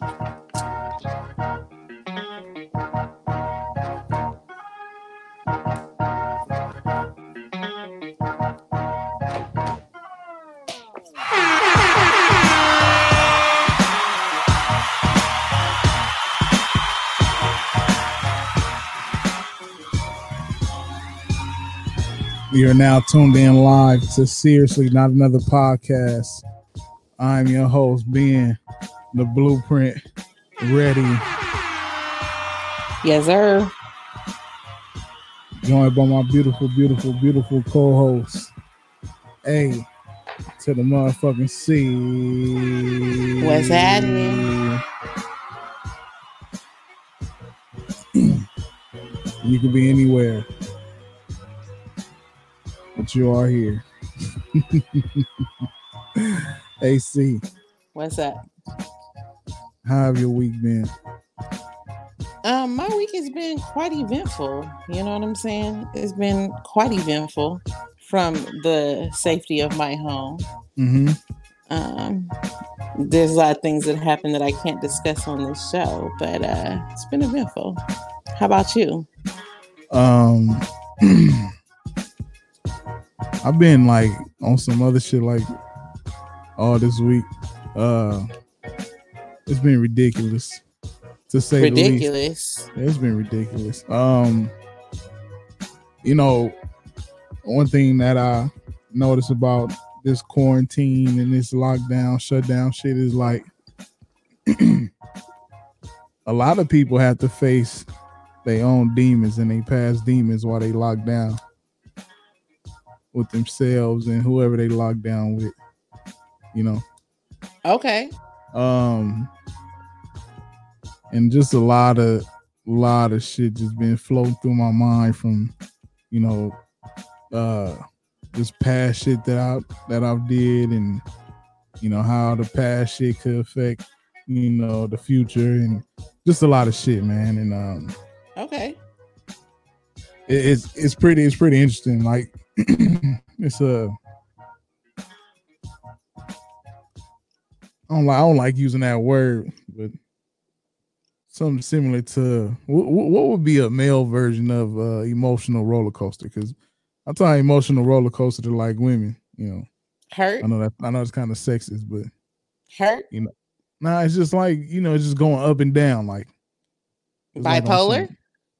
We are now tuned in live to Seriously Not Another Podcast. I'm your host, Ben, the blueprint ready, Yes, sir. joined by my beautiful, beautiful, beautiful co-host. A to the motherfucking C. What's happening? You could be anywhere, but you are here. AC, What's up? How have your week been? Um, my week has been quite eventful. You know what I'm saying? It's been quite eventful from the safety of my home. Mm-hmm. Um, there's a lot of things that happen that I can't discuss on this show, but uh, it's been eventful. How about you? Um, I've been like on some other shit like all this week. Uh, it's been ridiculous to say the least. Ridiculous. It's been ridiculous. Um, you know, one thing that I noticed about this quarantine and this lockdown, shutdown shit is like a lot of people have to face their own demons and they past demons while they lock down with themselves and whoever they lock down with. You know, Okay. Um, and just a lot of a lot of shit just been floating through my mind from, you know, uh, this past shit that I that I've did and you know how the past shit could affect you know the future and just a lot of shit, man. And um, Okay. it, it's it's pretty it's pretty interesting. Like it's a I don't like I don't like using that word, but something similar to what, what would be a male version of uh, emotional roller coaster? Because I thought emotional roller coaster to like women. You know, Hurt. I know that I know it's kind of sexist, but Hurt. You know, nah, it's just like you know, it's just going up and down. Like it's like Bipolar.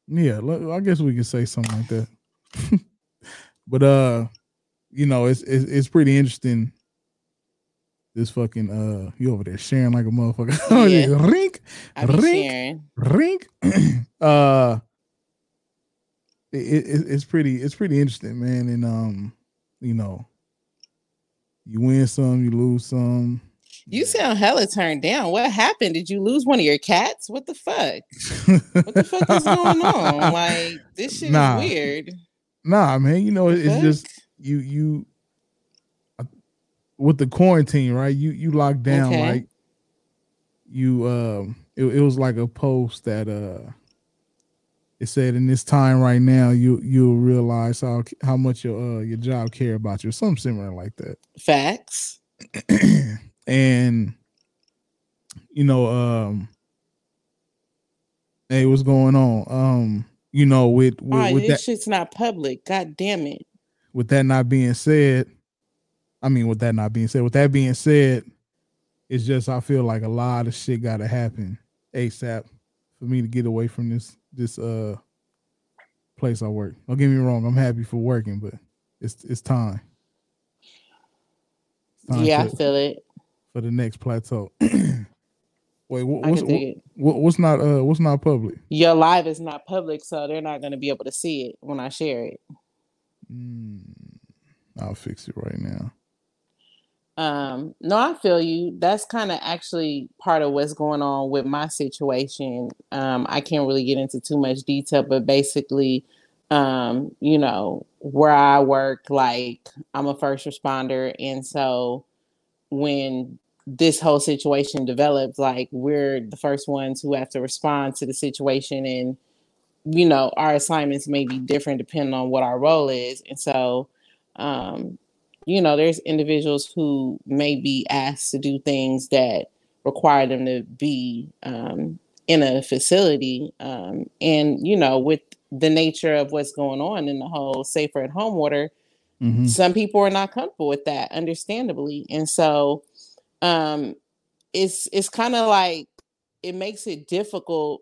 yeah, I guess we can say something like that. but uh, you know, it's it's, it's pretty interesting. This fucking uh, you over there sharing like a motherfucker. Oh yeah, rink, rink, rink. uh, it, it, it's pretty it's pretty interesting, man. And um, you know, you win some, you lose some. You sound hella turned down. What happened? Did you lose one of your cats? What the fuck? What the fuck is going on? Like this shit Nah. is weird. Nah, man. You know, it's just you you with the quarantine, right? You you locked down, Okay. right? You um, it, it was like a post that uh, it said in this time right now, you you'll realize how how much your uh your job care about you, something similar like that. facts. and you know, um, hey, what's going on? Um, you know, with with, Alright, with this that shit's not public. God damn it. with that not being said, I mean, with that not being said, with that being said, it's just I feel like a lot of shit got to happen ASAP for me to get away from this this uh place I work. Don't get me wrong, I'm happy for working, but it's it's time. It's time Yeah, I feel it. for the next plateau. Wait, what, what's can dig it. what, what's not uh what's not public? Your live is not public, so they're not gonna be able to see it when I share it. Mm, I'll fix it right now. Um, no, I feel you. That's kind of actually part of what's going on with my situation. Um, I can't really get into too much detail, but basically, um, you know, where I work, like I'm a first responder, and so when this whole situation develops, like we're the first ones who have to respond to the situation, and you know, our assignments may be different depending on what our role is, and so um, you know, there's individuals who may be asked to do things that require them to be um, in a facility. Um, and, you know, with the nature of what's going on in the whole safer at home order, mm-hmm. some people are not comfortable with that, understandably. And so um, it's it's kind of like it makes it difficult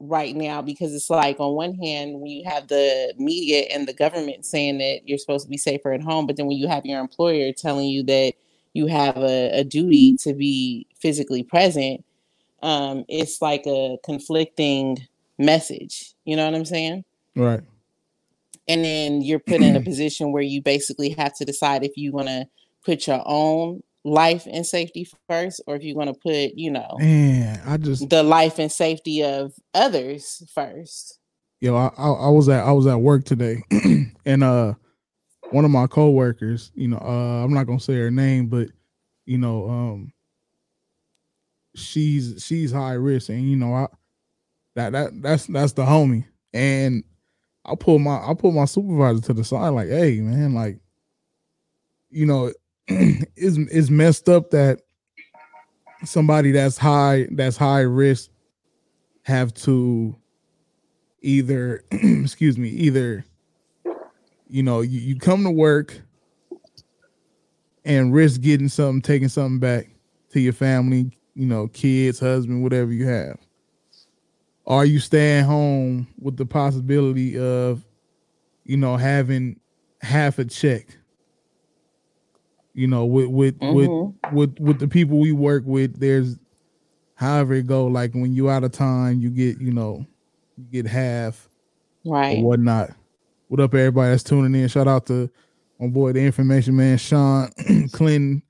right now because it's like on one hand when you have the media and the government saying that you're supposed to be safer at home but then when you have your employer telling you that you have a, a duty to be physically present um, it's like a conflicting message you know what i'm saying? Right. And then you're put in a position where you basically have to decide if you want to put your own life and safety first or if you're going to put you know man i just the life and safety of others first. Yo I, I, I was at i was at work today and uh one of my coworkers you know uh i'm not gonna say her name but you know um she's she's high risk and you know i that that that's that's the homie. And i pull my i pull my supervisor to the side like hey man like you know is is messed up that somebody that's high that's high risk have to either excuse me either you know you, you come to work and risk getting something taking something back to your family you know kids husband whatever you have. Are you staying home with the possibility of you know having half a check you know, with with mm-hmm. with with with the people we work with, there's however it go. Like when you out of time, you get you know, you get half, right, or whatnot. What up, everybody that's tuning in? Shout out to my boy, the information man, Sean Clinton.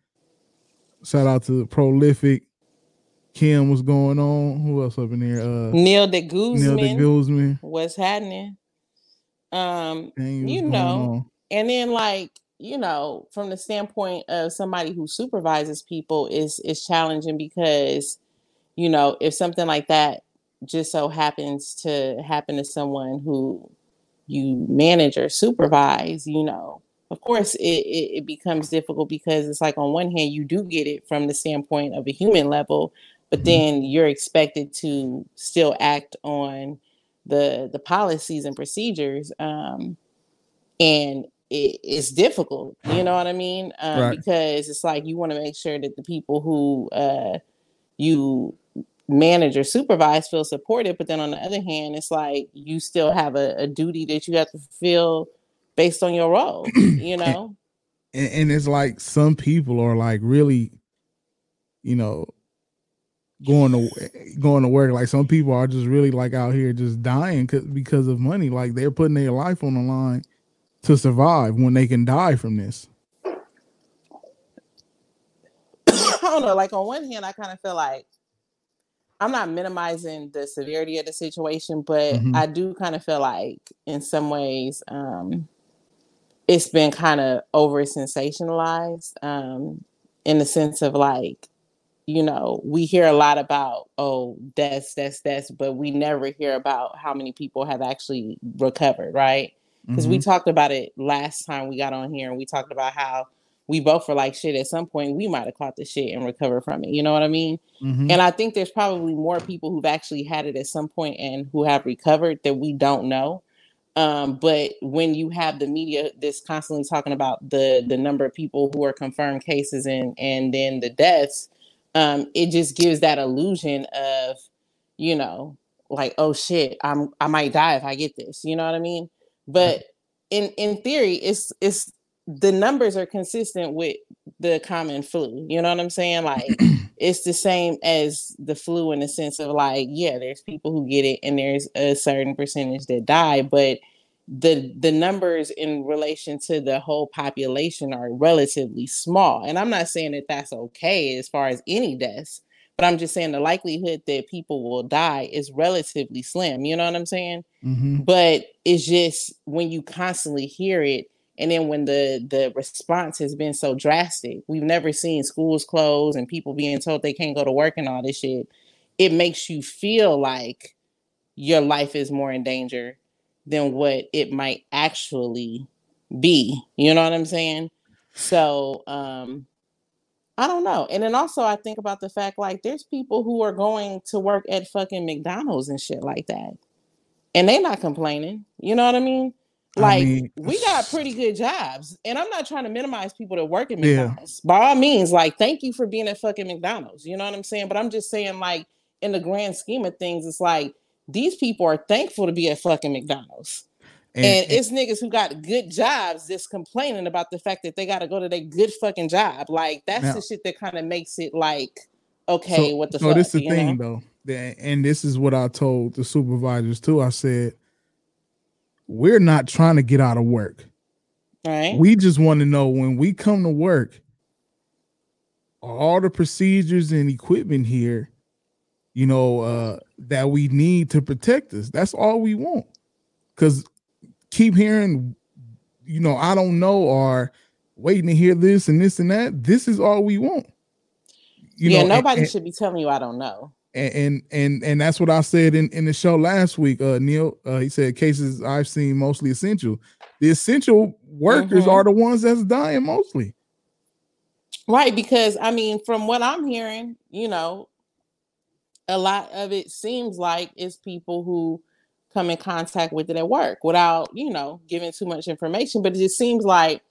Shout out to the Prolific. Kim, what's going on? Who else up in there? Uh, Neil de Guzman. Neil de Guzman. What's happening? Um, Dang, you know, and then like you know, from the standpoint of somebody who supervises people is is challenging because, you know, if something like that just so happens to happen to someone who you manage or supervise, you know, of course it, it, it becomes difficult because it's like on one hand you do get it from the standpoint of a human level, but mm-hmm. then you're expected to still act on the the policies and procedures. Um, and it, it's difficult. You know what I mean? Um, right. Because it's like you want to make sure that the people who uh, you manage or supervise feel supported, but then on the other hand, it's like you still have a, a duty that you have to fulfill based on your role. You know, and, and it's like some people are like really, you know, going to going to work. Like some people are just really like out here just dying because of money. Like they're putting their life on the line to survive when they can die from this? I don't know. Like on one hand, I kind of feel like I'm not minimizing the severity of the situation, but mm-hmm. I do kind of feel like in some ways um, it's been kind of over sensationalized um, in the sense of like, you know, we hear a lot about, oh, deaths, deaths, deaths, but we never hear about how many people have actually recovered, right? Because mm-hmm. we talked about it last time we got on here and we talked about how we both were like shit at some point we might have caught the shit and recovered from it. You know what i mean? Mm-hmm. and i think there's probably more people who've actually had it at some point and who have recovered that we don't know. Um, but when you have the media that's constantly talking about the the number of people who are confirmed cases and and then the deaths um, it just gives that illusion of you know like oh shit i'm i might die if i get this. You know what i mean but in in theory, it's it's the numbers are consistent with the common flu. You know what I'm saying? Like it's the same as the flu in the sense of like, yeah, there's people who get it and there's a certain percentage that die, but the the numbers in relation to the whole population are relatively small and i'm not saying that that's okay as far as any deaths but i'm just saying the likelihood that people will die is relatively slim you know what i'm saying Mhm. but it's just when you constantly hear it and then when the the response has been so drastic we've never seen schools close and people being told they can't go to work and all this shit it makes you feel like your life is more in danger than what it might actually be you know what i'm saying so um i don't know and then also i think about the fact like there's people who are going to work at fucking mcdonald's and shit like that and they're not complaining you know what i mean? I like mean, we got pretty good jobs and i'm not trying to minimize people that work at Yeah. mcdonald's. By all means like thank you for being at fucking mcdonald's you know what i'm saying? But i'm just saying like in the grand scheme of things it's like these people are thankful to be at fucking mcdonald's And, and, and- it's niggas who got good jobs that's complaining about the fact that they got to go to their good fucking job. Like that's Now- the shit that kind of makes it like, okay, so, what the so fuck? this the thing know? though, that- and this is what I told the supervisors too. I said, we're not trying to get out of work. Right? We just want to know when we come to work, all the procedures and equipment here, you know, uh, that we need to protect us. That's all we want. Cause keep hearing, you know, I don't know, or waiting to hear this and this and that. This is all we want. You yeah, know, nobody and- should be telling you I don't know. and and and, and that's what I said in, in the show last week. Uh, Neil, uh, he said cases I've seen mostly essential. The essential workers Mhm. are the ones that's dying mostly. Right, because I mean, from what I'm hearing, you know, a lot of it seems like it's people who come in contact with it at work without, you know, giving too much information. But it just seems like,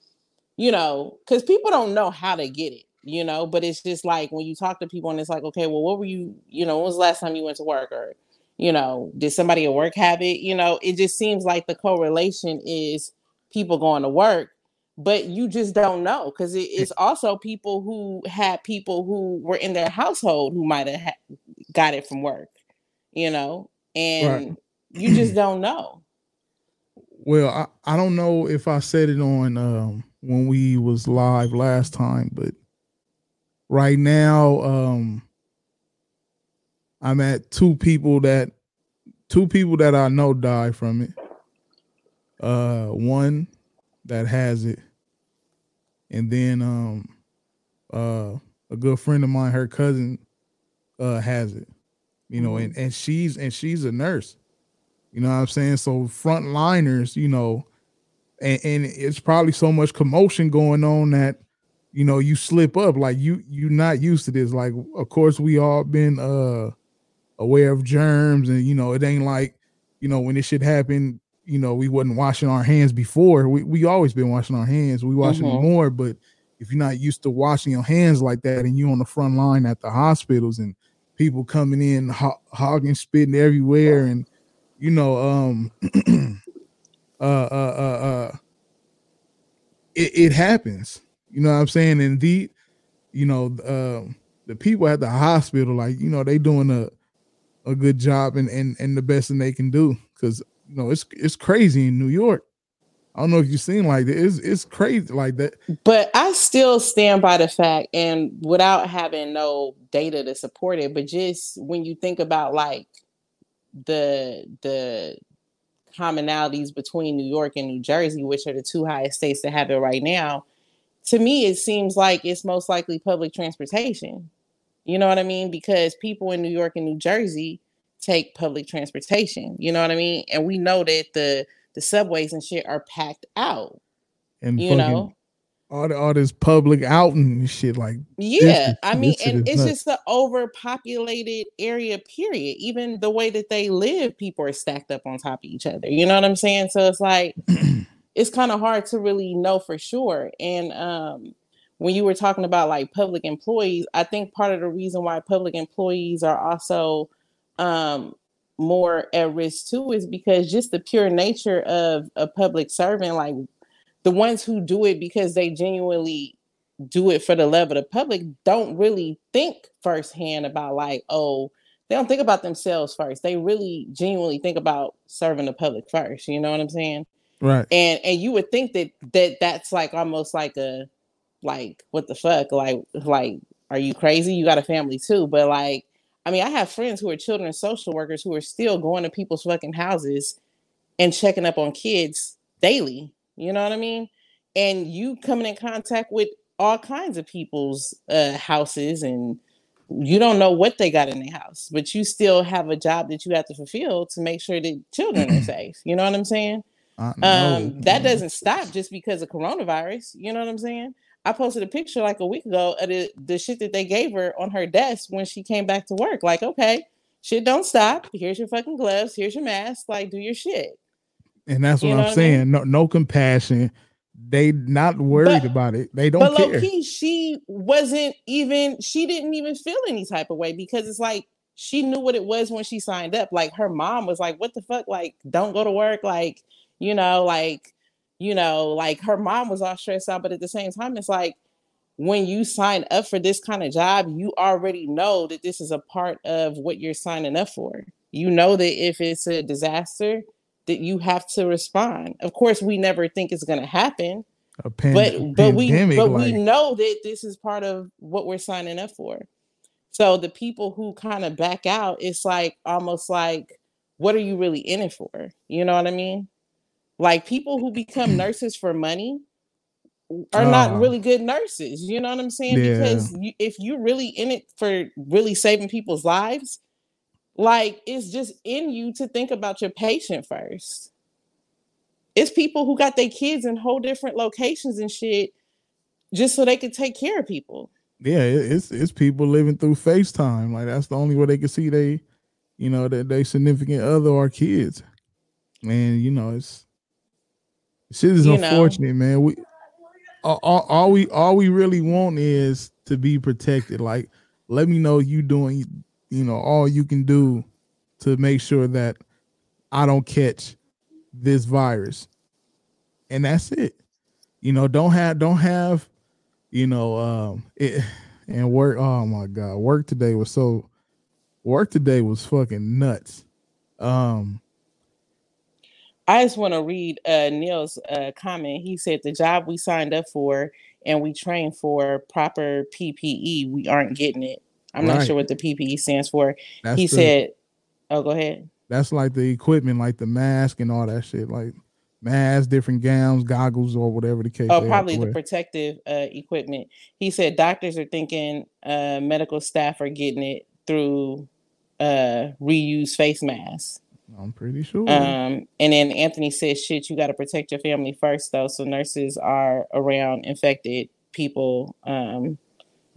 you know, because people don't know how to get it, you know, but it's just like when you talk to people and it's like, okay, well, what were you, you know, when was the last time you went to work? Or, you know, did somebody at work have it? You know, it just seems like the correlation is people going to work but you just don't know because it, it's also people who had people who were in their household who might have ha- got it from work, you know, and you just don't know. Well, I, I don't know if I said it on um, when we was live last time, but right now um, I'm at two people that two people that I know died from it. Uh, one that has it, and then um, uh, a good friend of mine, her cousin, uh, has it. You know, and and she's and she's a nurse. You know what I'm saying? So frontliners, you know, and, and it's probably so much commotion going on that you know you slip up like you you're not used to this like of course we all been uh aware of germs and you know it ain't like you know when this shit happened you know we wasn't washing our hands before we, we always been washing our hands we washing Mhm. more but if you're not used to washing your hands like that and you on the front line at the hospitals and people coming in ho- hogging spitting everywhere and you know um uh uh uh uh it, it happens. You know what i'm saying? Indeed, you know um the people at the hospital like you know they doing a a good job and and, and the best thing they can do. Because you know it's it's crazy in new york. I don't know if you've seen like that it's it's crazy like that But I still stand by the fact, and without having no data to support it, but just when you think about like the the commonalities between New York and New Jersey, which are the two highest states that have it right now, to me it seems like it's most likely public transportation. You know what I mean? Because people in New York and New Jersey take public transportation. You know what I mean? And we know that the the subways and shit are packed out. and You fucking know, all, the, all this public outing and shit like Yeah, is- I mean, this and it's nuts. just an overpopulated area, period. Even the way that they live, people are stacked up on top of each other. You know what I'm saying? So it's like it's kind of hard to really know for sure. And um when you were talking about like public employees, I think part of the reason why public employees are also um more at risk too is because just the pure nature of a public servant, like the ones who do it because they genuinely do it for the love of the public don't really think firsthand about like oh they don't think about themselves first they really genuinely think about serving the public first you know what i'm saying Right. And and you would think that that that's like almost like a like what the fuck? Like like are you crazy? You got a family too. But like, I mean, I have friends who are children social workers who are still going to people's fucking houses and checking up on kids daily. You know what I mean? And you coming in contact with all kinds of people's uh, houses and you don't know what they got in their house, but you still have a job that you have to fulfill to make sure that children are safe. You know what I'm saying? Um, that doesn't stop just because of coronavirus. You know what I'm saying? I posted a picture like a week ago of the, the shit that they gave her on her desk when she came back to work. Like, okay, shit don't stop. Here's your fucking gloves. Here's your mask. Like, do your shit. And that's what you know I'm what I mean? saying. No, no compassion. They not worried But- about it. They don't but low care. key, she wasn't even. She didn't even feel any type of way because it's like she knew what it was when she signed up. Like her mom was like, "What the fuck? Like, don't go to work." Like, you know, like, you know, like her mom was all stressed out. But at the same time, it's like when you sign up for this kind of job, you already know that this is a part of what you're signing up for. You know that if it's a disaster, that you have to respond. Of course, we never think it's going to happen pan- but but we but like, we know that this is part of what we're signing up for. So the people who kind of back out, it's like almost like, what are you really in it for? You know what I mean? Like people who become nurses for money are not Oh. really good nurses. You know what I'm saying? Yeah. Because you, if you're really in it for really saving people's lives, like it's just in you to think about your patient first. It's people who got their kids in whole different locations and shit just so they could take care of people. yeah, it's it's people living through FaceTime. Like that's the only way they can see they, you know, that they significant other or kids. Man, you know, it's shit is You know. unfortunate, man. We all, all, all we all we really want is to be protected. Like, let me know you doing, you know, all you can do to make sure that I don't catch this virus, and that's it. You know, don't have don't have, you know, um, it and work. Oh my god, work today was so. Work today was fucking nuts. Um, I just want to read uh, Neil's uh, comment. He said the job we signed up for and we trained for proper PPE, we aren't getting it. I'm not sure what the PPE stands for. that's he the- said, "Oh, go ahead." That's like the equipment, like the mask and all that shit, like masks, different gowns, goggles, or whatever the case. Oh, probably the protective uh, equipment. He said doctors are thinking uh, medical staff are getting it through uh, reuse face masks. I'm pretty sure. Um, and then Anthony says, "Shit, you got to protect your family first, though." So nurses are around infected people. Um,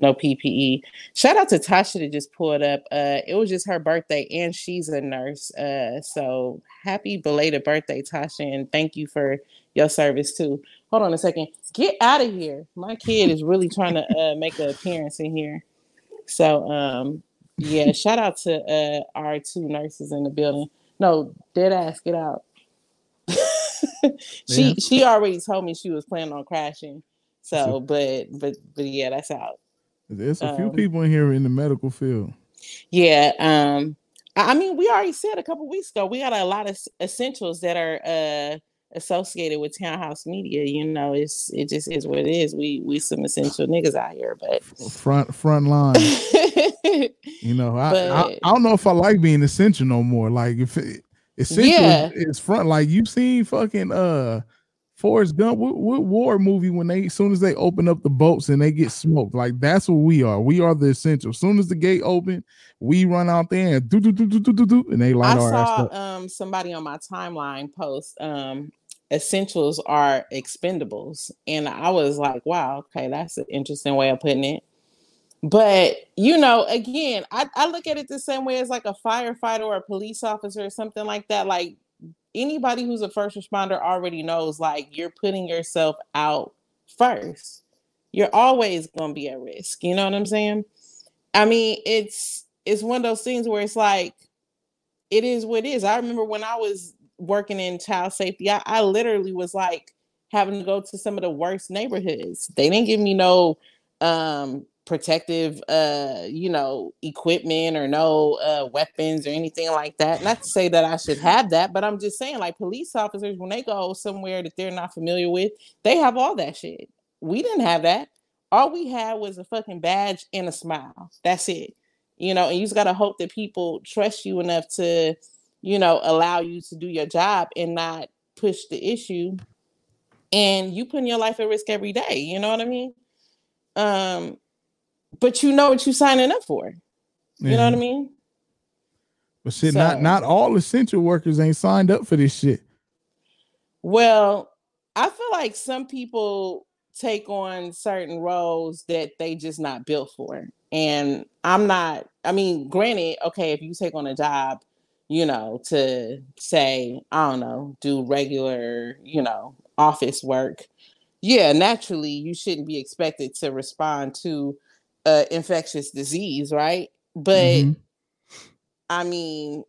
no PPE. Shout out to Tasha that just pulled up. Uh, it was just her birthday, and she's a nurse. Uh, so happy belated birthday, Tasha, and thank you for your service too. Hold on a second. Get out of here. My kid is really trying to uh, make an appearance in here. So um, yeah, shout out to uh, our two nurses in the building. No, dead ass, get out. she Yeah. she already told me she was planning on crashing. So, but but but yeah, that's out. There's a few um, people in here in the medical field. Yeah. Um. I I mean, we already said a couple weeks ago we got a lot of essentials that are uh associated with townhouse media. You know, it's it just is what it is. We we some essential niggas out here, but Front front line. You know, I, I But- I don't know if I like being essential no more. Like if it, essential Yeah. is front. Like you've seen fucking uh Forrest Gump. What, what war movie when they as soon as they open up the boats and they get smoked? Like that's what we are. We are the essential. As soon as the gate open, we run out there and do do do do do do do, and they light I our ass saw up. um somebody on my timeline post um essentials are expendables and I was like, wow, okay, that's an interesting way of putting it. But you know, again, I, I look at it the same way as like a firefighter or a police officer or something like that. Like anybody who's a first responder already knows like you're putting yourself out first. You're always gonna be at risk. You know what I'm saying? I mean, it's it's one of those things where it's like it is what it is. I remember when I was working in child safety, I, I literally was like having to go to some of the worst neighborhoods. They didn't give me no um protective uh you know equipment or no uh weapons or anything like that. Not to say that i should have that but i'm just saying like police officers when they go somewhere that they're not familiar with they have all that shit. We didn't have that. All we had was a fucking badge and a smile. That's it. You know and you just got to hope that people trust you enough to you know allow you to do your job and not push the issue. And you putting your life at risk every day you know what i mean? Um but you know what you're signing up for. You yeah. know what I mean? But shit, so, not not all essential workers ain't signed up for this shit. Well, I feel like some people take on certain roles that they just not built for. And I'm not, I mean, granted, okay, if you take on a job, you know, to say, I don't know, do regular, you know, office work, yeah, naturally you shouldn't be expected to respond to uh, infectious disease, right? But mm-hmm. I mean,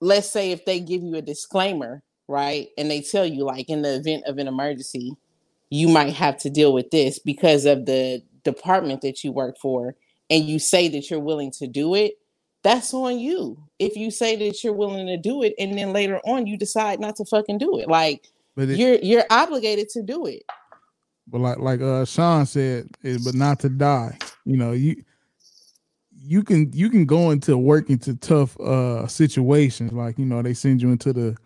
let's say if they give you a disclaimer, right? And they tell you, like, in the event of an emergency, you might have to deal with this because of the department that you work for, and you say that you're willing to do it, that's on you. If you say that you're willing to do it, and then later on you decide not to fucking do it, like, but it, you're you're obligated to do it. But like like uh Sean said, but not to die. You know, you you can you can go into work into tough uh situations, like you know, they send you into the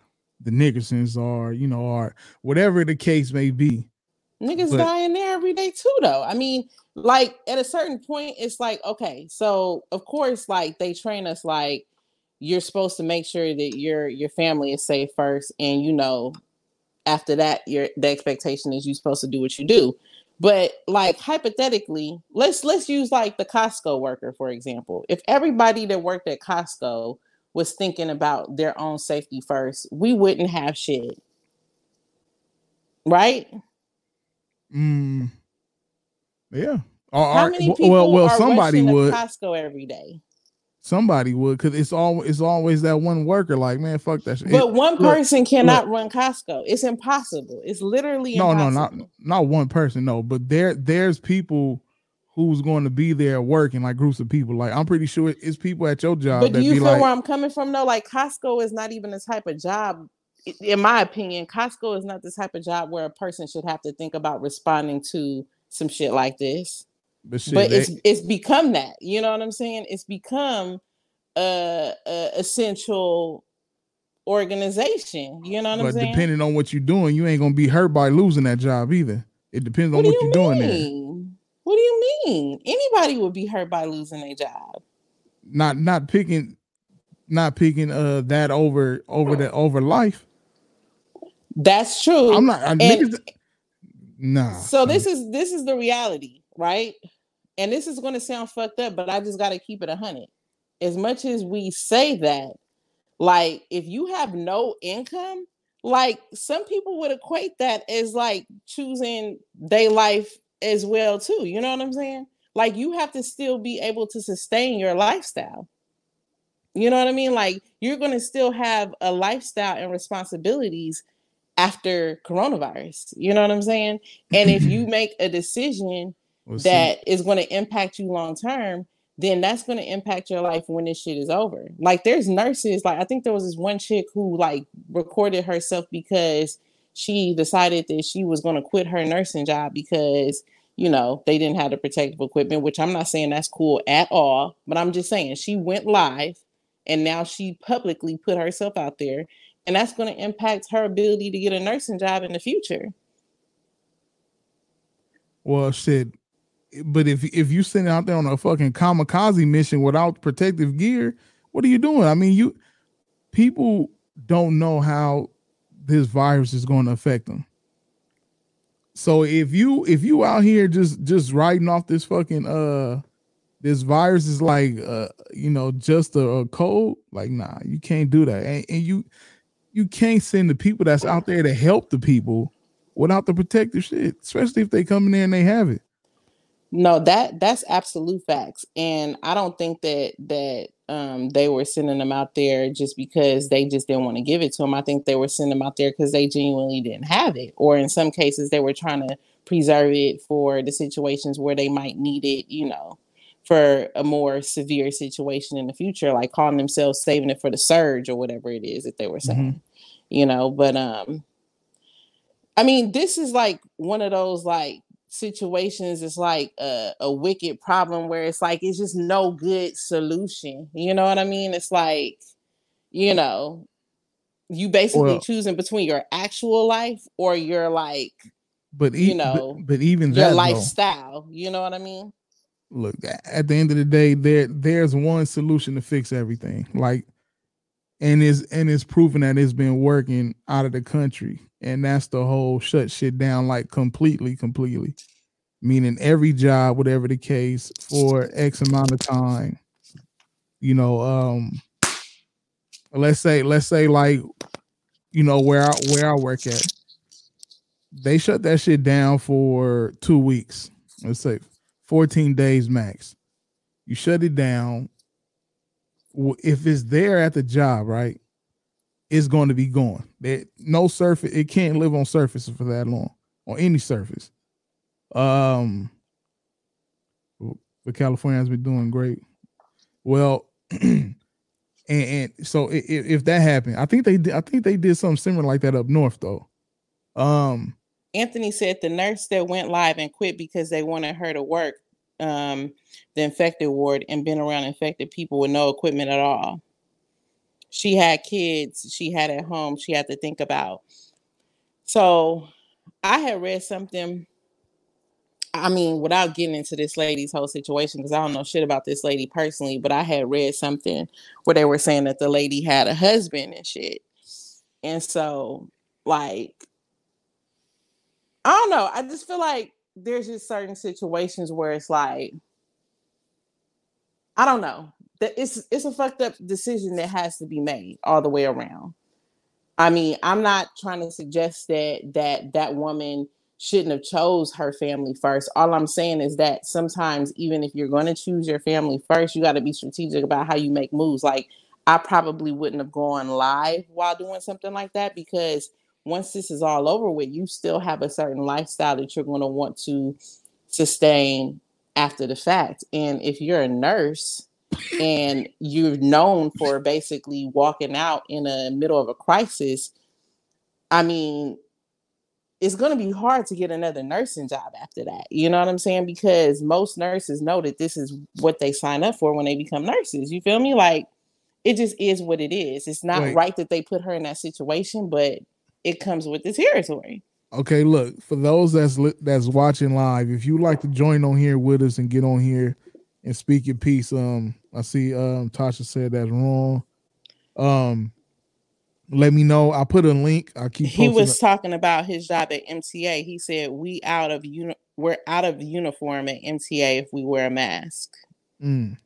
the Nickersons or you know, or whatever the case may be. Niggas but, dying there every day too, though. I mean, like at a certain point, it's like, okay, so of course, like they train us like you're supposed to make sure that your your family is safe first, and you know, after that, your the expectation is you're supposed to do what you do. But like hypothetically, let's let's use like the Costco worker for example. If everybody that worked at Costco was thinking about their own safety first, we wouldn't have shit. Right? Mm. Yeah. How many people well, well, are somebody would Costco every day? Somebody would, because it's all it's always that one worker. Like, man, fuck that shit. But it, one person look, cannot look, run Costco. It's impossible. It's literally no, impossible. no, not not one person. No, but there there's people who's going to be there working, like groups of people. Like, I'm pretty sure it's people at your job. But do you feel like, where I'm coming from? though? like Costco is not even the type of job. In my opinion, Costco is not the type of job where a person should have to think about responding to some shit like this. But, shit, but they, it's it's become that. You know what I'm saying? It's become a, a essential organization. You know what but I'm saying? Depending on what you're doing, you ain't gonna be hurt by losing that job either. It depends what on what you are doing there. What do you mean? Anybody would be hurt by losing a job. Not not picking not picking uh that over over the over life. That's true. I'm not I, and, niggas, nah. So this is this is the reality, right? And this is going to sound fucked up, but I just got to keep it a hundred. As much as we say that, like if you have no income, like some people would equate that as like choosing day life as well too. You know what I'm saying? Like you have to still be able to sustain your lifestyle. You know what I mean? Like you're going to still have a lifestyle and responsibilities after coronavirus. You know what I'm saying? And if you make a decision we'll that is going to impact you long term, then that's going to impact your life when this shit is over. Like there's nurses, like I think there was this one chick who like recorded herself because she decided that she was going to quit her nursing job because you know they didn't have the protective equipment, which I'm not saying that's cool at all, but I'm just saying she went live and now she publicly put herself out there and that's going to impact her ability to get a nursing job in the future. Well, shit, but if if you sitting out there on a fucking kamikaze mission without protective gear, what are you doing? I mean, you people don't know how this virus is going to affect them. So if you if you out here just just riding off this fucking uh this virus is like uh you know just a, a cold, like nah, you can't do that, and, and you you can't send the people that's out there to help the people without the protective shit, especially if they come in there and they have it. No, that that's absolute facts. And I don't think that that um, they were sending them out there just because they just didn't want to give it to them. I think they were sending them out there because they genuinely didn't have it, or in some cases they were trying to preserve it for the situations where they might need it, you know, for a more severe situation in the future, like calling themselves saving it for the surge or whatever it is that they were saying, mm-hmm. you know. But um, I mean, this is like one of those like situations. It's like a, a wicked problem where it's like it's just no good solution. You know what I mean? It's like, you know, you basically well, choosing between your actual life or your like but e- you know but, but even your that, lifestyle though, you know what i mean look at the end of the day there there's one solution to fix everything like and it's and it's proven that it's been working out of the country and that's the whole shut shit down like completely completely meaning every job whatever the case for x amount of time you know um let's say let's say like you know where I where I work at, they shut that shit down for two weeks. Let's say 14 days max. You shut it down. If it's there at the job, right, it's going to be gone. That no surface, it can't live on surfaces for that long, on any surface. Um, but California has been doing great. Well, And, and so if, if, that happened, I think they did, I think they did something similar like that up north though. Um, Anthony said the nurse that went live and quit because they wanted her to work um, the infected ward and been around infected people with no equipment at all. She had kids she had at home she had to think about. So I had read something I mean, without getting into this lady's whole situation, because I don't know shit about this lady personally, but I had read something where they were saying that the lady had a husband and shit. And so, like, I don't know. I just feel like there's just certain situations where it's like, I don't know. That it's it's a fucked up decision that has to be made all the way around. I mean, I'm not trying to suggest that that that woman shouldn't have chose her family first. All I'm saying is that sometimes even if you're going to choose your family first, you got to be strategic about how you make moves. Like I probably wouldn't have gone live while doing something like that because once this is all over with, you still have a certain lifestyle that you're going to want to sustain after the fact. And if you're a nurse and you're known for basically walking out in the middle of a crisis, I mean, it's going to be hard to get another nursing job after that. You know what I'm saying? Because most nurses know that this is what they sign up for when they become nurses. You feel me? Like it just is what it is. It's not Wait. right that they put her in that situation, but it comes with the territory. Okay, look for those that's li- that's watching live. If you like to join on here with us and get on here and speak your piece, um, I see um Tasha said that's wrong. Um, let me know. I put a link. I keep. He was talking about his job at MTA. He said we out of uni- we're out of uniform at MTA if we wear a mask. Mm.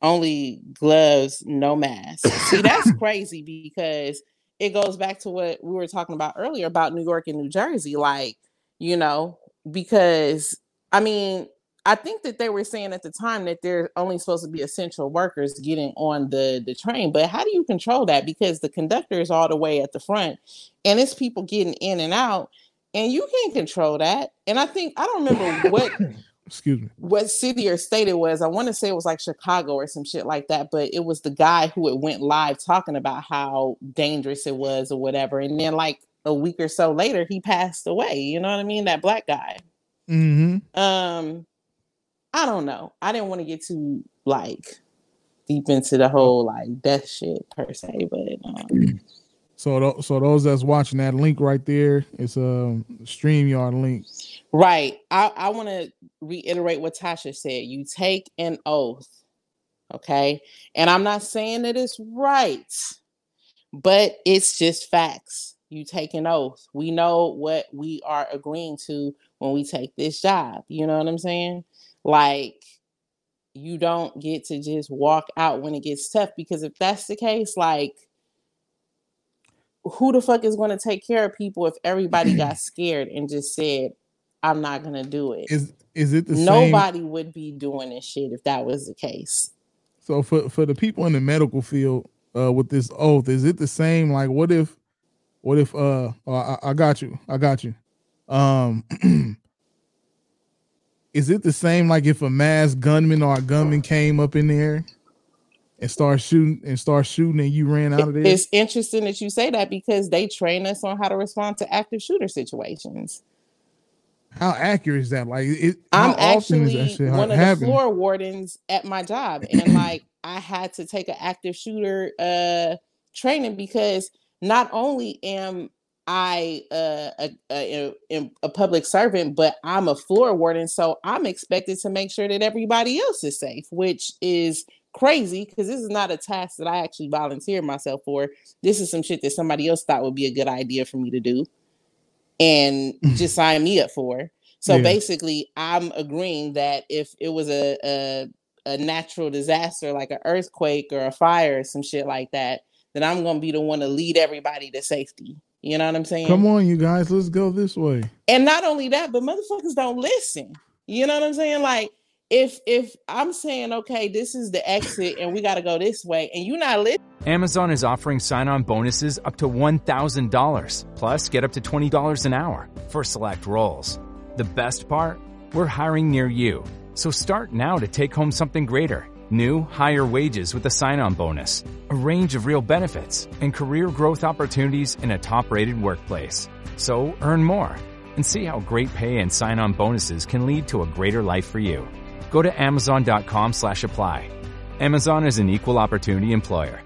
Only gloves, no mask. See, that's crazy because it goes back to what we were talking about earlier about New York and New Jersey. Like, you know, because I mean, I think that they were saying at the time that they're only supposed to be essential workers getting on the the train. But how do you control that? Because the conductor is all the way at the front, and it's people getting in and out, and you can't control that. And I think I don't remember what. excuse me what city or state it was i want to say it was like chicago or some shit like that but it was the guy who it went live talking about how dangerous it was or whatever and then like a week or so later he passed away you know what i mean that black guy mm-hmm. um I don't know. I didn't want to get too like deep into the whole like death shit per se, but um, so th- so those that's watching that link right there, it's a um, StreamYard link. Right. I I want to reiterate what Tasha said. You take an oath, okay, and I'm not saying that it's right, but it's just facts. You take an oath. We know what we are agreeing to when we take this job. You know what I'm saying? Like you don't get to just walk out when it gets tough because if that's the case, like who the fuck is going to take care of people if everybody got scared and just said, "I'm not to do it. Is Is it the same? nobody same? would be doing this shit if that was the case? So for for the people in the medical field uh, with this oath, is it the same? Like, what if, what if? Uh, oh, I, I got you, I got you. Um, is it the same like if a mass gunman or a gunman came up in there and start shooting and start shooting and you ran out of there? It's interesting that you say that because they train us on how to respond to active shooter situations. How accurate is that? Like, it, I'm actually one of the floor wardens at my job, and like I had to take an active shooter uh training because not only am I uh, a, a, a, public servant, but I'm a floor warden, so I'm expected to make sure that everybody else is safe, which is crazy because this is not a task that I actually volunteered myself for. This is some shit that somebody else thought would be a good idea for me to do and mm-hmm. just sign me up for. So yeah. basically, I'm agreeing that if it was a, a a natural disaster like an earthquake or a fire or some shit like that, then I'm gonna be the one to lead everybody to safety. You know what I'm saying? Come on, you guys, let's go this way. And not only that, but motherfuckers don't listen. You know what I'm saying? Like if if I'm saying okay, this is the exit and we got to go this way, and you're not listening. Amazon is offering sign-on bonuses up to one thousand dollars, plus get up to twenty dollars an hour for select roles. The best part? We're hiring near you, so start now to take home something greater. New, higher wages with a sign on bonus, a range of real benefits, and career growth opportunities in a top rated workplace. So earn more and see how great pay and sign on bonuses can lead to a greater life for you. Go to Amazon.com slash apply. Amazon is an equal opportunity employer.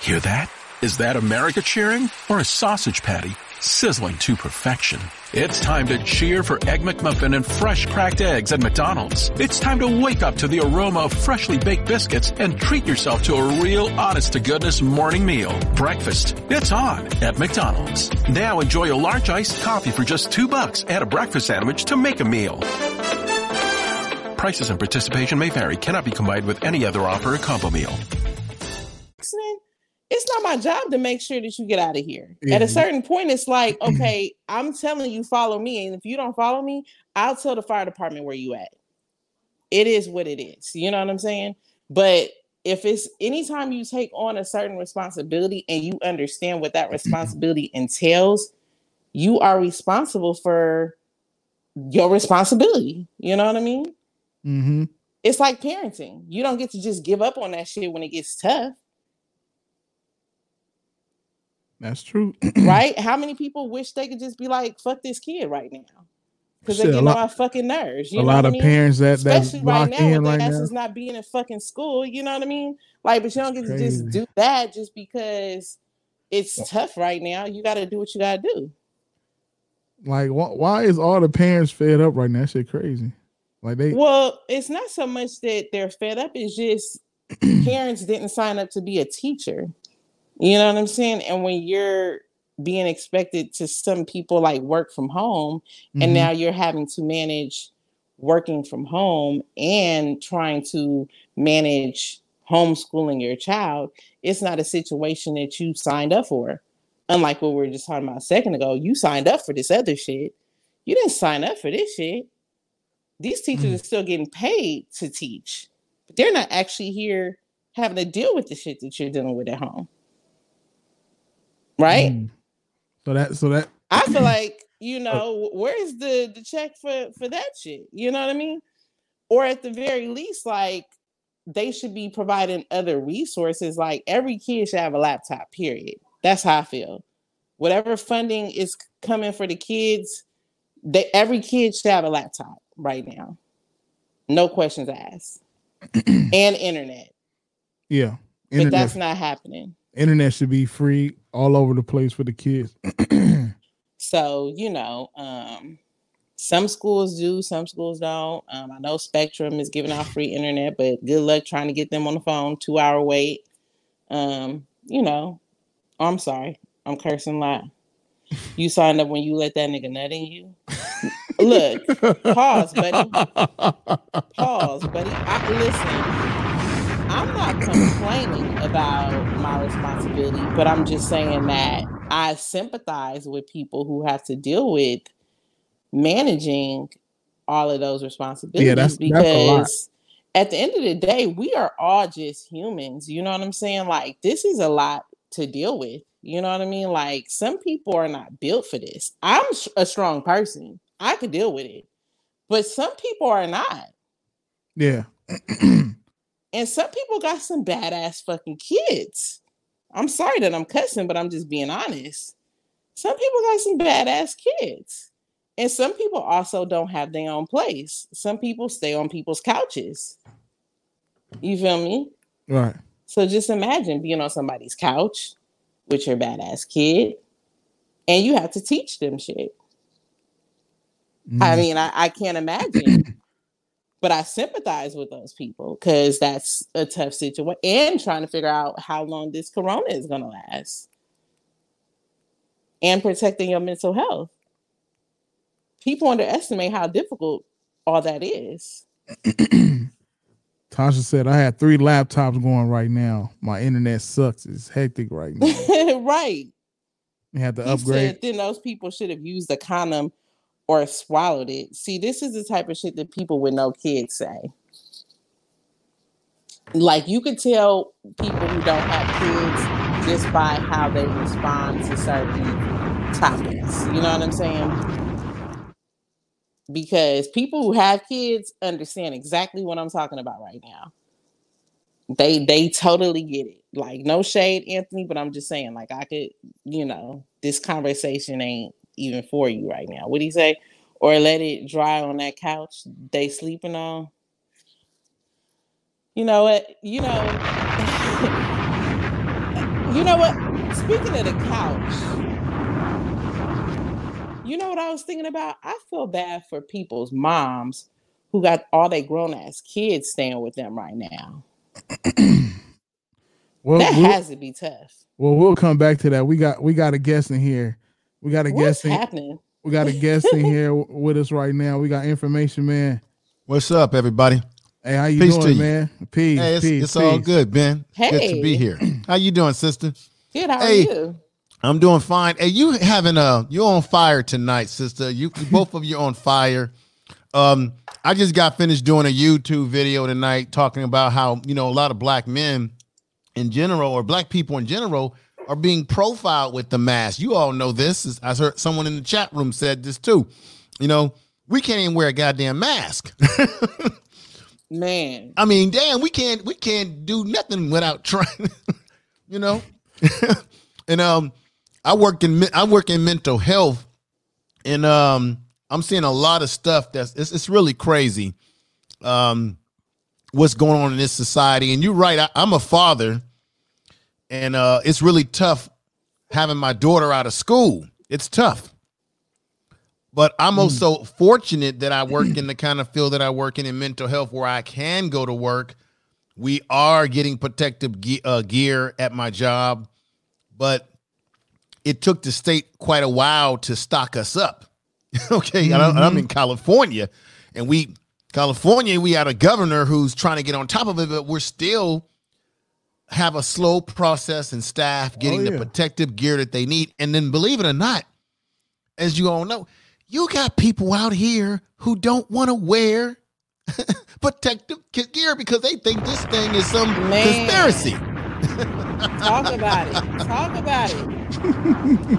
Hear that? Is that America cheering or a sausage patty sizzling to perfection? It's time to cheer for Egg McMuffin and fresh cracked eggs at McDonald's. It's time to wake up to the aroma of freshly baked biscuits and treat yourself to a real honest to goodness morning meal. Breakfast. It's on at McDonald's. Now enjoy a large iced coffee for just two bucks and a breakfast sandwich to make a meal. Prices and participation may vary. Cannot be combined with any other offer or combo meal it's not my job to make sure that you get out of here. Mm-hmm. At a certain point, it's like, okay, I'm telling you, follow me. And if you don't follow me, I'll tell the fire department where you at. It is what it is. You know what I'm saying? But if it's anytime you take on a certain responsibility and you understand what that responsibility entails, you are responsible for your responsibility. You know what I mean? Mm-hmm. It's like parenting. You don't get to just give up on that shit when it gets tough. That's true. right? How many people wish they could just be like, fuck this kid right now? Because they get on my fucking nerves. You a know lot of mean? parents that especially right now, in right now. is not being in fucking school. You know what I mean? Like, but you don't get to just do that just because it's tough right now. You got to do what you got to do. Like, wh- why is all the parents fed up right now? That shit crazy. Like they. Well, it's not so much that they're fed up. It's just parents didn't sign up to be a teacher. You know what I'm saying? And when you're being expected to some people like work from home mm-hmm. and now you're having to manage working from home and trying to manage homeschooling your child, it's not a situation that you signed up for. Unlike what we were just talking about a second ago, you signed up for this other shit. You didn't sign up for this shit. These teachers mm. are still getting paid to teach, but they're not actually here having to deal with the shit that you're dealing with at home right? Mm. So that so that I feel like you know where's the the check for for that shit? You know what I mean? Or at the very least, like they should be providing other resources. Like every kid should have a laptop. Period. That's how I feel. Whatever funding is coming for the kids, they every kid should have a laptop right now. No questions asked. and internet. Yeah. Internet. But that's not happening internet should be free all over the place for the kids. so you know, um, some schools do, some schools don't. Um, I know Spectrum is giving out free internet, but good luck trying to get them on the phone. Two hour wait. Um, you know, I'm sorry, I'm cursing a lot. You signed up when you let that nigga nut in you. Look, pause, buddy. Pause, buddy. I, listen. I'm not complaining about my responsibility, but I'm just saying that I sympathize with people who have to deal with managing all of those responsibilities yeah, that's, because that's at the end of the day, we are all just humans. You know what I'm saying? Like, this is a lot to deal with. You know what I mean? Like, some people are not built for this. I'm a strong person, I could deal with it. but some people are not. Yeah. and some people got some badass fucking kids. I'm sorry that I'm cussing, but I'm just being honest. Some people got some badass kids. And some people also don't have their own place. Some people stay on people's couches. You feel me? Right. So just imagine being on somebody's couch with your badass kid and you have to teach them shit. Mm. I mean, I, I can't imagine, but I sympathize with those people because that's a tough situation and trying to figure out how long this corona is going to last and protecting your mental health. People underestimate how difficult all that is. Tasha said, I had three laptops going right now. My internet sucks. It's hectic right now. right. You had to he upgrade. Said, then those people should have used a condom or swallowed it. See, this is the type of shit that people with no kids say. Like you could tell people who don't have kids just by how they respond to certain topics. You know what I'm saying? because people who have kids understand exactly what I'm talking about right now. They they totally get it. Like no shade, Anthony, but I'm just saying, like I could, you know, this conversation ain't even for you right now. What do you say? Or let it dry on that couch they sleeping on. You know what? You know, you know what? Speaking of the couch, you know what I was thinking about? I feel bad for people's moms who got all their grown ass kids staying with them right now. well, that we'll, has to be tough. Well, we'll come back to that. We got we got a guest in here. We got a What's guest in, happening. We got a guest in here with us right now. We got information, man. What's up, everybody? Hey, how you peace doing, man? Peace. Hey, it's, peace, it's peace. all good, Ben. Hey. Good to be here. How you doing, sister? Good. How hey, are you? I'm doing fine. Hey, you having a you're on fire tonight, sister. You both of you on fire. Um, I just got finished doing a YouTube video tonight talking about how you know a lot of black men in general or black people in general are being profiled with the mask. You all know this. I heard someone in the chat room said this too. You know, we can't even wear a goddamn mask. Man, I mean, damn, we can't we can't do nothing without trying. you know, and um I work in I work in mental health, and um, I'm seeing a lot of stuff that's it's, it's really crazy. Um, what's going on in this society? And you're right. I, I'm a father, and uh, it's really tough having my daughter out of school. It's tough. But I'm hmm. also fortunate that I work in the kind of field that I work in in mental health where I can go to work. We are getting protective ge- uh, gear at my job, but it took the state quite a while to stock us up. okay, mm-hmm. I'm in California, and we California we had a governor who's trying to get on top of it, but we're still have a slow process and staff oh, getting oh, yeah. the protective gear that they need. And then believe it or not, as you all know, you got people out here who don't want to wear protective gear because they think this thing is some Man. conspiracy. Talk about it. Talk about it.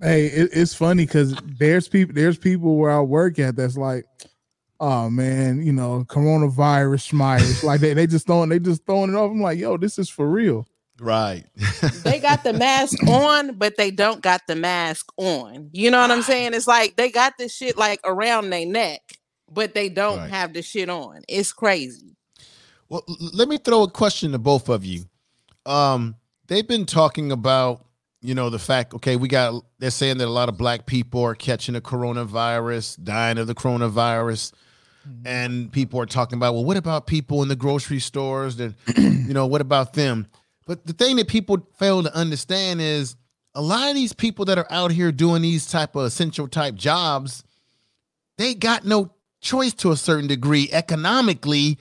hey, it, it's funny because there's people there's people where I work at that's like, oh man, you know, coronavirus schmires. like they, they just throwing they just throwing it off. I'm like, yo, this is for real. Right. they got the mask on, but they don't got the mask on. You know what I'm saying? It's like they got this shit like around their neck, but they don't right. have the shit on. It's crazy. Well, let me throw a question to both of you. Um, they've been talking about, you know, the fact, okay, we got, they're saying that a lot of black people are catching the coronavirus, dying of the coronavirus. Mm-hmm. And people are talking about, well, what about people in the grocery stores? That, you know, what about them? But the thing that people fail to understand is a lot of these people that are out here doing these type of essential type jobs, they got no choice to a certain degree economically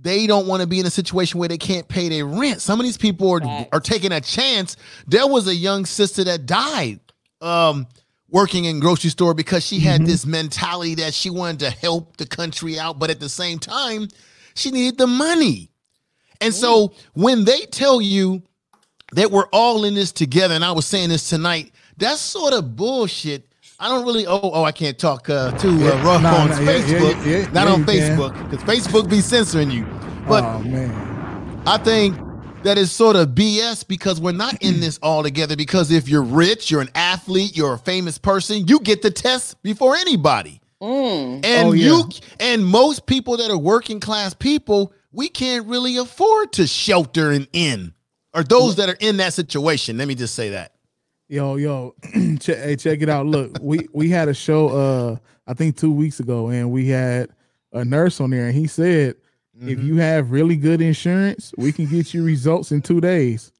they don't want to be in a situation where they can't pay their rent. Some of these people are, are taking a chance. There was a young sister that died um, working in grocery store because she had mm-hmm. this mentality that she wanted to help the country out, but at the same time, she needed the money. And Ooh. so when they tell you that we're all in this together, and I was saying this tonight, that's sort of bullshit I don't really. Oh, oh, I can't talk uh, too uh, rough Nah, on nah, Facebook. yeah, yeah, not yeah, on. Facebook because Facebook be censoring you. But oh man, I think that is sort of BS because we're not in this all together. Because if you're rich, you're an athlete, you're a famous person, you get the test before anybody. Mm. And Oh, yeah. you and most people that are working class people, we can't really afford to shelter and in, or those that are in that situation. Let me just say that. yo yo, check, hey, check it out. Look, we we had a show uh I think two weeks ago, and we had a nurse on there, and he said Mm-hmm. if you have really good insurance, we can get you results in two days.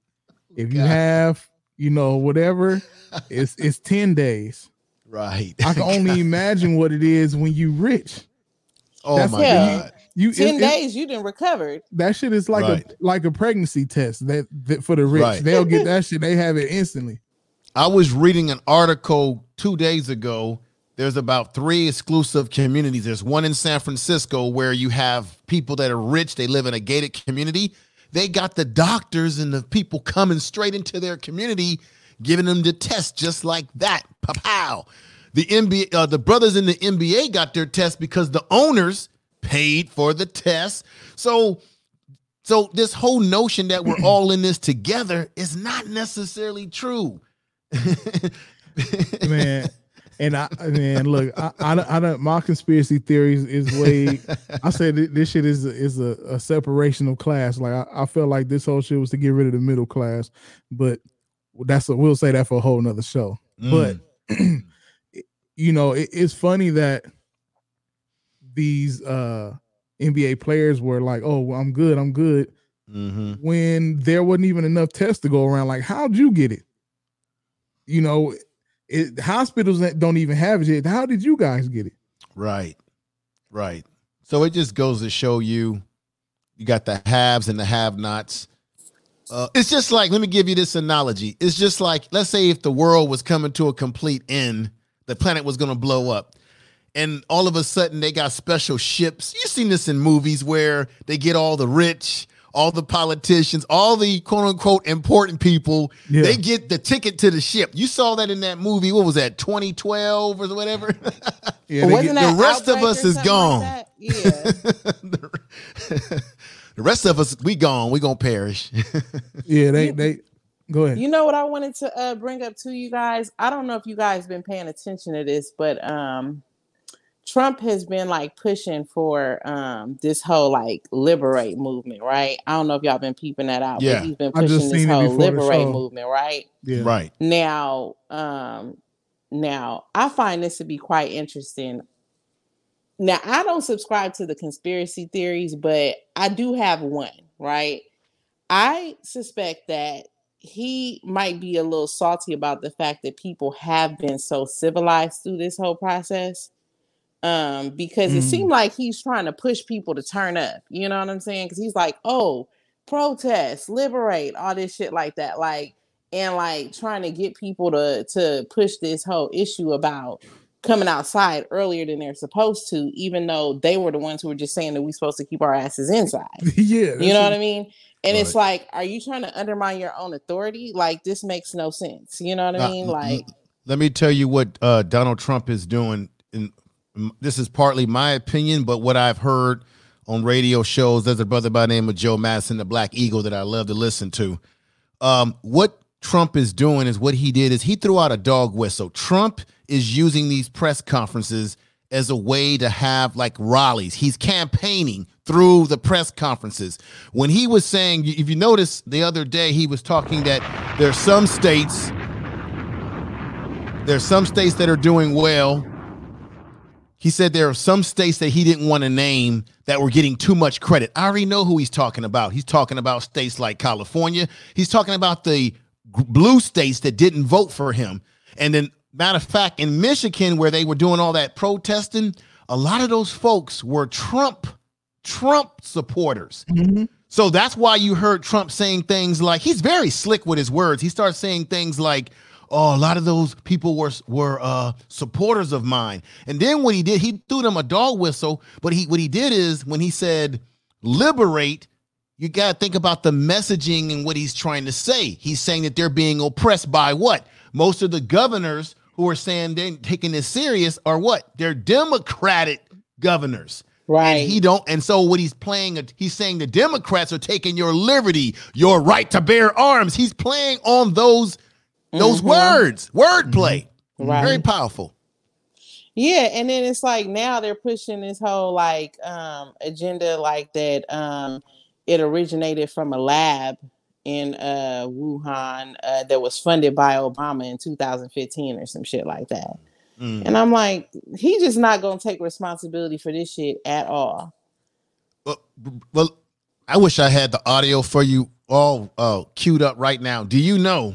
If you God. have, you know, whatever, it's it's ten days. Right. I can only imagine what it is when you rich. oh That's my God. You Ten it- it- days you didn't recovered. that shit is like Right. a like a pregnancy test that, that for the rich. Right. They'll get that shit. They have it instantly. I was reading an article two days ago. There's about three exclusive communities. There's one in San Francisco where you have people that are rich, they live in a gated community. They got the doctors and the people coming straight into their community, giving them the test just like that. Pow. The NBA, uh, the brothers in the NBA got their test because the owners paid for the test. So so this whole notion that we're all in this together is not necessarily true. man. And I man, look, I, I, don't- I don't. My conspiracy theories is way. I said this shit is a, is a, a separation of class. Like I, I felt like this whole shit was to get rid of the middle class, but that's a, we'll say that for a whole nother show. But you know, it, it's funny that these uh NBA players were like, "Oh, well, I'm good, I'm good," hmm when there wasn't even enough tests to go around. Like, how'd you get it? You know, it, hospitals that don't even have it yet. How did you guys get it? Right. Right. So it just goes to show you you got the haves and the have nots. Uh, it's just like, let me give you this analogy. It's just like, let's say if the world was coming to a complete end, the planet was going to blow up. And all of a sudden, they got special ships. You've seen this in movies where they get all the rich, all the politicians, all the quote unquote important people. Yeah. They get the ticket to the ship. You saw that in that movie. What was that, 2012 or whatever? Yeah, But they wasn't get- that the rest of us is gone. Like? Yeah. the the rest of us, we gone. We gonna perish. yeah, they they go ahead. You know what I wanted to uh, bring up to you guys? I don't know if you guys been paying attention to this, but um, Trump has been like pushing for um, this whole like liberate movement, right? I don't know if y'all been peeping that out, Yeah. but he's been pushing this whole liberate movement, right? yeah. Right. Now, um, now I find this to be quite interesting. Now, I don't subscribe to the conspiracy theories, but I do have one, right? I suspect that he might be a little salty about the fact that people have been so civilized through this whole process. Um, because it Mm. seemed like he's trying to push people to turn up. You know what I'm saying? Because he's like, oh, protest, liberate, all this shit like that. Like, and like trying to get people to to push this whole issue about coming outside earlier than they're supposed to, even though they were the ones who were just saying that we're supposed to keep our asses inside. yeah, You know what I mean? And it's like, are you trying to undermine your own authority? Like this makes no sense. You know what I Uh, mean? l- Like, Let me tell you what uh, Donald Trump is doing. And this is partly my opinion, but what I've heard on radio shows. There's a brother by the name of Joe Madison, the Black Eagle, that I love to listen to. Um, what Trump is doing is what he did is he threw out a dog whistle. Trump is using these press conferences as a way to have like rallies. He's campaigning through the press conferences. When he was saying, if you notice the other day, he was talking that there's some states, there's some states that are doing well. He said there are some states that he didn't want to name that were getting too much credit. I already know who he's talking about. He's talking about states like California. He's talking about the blue states that didn't vote for him. And then, matter of fact, in Michigan, where they were doing all that protesting, a lot of those folks were Trump, Trump supporters. Mm-hmm. So that's why you heard Trump saying things like he's very slick with his words. He starts saying things like, "Oh, a lot of those people were were uh, supporters of mine." And then what he did, he threw them a dog whistle. But he what he did is when he said "liberate," you got to think about the messaging and what he's trying to say. He's saying that they're being oppressed by what? Most of the governors who are saying they're taking this serious are what? They're Democratic governors. Right. And he don't, and so what he's playing, he's saying the Democrats are taking your liberty, your right to bear arms. He's playing on those those Mhm. words, wordplay. Right. Very powerful. Yeah, and then it's like now they're pushing this whole like um agenda like that um it originated from a lab in uh Wuhan uh that was funded by Obama in 2015 or some shit like that. Mm. And I'm like, he just not gonna take responsibility for this shit at all. Well, well, I wish I had the audio for you all uh, queued up right now. Do you know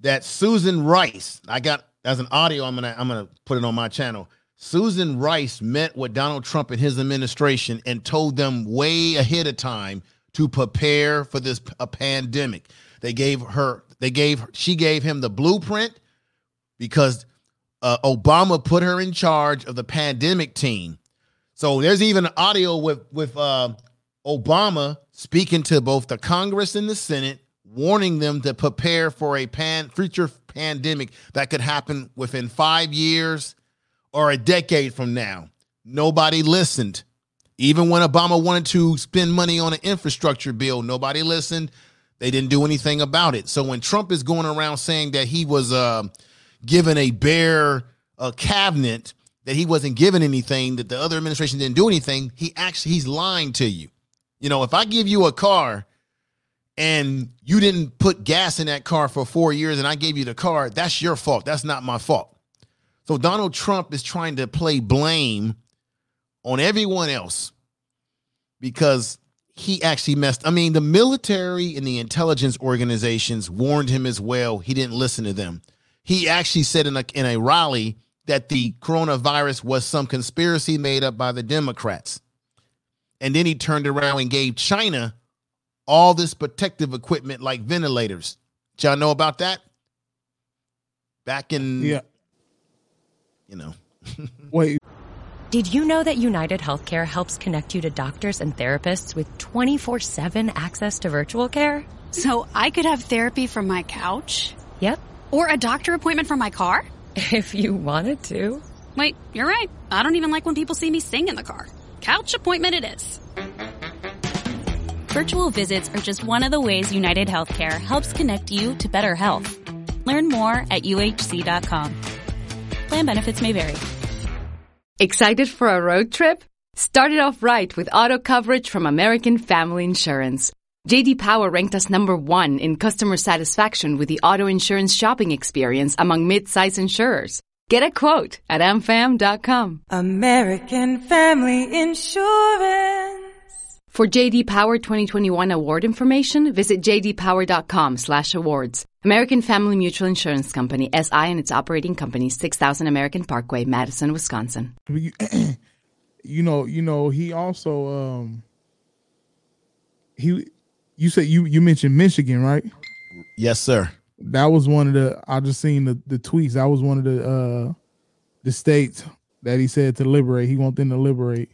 that Susan Rice? I got as an audio. I'm gonna I'm gonna put it on my channel. Susan Rice met with Donald Trump and his administration and told them way ahead of time to prepare for this a pandemic. They gave her they gave she gave him the blueprint because uh, Obama put her in charge of the pandemic team. So there's even audio with with uh, Obama speaking to both the Congress and the Senate, warning them to prepare for a pan future pandemic that could happen within five years or a decade from now. Nobody listened. Even when Obama wanted to spend money on an infrastructure bill, nobody listened. They didn't do anything about it. So when Trump is going around saying that he was uh, given a bare uh, cabinet, that he wasn't given anything, that the other administration didn't do anything, he actually he's lying to you. You know, if I give you a car and you didn't put gas in that car for four years and I gave you the car, that's your fault. That's not my fault. So Donald Trump is trying to play blame on everyone else because he actually messed. I mean, the military and the intelligence organizations warned him as well. He didn't listen to them. He actually said in a in a rally that the coronavirus was some conspiracy made up by the Democrats. And then he turned around and gave China all this protective equipment like ventilators. Did y'all know about that? Back in Yeah. you know. Wait. Did you know that United Healthcare helps connect you to doctors and therapists with 24 7 access to virtual care? So I could have therapy from my couch? Yep, Or a doctor appointment from my car? if you wanted to. Wait, you're right. I don't even like when people see me sing in the car. Couch appointment it is. Virtual visits are just one of the ways United Healthcare helps connect you to better health. Learn more at uhc.com. Plan benefits may vary. Excited for a road trip? Start it off right with auto coverage from American Family Insurance. JD Power ranked us number one in customer satisfaction with the auto insurance shopping experience among mid-size insurers. Get a quote at amfam.com. American Family Insurance. For JD Power 2021 award information, visit jdpower.com/awards. American Family Mutual Insurance Company SI and its operating company 6000 American Parkway, Madison, Wisconsin. you you know, you know, he also um he you said you you mentioned Michigan, right? Yes, sir. That was one of the I just seen the, the tweets. That was one of the uh the states that he said to liberate. He want them to liberate.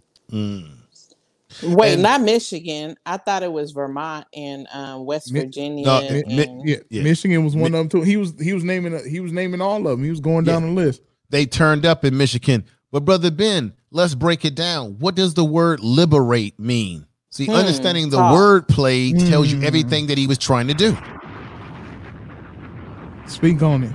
Wait, And- not Michigan. I thought it was Vermont and um, West Virginia. no, and, Mi- Yeah, Yeah. Michigan was one of them too. He was he was naming he was naming all of them. He was going down the list. They turned up in Michigan. But brother Ben, let's break it down. What does the word liberate mean? See, Hmm, understanding the talk. word play tells you Hmm. everything that he was trying to do. Speak on it.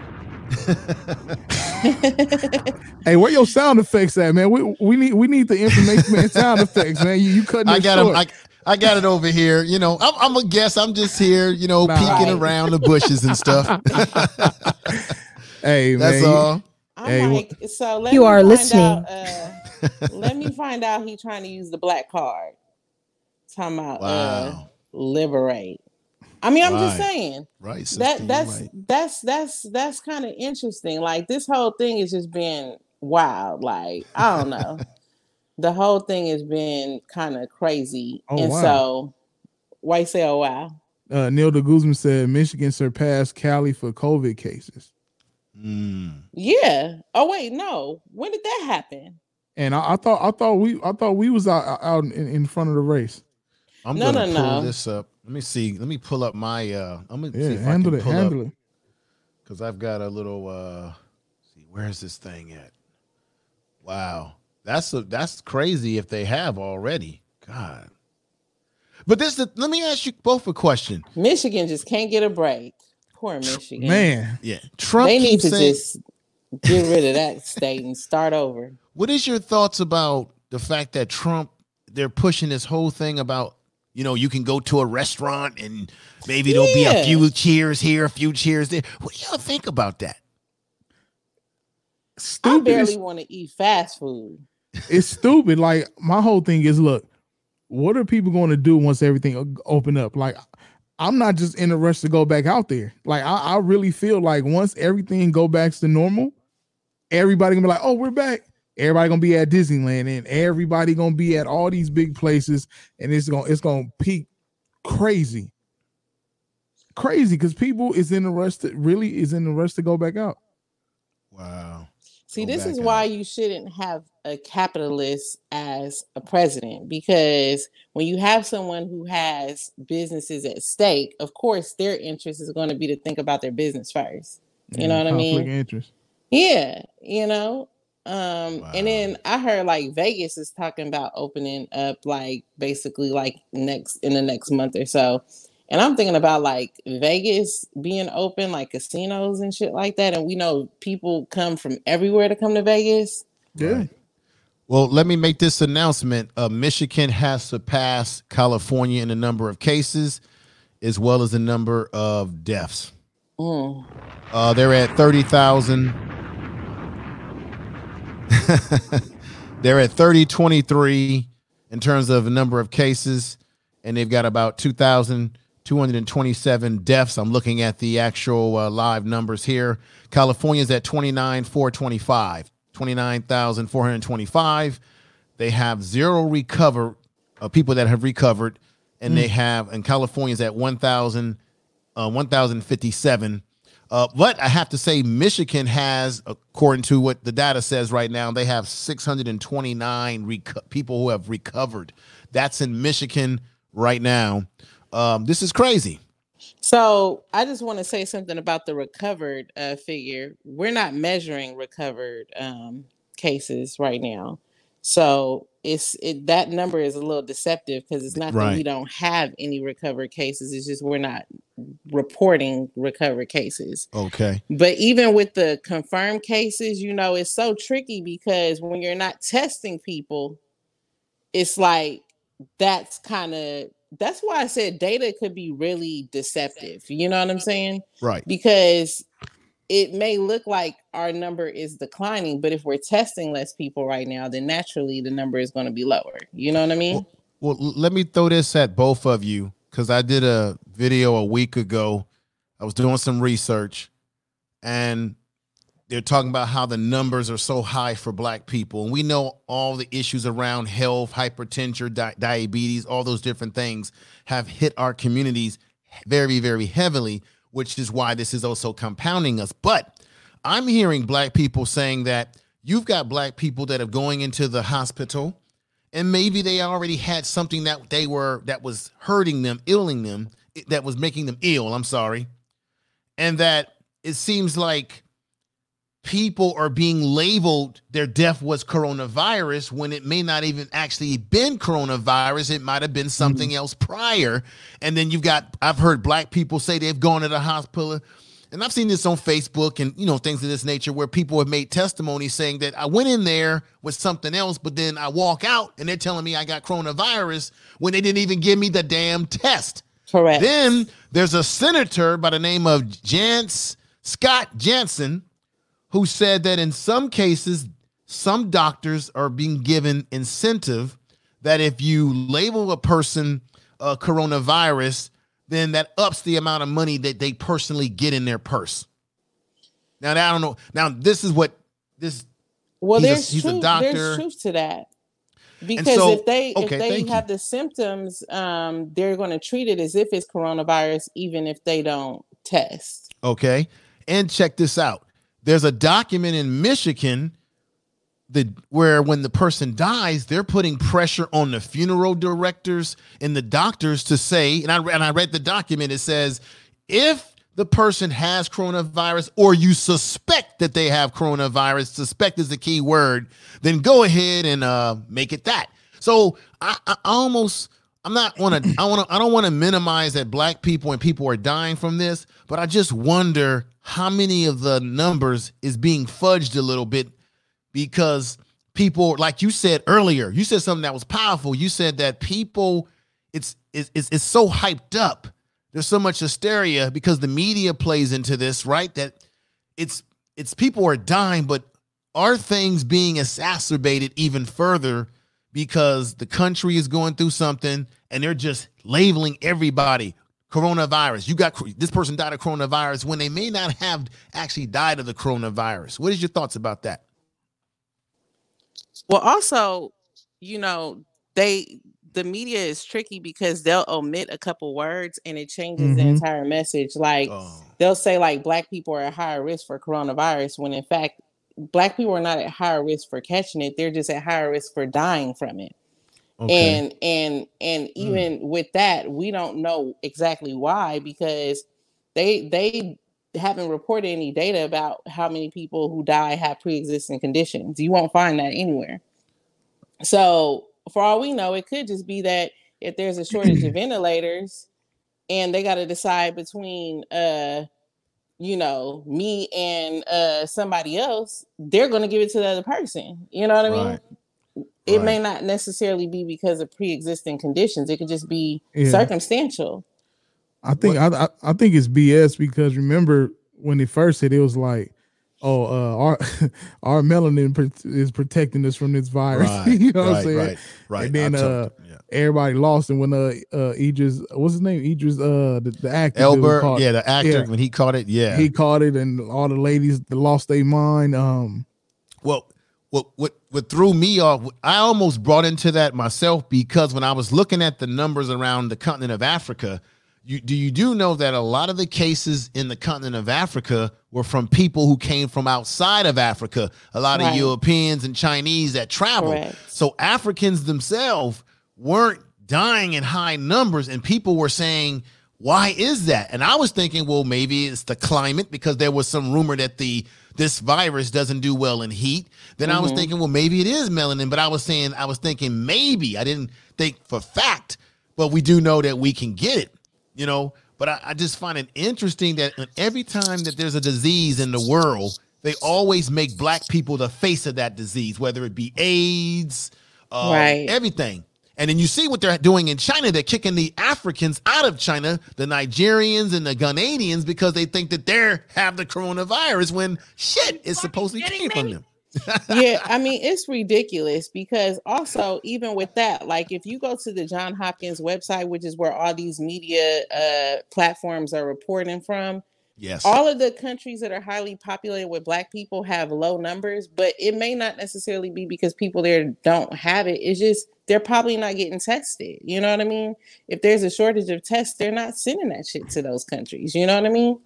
Hey, where your sound effects at, man? We we need we need the information man sound effects, man. You, you cutting I it got him. short. I, I got it over here. You know, I'm, I'm a guess. I'm just here, you know, Nah. peeking Right. around the bushes and stuff. hey, man. That's you- all. I'm Hey, like, so let You me are find listening. Out, uh, let me find out he trying to use the black card. Talking about uh, Wow. liberate. I mean, I'm just saying Right. sister, that that's right. that's that's that's kind of interesting. Like this whole thing is just been wild. Like I don't know, the whole thing has been kind of crazy, Oh, and wow. so why you say oh wow? uh, Neil de Guzman said Michigan surpassed Cali for COVID cases, Mm. Yeah. Oh wait, no. When did that happen? and I, I thought I thought we I thought we was out, out in, in front of the race. I'm No, gonna no, pull no. this up. Let me see. Let me pull up my. uh I'm gonna see Yeah, if handle I it, pull handle up it. because I've got a little. uh see Where's this thing at? Wow. That's a, that's crazy if they have already. God. But this the, let me ask you both a question. Michigan just can't get a break. Poor Michigan. Man, Yeah. Trump they need to saying, just get rid of that state and start over. What is your thoughts about the fact that Trump they're pushing this whole thing about you know you can go to a restaurant and maybe there'll be a few cheers here, a few cheers there. What do y'all think about that? Stupid. I stupid. barely want to eat fast food. it's stupid. Like my whole thing is, look, what are people going to do once everything o- open up? Like, I'm not just in a rush to go back out there. Like, I, I really feel like once everything go back to normal, everybody gonna be like, oh, we're back. Everybody gonna be at Disneyland, and everybody gonna be at all these big places, and it's gonna it's gonna peak crazy, crazy because people is in the rush to really is in the rush to go back out. Wow. See, Go this is out. why you shouldn't have a capitalist as a president because when you have someone who has businesses at stake, of course, their interest is going to be to think about their business first. You know what I mean? of Interest. Yeah, you know. Um Wow. and then I heard like Vegas is talking about opening up like basically like next in the next month or so. And I'm thinking about like Vegas being open like casinos and shit like that and we know people come from everywhere to come to Vegas. Yeah. Right. Well, let me make this announcement. Uh, Michigan has surpassed California in the number of cases as well as the number of deaths. Mm. Uh, they're at 30,000. they're at 3023 in terms of number of cases, and they've got about 2,227 deaths. I'm looking at the actual uh, live numbers here. California's at 29,425, 29,425. They have zero recovered uh, people that have recovered, and they have, and California's at 1,000 uh, 1,057. Uh, but I have to say, Michigan has, according to what the data says right now, they have 629 reco- people who have recovered. That's in Michigan right now. Um, this is crazy. So I just want to say something about the recovered uh, figure. We're not measuring recovered um, cases right now, so it's it that number is a little deceptive because it's not that we don't have any recovered cases. It's just we're not reporting recovered cases. Okay. But even with the confirmed cases, you know, it's so tricky because when you're not testing people, it's like that's kind of that's why I said data could be really deceptive. You know what I'm saying? Right. Because it may look like our number is declining, but if we're testing less people right now, then naturally the number is going to be lower. You know what I mean? Well, l- let me throw this at both of you because I did a video a week ago. I was doing some research and they're talking about how the numbers are so high for black people. And we know all the issues around health, hypertension, di- diabetes, all those different things have hit our communities very, very heavily, which is why this is also compounding us. But I'm hearing black people saying that you've got black people that are going into the hospital and maybe they already had something that they were that was hurting them, illing them, that was making them ill. I'm sorry, and that it seems like people are being labeled their death was coronavirus when it may not even actually been coronavirus it might have been mm-hmm. something else prior and then you've got i've heard black people say they've gone to the hospital and I've seen this on Facebook and you know things of this nature where people have made testimony saying that I went in there with something else, but then I walk out and they're telling me I got coronavirus when they didn't even give me the damn test. Correct. Then there's a senator by the name of Jance Scott Jensen who said that in some cases, some doctors are being given incentive that if you label a person uh, coronavirus, then that ups the amount of money that they personally get in their purse. Now, I don't know. Now, this is what this. Well, he's a- there's he's a truth. doctor. There's truth to that. Because so- if they okay, if they thank you. have the symptoms, um, they're going to treat it as if it's coronavirus, even if they don't test. Okay. And check this out. There's a document in Michigan the where when the person dies, they're putting pressure on the funeral directors and the doctors to say, and I and I read the document, it says, if the person has coronavirus or you suspect that they have coronavirus, suspect is the key word, then go ahead and uh, make it that. So I, I almost I'm not want to I want to I don't want to minimize that black people and people are dying from this, but I just wonder how many of the numbers is being fudged a little bit because people like you said earlier, you said something that was powerful. You said that people it's it's it's, so hyped up there's so much hysteria because the media plays into this, right? That it's it's people are dying, but are things being exacerbated even further because the country is going through something and they're just labeling everybody coronavirus. You got this person died of coronavirus when they may not have actually died of the coronavirus. What is your thoughts about that? Well, also, you know, they the media is tricky because they'll omit a couple words and it changes mm-hmm. the entire message. Like oh. they'll say like black people are at higher risk for coronavirus when in fact black people are not at higher risk for catching it. They're just at higher risk for dying from it. Okay. And and and mm. even mm. with that, we don't know exactly why because they they haven't reported any data about how many people who die have pre-existing conditions. You won't find that anywhere. So for all we know, it could just be that if there's a shortage of ventilators and they got to decide between uh you know me and uh somebody else they're going to give it to the other person you know what i mean it right. may not necessarily be because of pre-existing conditions it could just be yeah. circumstantial i think I, I think it's bs because remember when it first hit it was like oh, uh, our our melanin is protecting us from this virus. Right, you know right, what I'm saying? Right, right. And then uh, yeah. everybody lost, and when uh, uh, Idris, what's his name? Idris, uh, the, the actor, Elba, yeah, the actor, yeah. when he caught it, yeah, he caught it, and all the ladies lost their mind. Um, well. What, what what threw me off? I almost brought into that myself because when I was looking at the numbers around the continent of Africa, you, do you do know that a lot of the cases in the continent of Africa were from people who came from outside of Africa, a lot right. of Europeans and Chinese that traveled. So Africans themselves weren't dying in high numbers, and people were saying, why is that? And I was thinking, well, maybe it's the climate because there was some rumor that the this virus doesn't do well in heat. Then mm-hmm. I was mm-hmm. thinking, well, maybe it is melanin, but I was saying I was thinking maybe. I didn't think for fact, but we do know that we can get it you know. But I, I just find it interesting that every time that there's a disease in the world, they always make black people the face of that disease, whether it be AIDS, uh, right. everything. And then you see what they're doing in China. They're kicking the Africans out of China, the Nigerians and the Ghanaians, because they think that they have the coronavirus when shit is supposedly came from them yeah, I mean, it's ridiculous because also, even with that, like if you go to the John Hopkins website, which is where all these media uh, platforms are reporting from, yes, all of the countries that are highly populated with Black people have low numbers, but it may not necessarily be because people there don't have it. It's just they're probably not getting tested. You know what I mean? If there's a shortage of tests, they're not sending that shit to those countries. You know what I mean?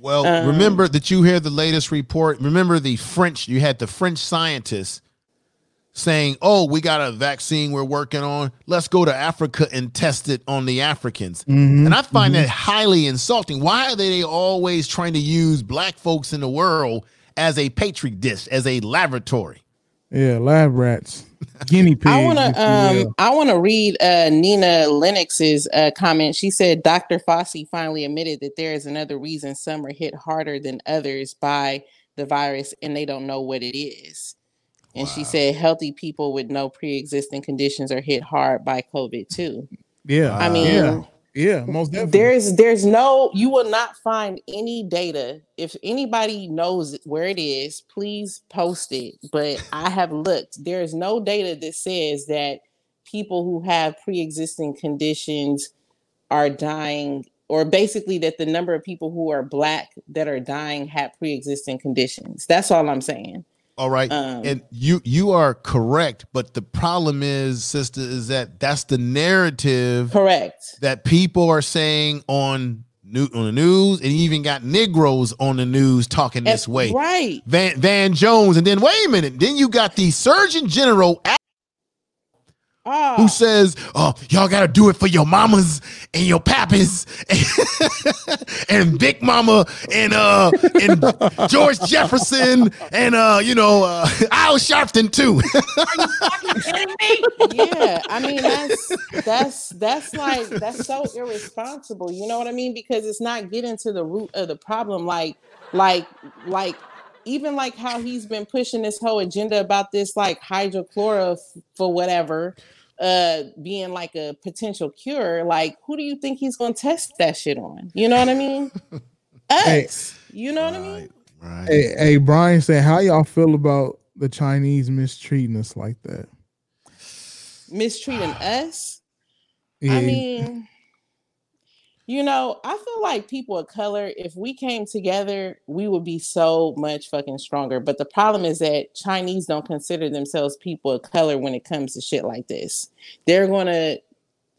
Well, um, remember that you hear the latest report. Remember the French, you had the French scientists saying, Oh, we got a vaccine we're working on. Let's go to Africa and test it on the Africans. Mm-hmm, and I find mm-hmm. that highly insulting. Why are they always trying to use black folks in the world as a petri dish, as a laboratory? Yeah, lab rats, guinea pigs. I want to um, I want to read uh, Nina Lennox's uh, comment. She said Dr. Fauci finally admitted that there is another reason some are hit harder than others by the virus, and they don't know what it is. And wow. she said healthy people with no pre-existing conditions are hit hard by COVID too. Yeah, I mean. Yeah yeah, most definitely. There's there's no you will not find any data. If anybody knows where it is, please post it. But I have looked. There is no data that says that people who have pre-existing conditions are dying or basically that the number of people who are black that are dying have pre-existing conditions. That's all I'm saying. All right, um, and you you are correct, but the problem is, sister, is that that's the narrative. Correct. That people are saying on new on the news, and even got Negroes on the news talking this way. Right. Van Van Jones, and then wait a minute, then you got the Surgeon General. Oh. who says, "Oh, y'all got to do it for your mamas and your pappas and Big Mama and uh and George Jefferson and uh you know uh, Al Sharpton too." yeah, I mean that's that's that's like that's so irresponsible. You know what I mean? Because it's not getting to the root of the problem. Like, like, like, even like how he's been pushing this whole agenda about this like hydrochloro for whatever, uh, being like a potential cure. Like, who do you think he's gonna test that shit on? You know what I mean? Hey. Us. You know what I mean? Right. Hey, hey, Brian said, how y'all feel about the Chinese mistreating us like that? Mistreating us. Yeah, I mean, you know, I feel like people of color, if we came together, we would be so much fucking stronger. But the problem is that Chinese don't consider themselves people of color when it comes to shit like this. They're going to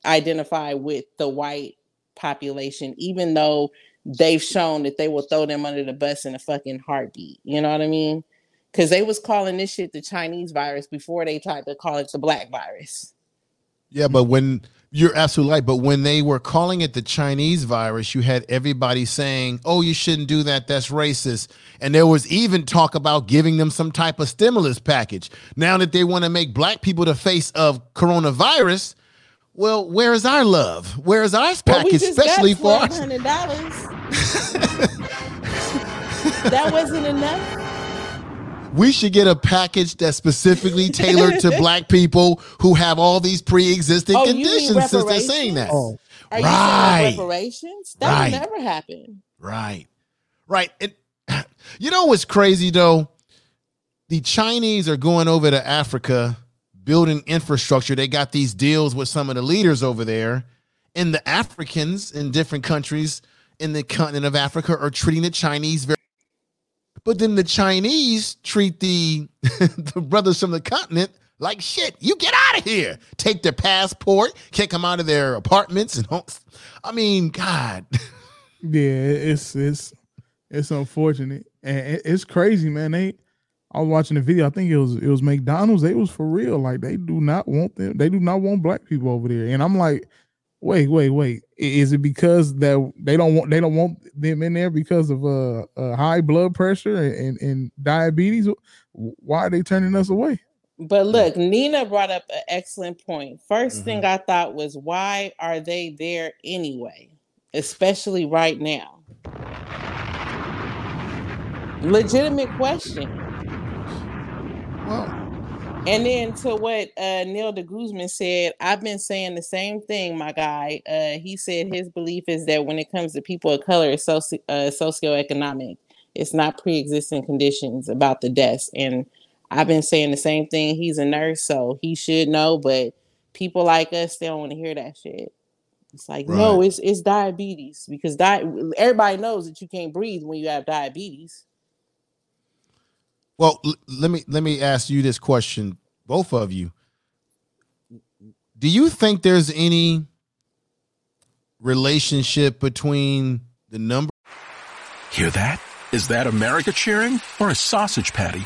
identify with the white population, even though they've shown that they will throw them under the bus in a fucking heartbeat. You know what I mean? Because they was calling this shit the Chinese virus before they tried to call it the black virus. Yeah, but when you're absolutely right, but when they were calling it the Chinese virus, you had everybody saying, "Oh, you shouldn't do that. That's racist." And there was even talk about giving them some type of stimulus package. Now that they want to make black people the face of coronavirus, well, where is our love? Where is our Well, package, just especially for us? hundred dollars. that wasn't enough. We should get a package that's specifically tailored to black people who have all these pre-existing Oh, conditions. Since they're saying that, Oh, Are you Right. reparations? That Right. never happen. Right. Right. And you know what's crazy though? The Chinese are going over to Africa building infrastructure. They got these deals with some of the leaders over there. And the Africans in different countries in the continent of Africa are treating the Chinese very but then the Chinese treat the the brothers from the continent like shit. You get out of here. Take their passport, kick them out of their apartments and homes. I mean, God. yeah, it's it's it's unfortunate and it's crazy, man. They, I was watching the video. I think it was it was McDonald's. They was for real. Like they do not want them. They do not want black people over there. And I'm like, wait, wait, wait. Is it because that they don't want they don't want them in there because of uh, uh high blood pressure and, and, and diabetes? Why are they turning us away? But look, Nina brought up an excellent point. 1st Mm-hmm. thing I thought was, why are they there anyway? Especially right now. Legitimate question. Well, And then to what uh, Neil de Guzman said, I've been saying the same thing, my guy. Uh, he said his belief is that when it comes to people of color, it's soci- uh, socioeconomic. It's not pre-existing conditions about the deaths. And I've been saying the same thing. He's a nurse, so he should know. But people like us, they don't want to hear that shit. It's like, no, it's it's diabetes because di- everybody knows that you can't breathe when you have diabetes. Well, l- let me let me ask you this question, both of you. Do you think there's any relationship between the number Hear that? Is that America cheering or a sausage patty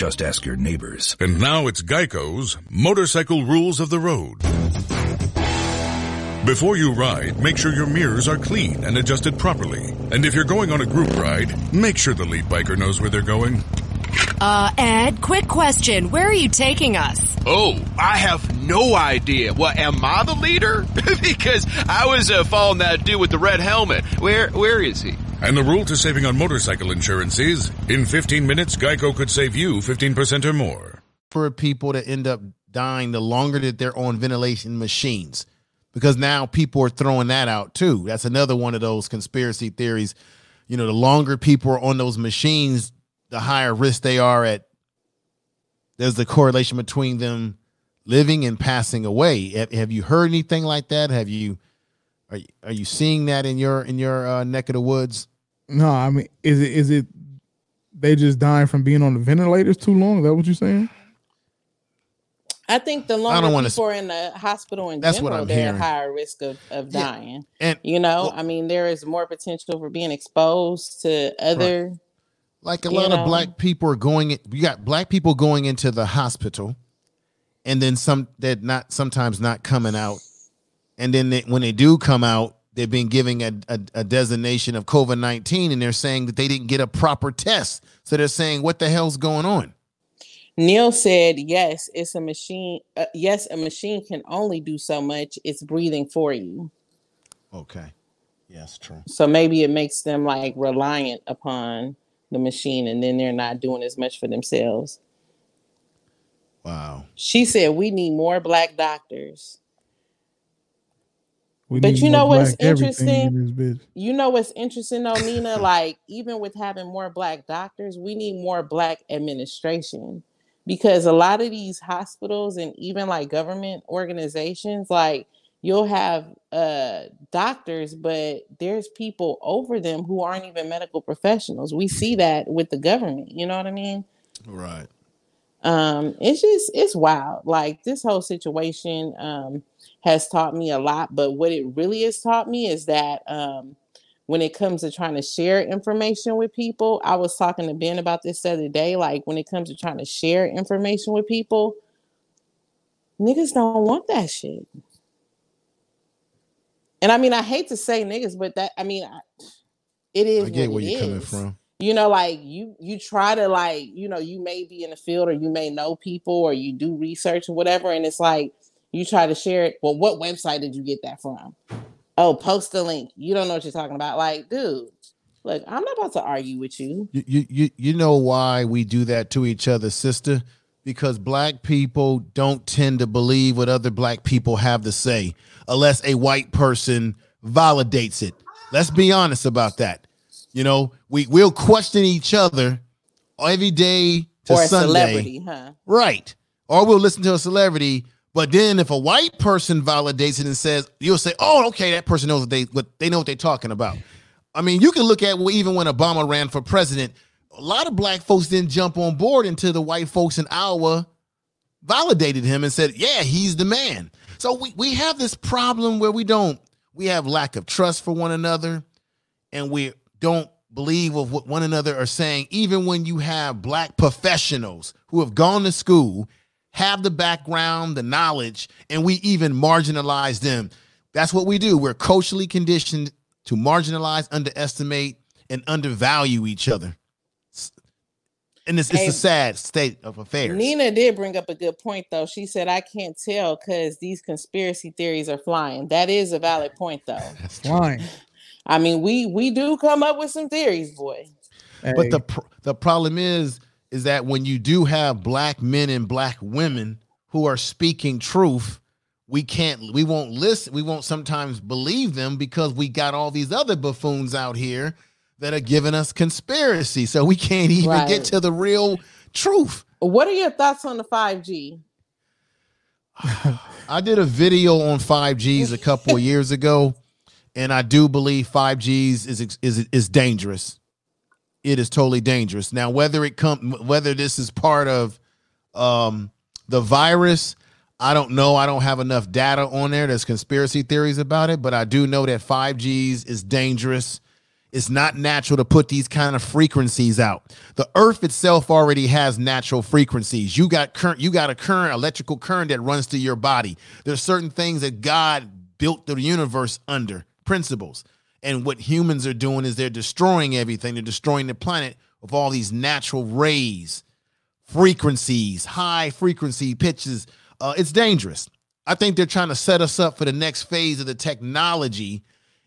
Just ask your neighbors. And now it's Geico's Motorcycle Rules of the Road. Before you ride, make sure your mirrors are clean and adjusted properly. And if you're going on a group ride, make sure the lead biker knows where they're going. Uh, Ed, quick question. Where are you taking us? Oh, I have no idea. Well, am I the leader? because I was uh, following that dude with the red helmet. Where, where is he? And the rule to saving on motorcycle insurance is in 15 minutes, Geico could save you 15% or more. For people to end up dying the longer that they're on ventilation machines, because now people are throwing that out too. That's another one of those conspiracy theories. You know, the longer people are on those machines, the higher risk they are at. There's the correlation between them living and passing away. Have, you heard anything like that? Have you are you, are you seeing that in your in your uh, neck of the woods? No, I mean, is it is it they just dying from being on the ventilators too long? Is that what you're saying? I think the I don't wanna people are in the hospital in That's what general, I'm they're at higher risk of, of Yeah, dying. and- you know, I mean, there is more potential for being exposed to other. Like a lot know. of black people are going. You got black people going into the hospital, and then some that not sometimes not coming out, and then they, when they do come out, they've been giving a, a, a designation of COVID nineteen, and they're saying that they didn't get a proper test. So they're saying, "What the hell's going on?" Neil said, "Yes, it's a machine. Uh, yes, a machine can only do so much. It's breathing for you. Okay, yes, true. So maybe it makes them like reliant upon the machine, and then they're not doing as much for themselves." Wow. She said, "We need more black doctors." We But you know what's interesting? in. You know what's interesting though, Nina? like, even with having more black doctors, we need more black administration because a lot of these hospitals and even like government organizations, like, you'll have uh doctors, but there's people over them who aren't even medical professionals. We see that with the government, you know what I mean? Right. um it's just it's wild like this whole situation um has taught me a lot but what it really has taught me is that um when it comes to trying to share information with people i was talking to ben about this the other day like when it comes to trying to share information with people niggas don't want that shit and i mean i hate to say niggas but that i mean I, it is I get where you're coming from. you know like you you try to like you know you may be in the field or you may know people or you do research or whatever and it's like you try to share it well what website did you get that from oh post the link you don't know what you're talking about like dude look i'm not about to argue with you You, you you know why we do that to each other, sister? Because black people don't tend to believe what other black people have to say unless a white person validates it. Let's be honest about that. You know, we we'll question each other every day to or a Sunday. celebrity huh Right. Or we'll listen to a celebrity, but then if a white person validates it and says, you'll say, "Oh, okay, that person knows what they what they know what they're talking about." I mean, you can look at well, even when Obama ran for president, a lot of black folks didn't jump on board until the white folks in Iowa validated him and said, "Yeah, he's the man." So we we have this problem where we don't we have lack of trust for one another, and we don't believe of what one another are saying. Even when you have black professionals who have gone to school, have the background, the knowledge, and we even marginalize them. That's what we do. We're culturally conditioned to marginalize, underestimate, and undervalue each other. And it's, it's Hey, a sad state of affairs. nina did bring up a good point though she said i can't tell because these conspiracy theories are flying that is a valid point though That's Flying. i mean we we do come up with some theories boy But the pr- the problem is is that when you do have black men and black women who are speaking truth, we can't we won't listen, we won't sometimes believe them because we got all these other buffoons out here that are giving us conspiracy. So we can't even Right. get to the real truth. what are your thoughts on the 5g I did a video on 5Gs a couple of years ago, and I do believe 5Gs is is is dangerous. It is totally dangerous. Now, whether it come whether this is part of um the virus, I don't know. I don't have enough data on there. There's conspiracy theories about it, but I do know that 5Gs is dangerous. It's not natural to put these kind of frequencies out. The earth itself already has natural frequencies. You got current, you got a current, electrical current that runs through your body. There's certain things that God built the universe under, principles. And what humans are doing is they're destroying everything. They're destroying the planet with all these natural rays, frequencies, high frequency pitches. Uh, it's dangerous. I think they're trying to set us up for the next phase of the technology.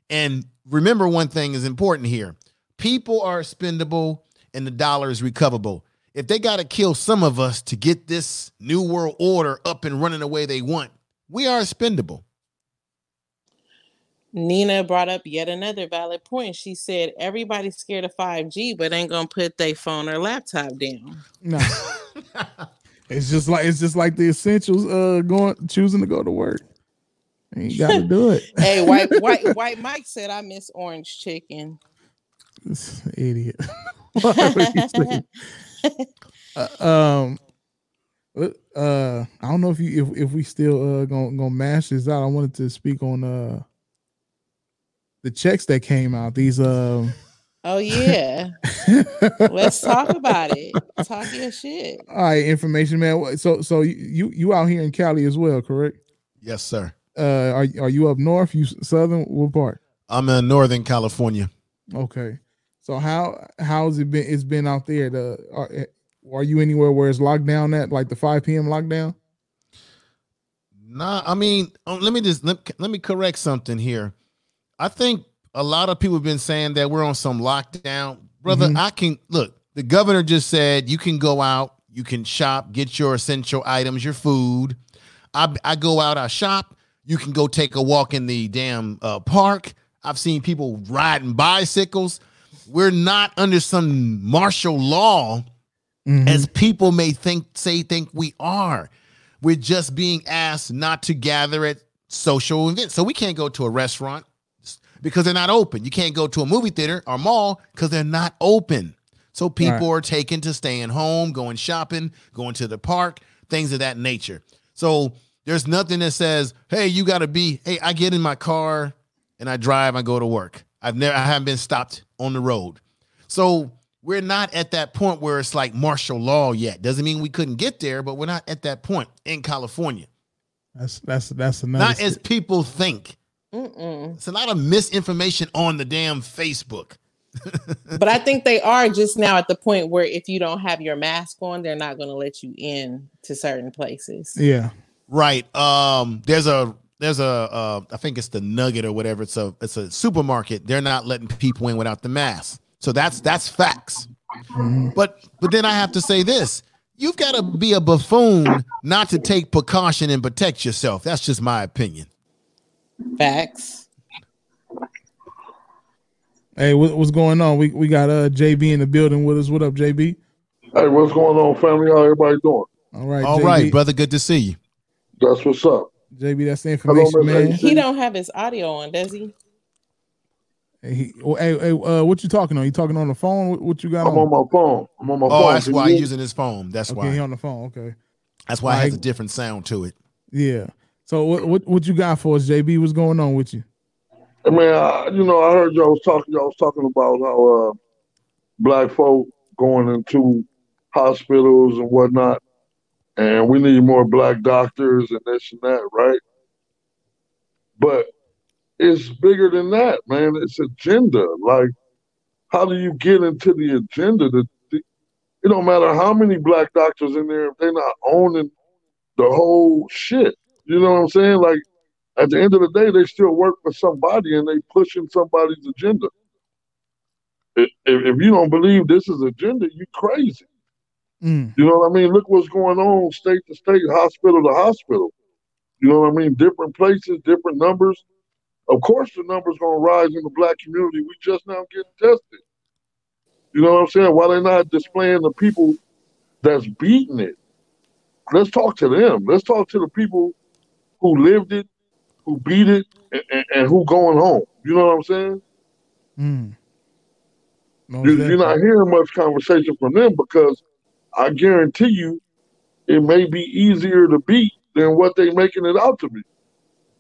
And remember, one thing is important here people are expendable and the dollar is recoverable. If they got to kill some of us to get this new world order up and running the way they want, we are expendable. Nina brought up yet another valid point. She said everybody's scared of 5G, but ain't gonna put their phone or laptop down. No. it's just like it's just like the essentials uh going choosing to go to work. Ain't gotta do it. hey, white white white Mike said I miss orange chicken. This idiot. uh, um uh I don't know if you if, if we still uh gonna gonna mash this out. I wanted to speak on uh the checks that came out. These um Oh yeah. Let's talk about it. Talk your shit. All right, information man. So so you you out here in Cali as well, correct? Yes, sir. Uh are are you up north? You southern? What part? I'm in Northern California. Okay. So how how's it been? It's been out there. The are, eh, are you anywhere where it's locked down at like the 5 p.m. lockdown? Nah, I mean, um, let me just let, let me correct something here. I think a lot of people have been saying that we're on some lockdown. Brother, Mhm. I can look, the governor just said you can go out, you can shop, get your essential items, your food. I, I go out, I shop. You can go take a walk in the damn uh, park. I've seen people riding bicycles. We're not under some martial law as people may think say think we are. We're just being asked not to gather at social events. So we can't go to a restaurant because they're not open. You can't go to a movie theater or mall because they're not open. So people Right. are taken to staying home, going shopping, going to the park, things of that nature. So there's nothing that says, "Hey, you got to be." Hey, I get in my car and I drive. I go to work. I've never, I haven't been stopped on the road. So we're not at that point where it's like martial law yet. Doesn't mean we couldn't get there, but we're not at that point in California. That's that's that's another. Not as people think. Mm-mm. It's a lot of misinformation on the damn Facebook. But I think they are just now at the point where if you don't have your mask on, they're not going to let you in to certain places. yeah. Right. Um. There's a there's a uh, I think it's the Nugget or whatever. It's a it's a supermarket. They're not letting people in without the mask. So that's that's facts. But but then I have to say this. You've got to be a buffoon not to take precaution and protect yourself. That's just my opinion. Facts. Hey, what, what's going on? We we got uh JB in the building with us. What up, JB? Hey, what's going on, family? How everybody doing? All right, All JB. right, brother. Good to see you. That's what's up. JB, that's the information, man. He don't have his audio on, does he? Hey, he, oh, hey, hey, uh, what you talking on? You talking on the phone? What, what you got I'm on? on my phone. I'm on my Oh, phone. Oh, that's Can why he's using his phone. That's okay, why. he on the phone. Okay. That's why it has a different sound to it. Yeah. So what what what you got for us, JB? What's going on with you? Hey, man, I, you know, I heard y'all was talking. Y'all was talking about how uh, black folk going into hospitals and whatnot, and we need more black doctors and this and that, right? But it's bigger than that, man. It's agenda. Like, how do you get into the agenda? The, the, it don't matter how many black doctors in there if they're not owning the whole shit. You know what I'm saying? Like, at the end of the day, they still work for somebody and they pushing somebody's agenda. If, if you don't believe this is agenda, you crazy. Mm. You know what I mean? Look what's going on state to state, hospital to hospital. You know what I mean? Different places, different numbers. Of course, the numbers gonna rise in the black community. We just now getting tested. You know what I'm saying? Why they not displaying the people that's beating it? Let's talk to them. Let's talk to the people who lived it, who beat it, and, and, and who going home. You know what I'm saying? Mm. Most You, you're not hearing much conversation from them because I guarantee you it may be easier to beat than what they making it out to be.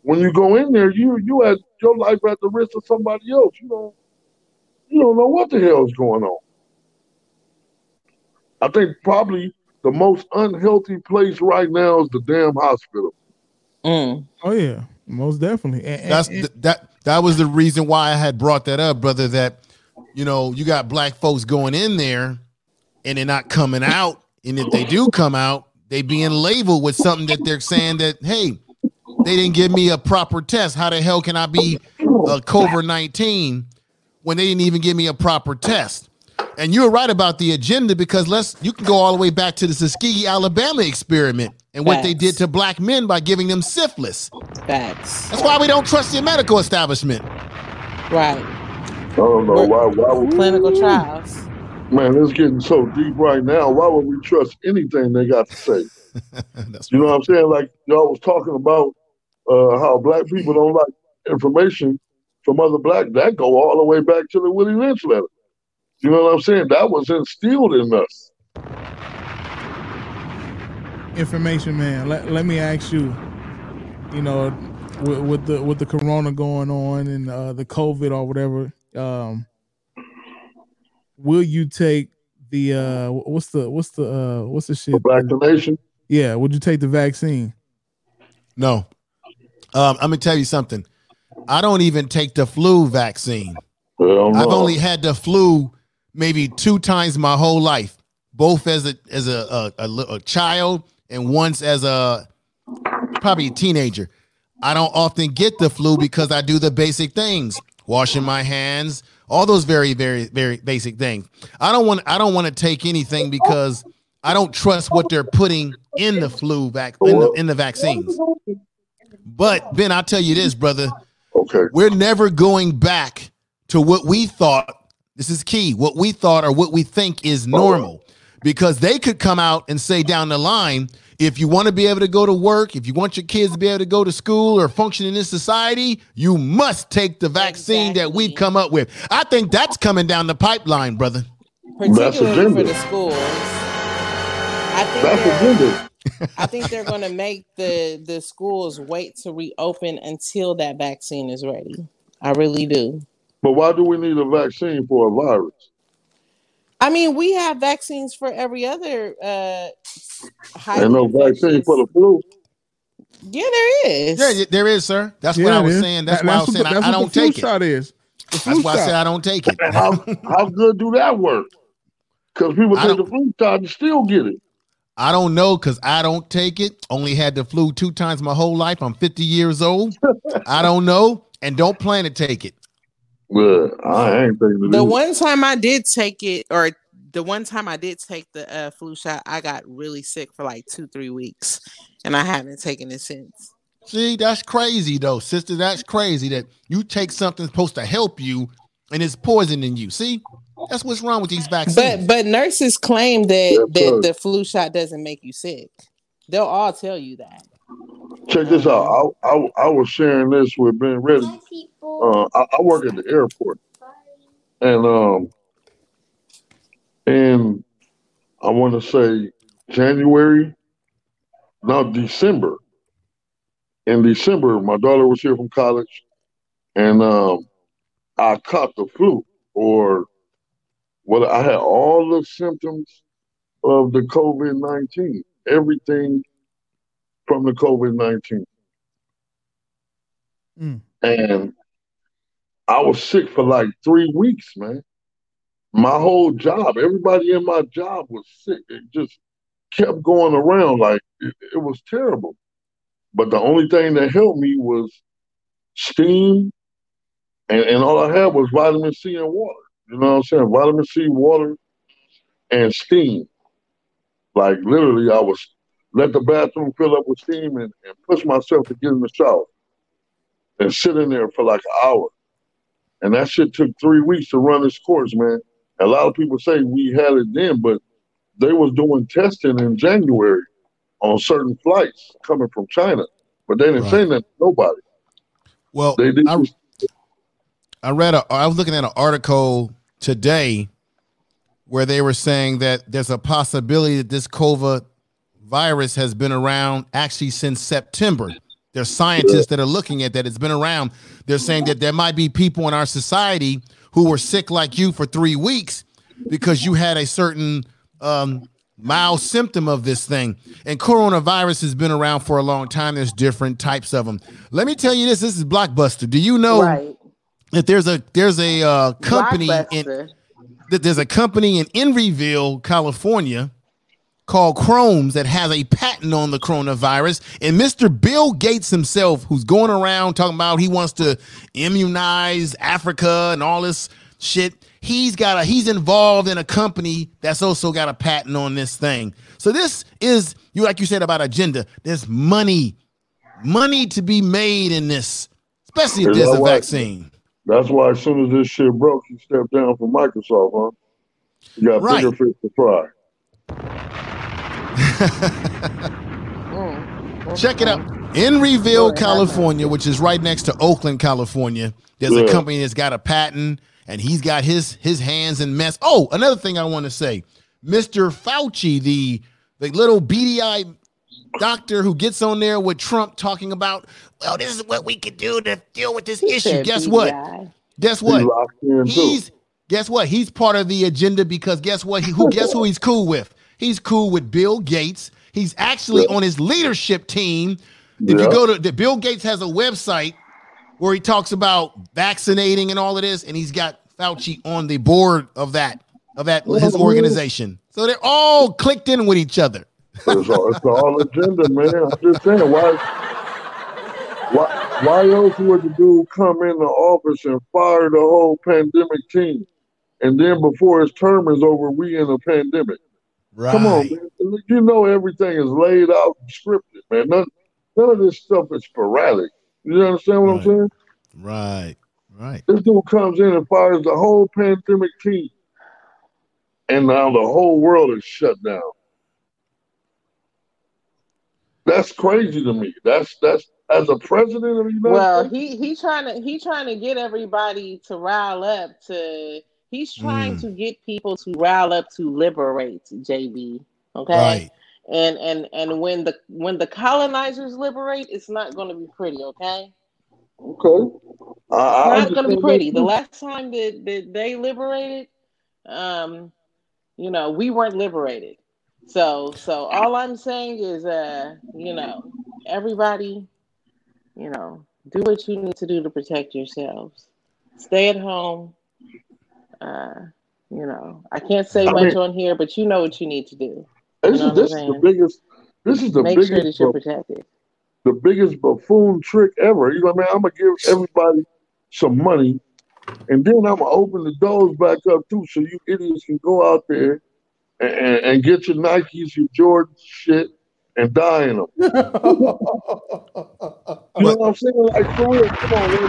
When you go in there, you you at your life at the risk of somebody else. You don't you don't know what the hell is going on. I think probably the most unhealthy place right now is the damn hospital. Mm. Oh yeah, most definitely. And- and- That's and- th- that. That was the reason why I had brought that up, brother. That you know you got black folks going in there and they're not coming out. And if they do come out, they being labeled with something that they're saying that, hey, they didn't give me a proper test. How the hell can I be a COVID 19 when they didn't even give me a proper test? And you're right about the agenda because let's you can go all the way back to the Tuskegee, Alabama experiment and what they did to black men by giving them syphilis. Facts. That's why we don't trust the medical establishment. Right. I don't know why. Why would Clinical trials. Man, it's getting so deep right now. Why would we trust anything they got to say? you know what I'm saying? Like y'all was talking about uh, how black people don't like information from other black. That go all the way back to the Willie Lynch letter. You know what I'm saying? That was instilled in us. Information man let, let me ask you you know with, with the with the corona going on and uh the covid or whatever um will you take the uh what's the what's the uh what's the shit vaccination yeah would you take the vaccine No. Um, I'm gonna tell you something. I don't even take the flu vaccine. I've only had the flu maybe two times my whole life, both as a as a a, a, a child and once as a probably a teenager. I don't often get the flu because I do the basic things, washing my hands, all those very very very basic things. I don't want I don't want to take anything because I don't trust what they're putting in the flu vac in the, in the vaccines. But Ben, I'll tell you this, brother. Okay. We're never going back to what we thought. This is key. What we thought or what we think is uh-huh. normal. Because they could come out and say down the line, if you want to be able to go to work, if you want your kids to be able to go to school or function in this society, you must take the vaccine that we've come up with. I think that's coming down the pipeline, brother. particularly for the schools. I think That's they're- agenda. I think they're going to make the the schools wait to reopen until that vaccine is ready. I really do. But why do we need a vaccine for a virus? I mean, we have vaccines for every other uh high Ain't no vaccine for the flu. Yeah, there is. Yeah, y- there is, sir. That's what I was is. saying. That's That- why I was saying the- I, I don't the take it. shot is. The That's why I said I don't take it. How how good do that work? Because people take the flu shot and still get it. I don't know because I don't take it. Only had the flu two times my whole life. I'm 50 years old. I don't know and don't plan to take it. Well, I ain't taking. The either. one time I did take it, or the one time I did take the uh, flu shot, I got really sick for like two, three weeks, and I haven't taken it since. See, that's crazy though, sister. That's crazy that you take something supposed to help you and it's poisoning you. See, that's what's wrong with these vaccines. But but nurses claim that Yes, that the flu shot doesn't make you sick. They'll all tell you that. Check this out. I, I I was sharing this with Ben Reddy. Uh, I, I work at the airport, and um, and I want to say January, no December. In December, my daughter was here from college, and um, I caught the flu, or well, I had all the symptoms of the COVID nineteen, everything from the COVID nineteen mm. and I was sick for like three weeks, man. My whole job, everybody in my job was sick. It just kept going around like it, it was terrible. But the only thing that helped me was steam, and, and all I had was vitamin C and water. You know what I'm saying? Vitamin C, water, and steam. Like literally, I was let the bathroom fill up with steam and, and push myself to get in the shower and sit in there for like an hour. And that shit took three weeks to run its course, man. A lot of people say we had it then, but they was doing testing in January on certain flights coming from China. But they didn't say nothing to nobody. Well, They did I, I read a I was looking at an article today where they were saying that there's a possibility that this COVID virus has been around actually since September. There's scientists that are looking at that. It's been around. They're saying that there might be people in our society who were sick like you for three weeks because you had a certain um, mild symptom of this thing. And coronavirus has been around for a long time. There's different types of them. Let me tell you this. This is Blockbuster. Do you know Right. that there's a there's a uh, company in that there's a company in Emeryville, California, called Chromes that has a patent on the coronavirus. And Mr. Bill Gates himself, who's going around talking about he wants to immunize Africa and all this shit, he's got a he's involved in a company that's also got a patent on this thing. So this is you like you said about agenda. There's money, money to be made in this, especially if there's a vaccine. That's why as soon as this shit broke, you stepped down from Microsoft, huh? You got Right. bigger fish to fry. Check it out. Emeryville, California, which is right next to Oakland, California. There's a company that's got a patent and he's got his his hands in mess. Oh, another thing I want to say. Mr. Fauci, the the little beady eye doctor who gets on there with Trump talking about, well, this is what we could do to deal with this issue. Guess what? Guess what? locked in. He's guess what? He's part of the agenda because guess what? He, who guess who he's cool with? He's cool with Bill Gates. He's actually on his leadership team. If you go to the Bill Gates has a website where he talks about vaccinating and all of this, and he's got Fauci on the board of that of that his organization. So they're all clicked in with each other. It's all, it's all agenda, man. I'm just saying, why, why, why else would the dude come in the office and fire the whole pandemic team, and then before his term is over, we in a pandemic? Come on, man. You know everything is laid out and scripted, man. None, none of this stuff is sporadic. You understand what I'm saying? Right, right. This dude comes in and fires the whole pandemic team, and now the whole world is shut down. That's crazy to me. That's that's as a president of the United Well, States. he he trying to he trying to get everybody to rile up to. He's trying Mm. to get people to rile up to liberate JB. Okay. Right. And and and when the when the colonizers liberate, it's not going to be pretty. Okay. Okay. I, I It's not going to be pretty. The last time that, that they liberated, um, you know, we weren't liberated. So so all I'm saying is, uh, you know, everybody, you know, do what you need to do to protect yourselves. Stay at home. Uh, you know, I can't say I much mean- on here, but you know what you need to do. This You know is this is the biggest. This is the Make biggest. sure that you're bu- protected. the biggest buffoon trick ever. You know what I mean? I'm gonna give everybody some money, and then I'm gonna open the doors back up too, so you idiots can go out there and, and, and get your Nikes, your Jordan shit, and die in them. you know what I'm saying? Like for real, come on, man.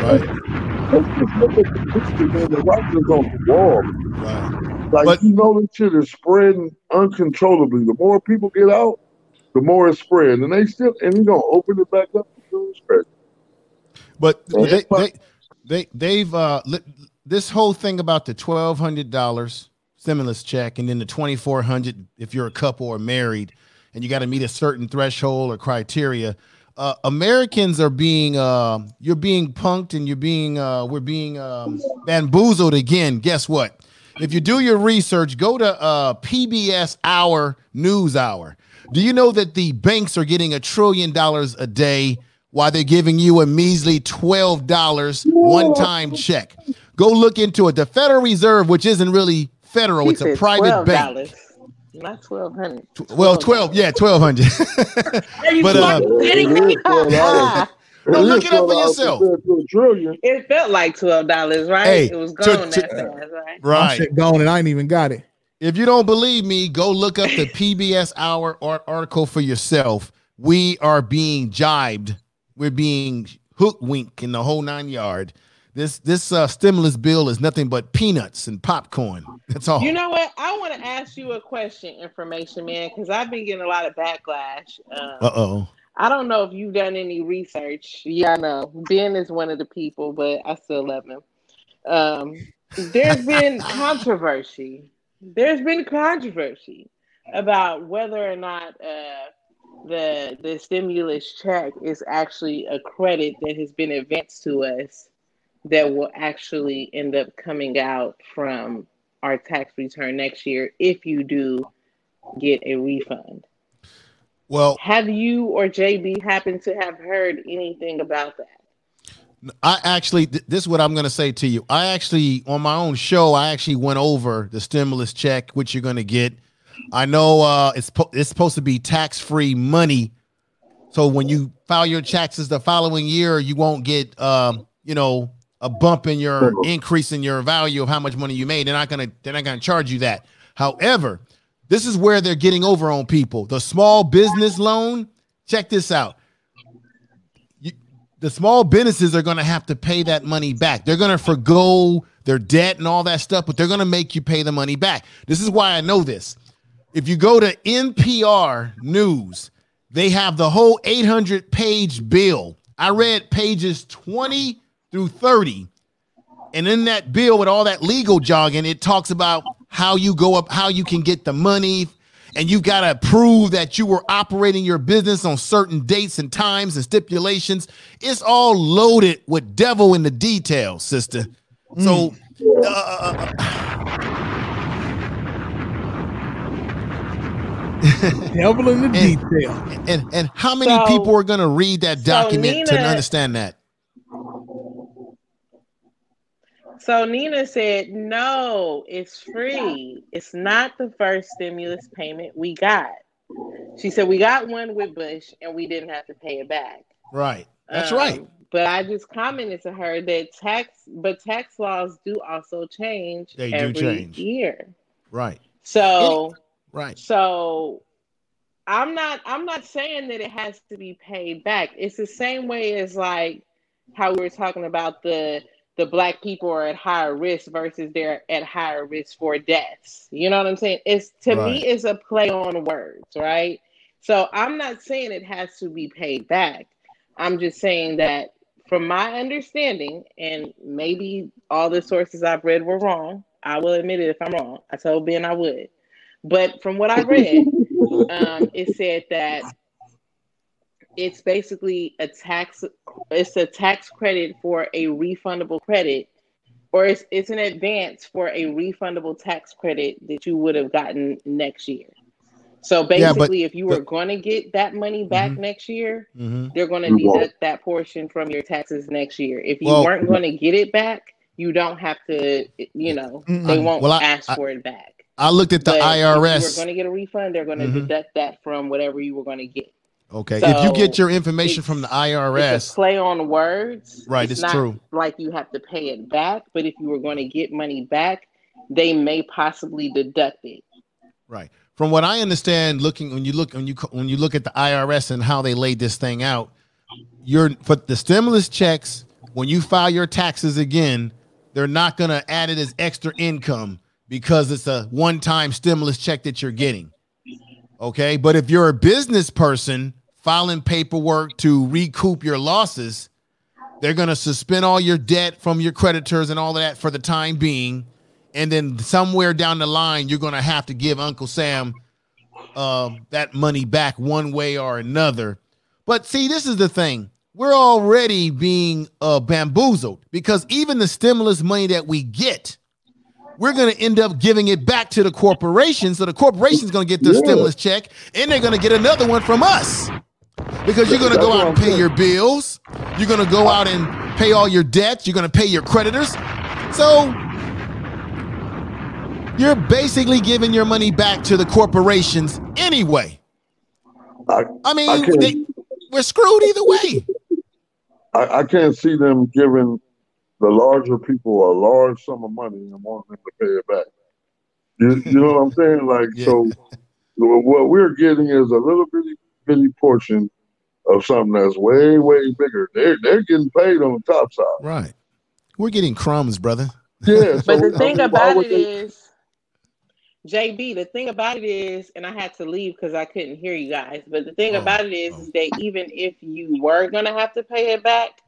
Right, right. Let's just look at the picture, man. The writing's on the wall. Right. Like you know, this shit is spreading uncontrollably. The more people get out, the more it spreads, and they still and you gonna open it back up to spread. But they, they they they've uh li- this whole thing about the twelve hundred dollars stimulus check and then the twenty four hundred if you're a couple or married and you got to meet a certain threshold or criteria. Uh, Americans are being uh, you're being punked and you're being uh, we're being um, bamboozled again. Guess what? If you do your research, go to uh, PBS Hour News Hour. Do you know that the banks are getting a trillion dollars a day while they're giving you a measly $12 one time check? Go look into it. The Federal Reserve, which isn't really federal, He it's a private bank. $12, Not twelve hundred. Well, 12, yeah, 1200. but uh, No, look it up for yourself. It felt like twelve dollars, right? Hey, it was gone to- that fast, right? My Right. shit gone and I ain't even got it. If you don't believe me, go look up the PBS Hour art- article for yourself. We are being jibed. We're being hookwinked in the whole nine yard. This this uh, stimulus bill is nothing but peanuts and popcorn. That's all. You know what? I want to ask you a question, information man, because I've been getting a lot of backlash. Um, Uh oh. I don't know if you've done any research. Yeah, I know Ben is one of the people, but I still love him. Um, there's been controversy. There's been controversy about whether or not uh, the the stimulus check is actually a credit that has been advanced to us that will actually end up coming out from our tax return next year if you do get a refund. Well, Have you or JB happened to have heard anything about that? I actually, th- this is what I'm going to say to you. I actually, on my own show, I actually went over the stimulus check, which you're going to get. I know uh, it's po- it's supposed to be tax free money, so when you file your taxes the following year, you won't get um, you know a bump in your increase in your value of how much money you made. They're not gonna they're not gonna charge you that. However, this is where they're getting over on people. The small business loan. Check this out the small businesses are going to have to pay that money back. They're going to forego their debt and all that stuff, but they're going to make you pay the money back. This is why I know this. If you go to NPR News, they have the whole 800 page bill. I read pages 20 through 30. And in that bill with all that legal jargon, it talks about how you go up, how you can get the money, and you got to prove that you were operating your business on certain dates and times and stipulations. It's all loaded with devil in the details, sister. So, uh, uh, devil in the and, detail. And and how many So- people are going to read that so document to understand that? So Nina said, no, it's free. It's not the first stimulus payment we got. She said, we got one with Bush and we didn't have to pay it back. Right. That's Um, right. But I just commented to her that tax, but tax laws do also change They do change. year. Right. So, Right. so I'm not, I'm not saying that it has to be paid back. It's the same way as like how we were talking about the the black people are at higher risk versus they're at higher risk for deaths. You know what I'm saying? It's to Right. me, it's a play on words, right? So I'm not saying it has to be paid back. I'm just saying that from my understanding, and maybe all the sources I've read were wrong. I will admit it if I'm wrong. I told Ben I would. But from what I read, um, it said that it's basically a tax it's a tax credit for a refundable credit or it's, it's an advance for a refundable tax credit that you would have gotten next year. So Yeah, but basically if you were going to get that money back next year Mhm. they're going to You deduct that portion from your taxes next year. If you Well- weren't going to get it back you don't have to you know they won't Well, I- ask I- for it back. I looked at the But if you IRS. were going to get a refund they're going to Mhm. deduct that from whatever you were going to get Okay. if you get your information from the it's IRS, play on words. Right, it's not true. Like you have to pay it back, but if you were going to get money back, they may possibly deduct it. right. From what I understand, looking when you look when you when you look at the IRS and how they laid this thing out, you're for the stimulus checks when you file your taxes again, they're not going to add it as extra income because it's a one-time stimulus check that you're getting. Okay, but if you're a business person filing paperwork to recoup your losses, they're going to suspend all your debt from your creditors and all of that for the time being. And then somewhere down the line, you're going to have to give Uncle Sam um, that money back one way or another. But see, this is the thing. We're already being uh, bamboozled because even the stimulus money that we get, we're going to end up giving it back to the corporation. So the corporation's going to get their Yeah. stimulus check and they're going to get another one from us because you're going to go out and pay your bills. You're going to go out and pay all your debts. You're going to pay your creditors. So you're basically giving your money back to the corporations anyway. I, I mean, I they, we're screwed either way. I, I can't see them giving the larger people a large sum of money and wanting them to pay it back. You, you know what I'm saying? Like, so what we're getting is a little bitty, bitty portion of something that's way, way bigger. They're they're getting paid on the top side. Right. We're getting crumbs, brother. Yeah. But so, the I thing mean, about would it they- is, JB, the thing about it is, and I had to leave because I couldn't hear you guys. But the thing Oh, about it is, oh. is that even if you were gonna have to pay it back,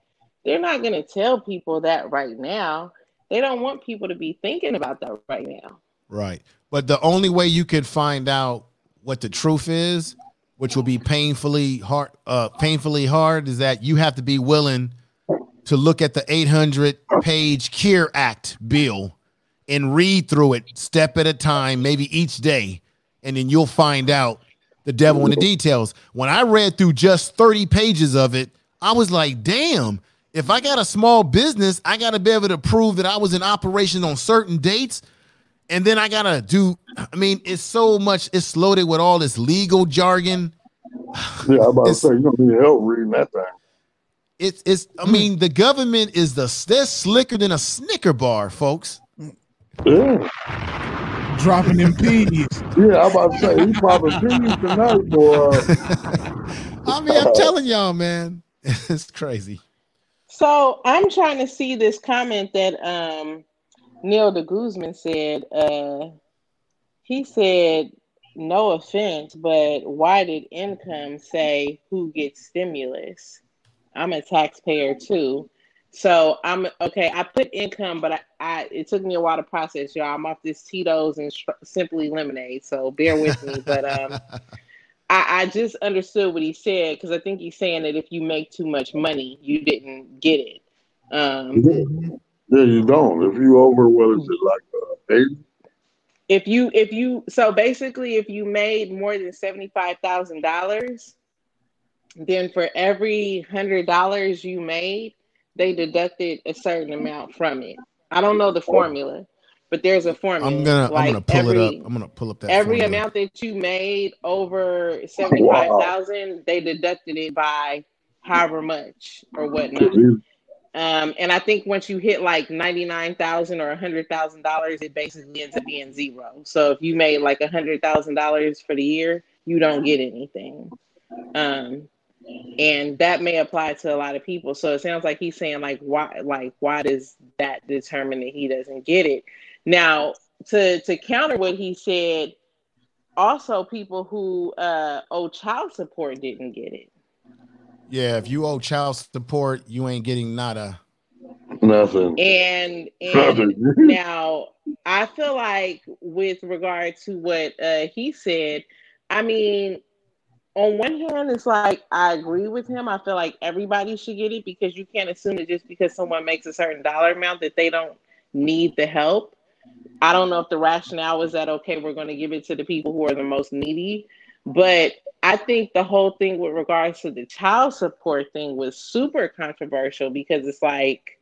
they're not gonna tell people that right now. They don't want people to be thinking about that right now. Right. But the only way you can find out what the truth is, which will be painfully hard, uh, painfully hard, is that you have to be willing to look at the 800 page CARE Act bill and read through it step at a time, maybe each day, and then you'll find out the devil in the details. When I read through just 30 pages of it, I was like, damn, If I got a small business, I got to be able to prove that I was in operation on certain dates. And then I got to do, I mean, it's so much, it's loaded with all this legal jargon. Yeah, I'm about to say, you don't need help reading that thing. It's, it's, I mean, the government is the, they're slicker than a Snicker bar, folks. Yeah. Dropping them peas. Yeah, I'm about to say, he popping peas tonight, boy. I mean, I'm telling y'all, man, it's crazy. So I'm trying to see this comment that um Neil de Guzman said. Uh he said, no offense, but why did income say who gets stimulus? I'm a taxpayer too. So I'm okay. I put income, but I, I it took me a while to process, y'all. I'm off this Tito's and sh- simply lemonade, so bear with me. But um, I, I just understood what he said because I think he's saying that if you make too much money, you didn't get it. Um, Yeah, you don't. If you over, what is it, like uh, 80? if you if you so basically if you made more than seventy five thousand dollars, then for every hundred dollars you made, they deducted a certain amount from it. I don't know the formula, but there's a formula. I'm gonna, Like I'm gonna pull every, it up. I'm gonna pull up that. every formula. amount that you made over seventy five thousand, they deducted it by however much or whatnot. Um, and I think once you hit like ninety nine thousand or hundred thousand dollars, it basically ends up being zero. So if you made like hundred thousand dollars for the year, you don't get anything. Um, and that may apply to a lot of people. So it sounds like he's saying like why like why does that determine that he doesn't get it? Now to to counter what he said, also people who uh owe child support didn't get it. Yeah, if you owe child support, you ain't getting nada. Nothing. And and Nothing. now I feel like with regard to what uh, he said, I mean, on one hand, it's like I agree with him. I feel like everybody should get it because you can't assume that just because someone makes a certain dollar amount that they don't need the help. I don't know if the rationale was that okay, we're going to give it to the people who are the most needy, but I think the whole thing with regards to the child support thing was super controversial because it's like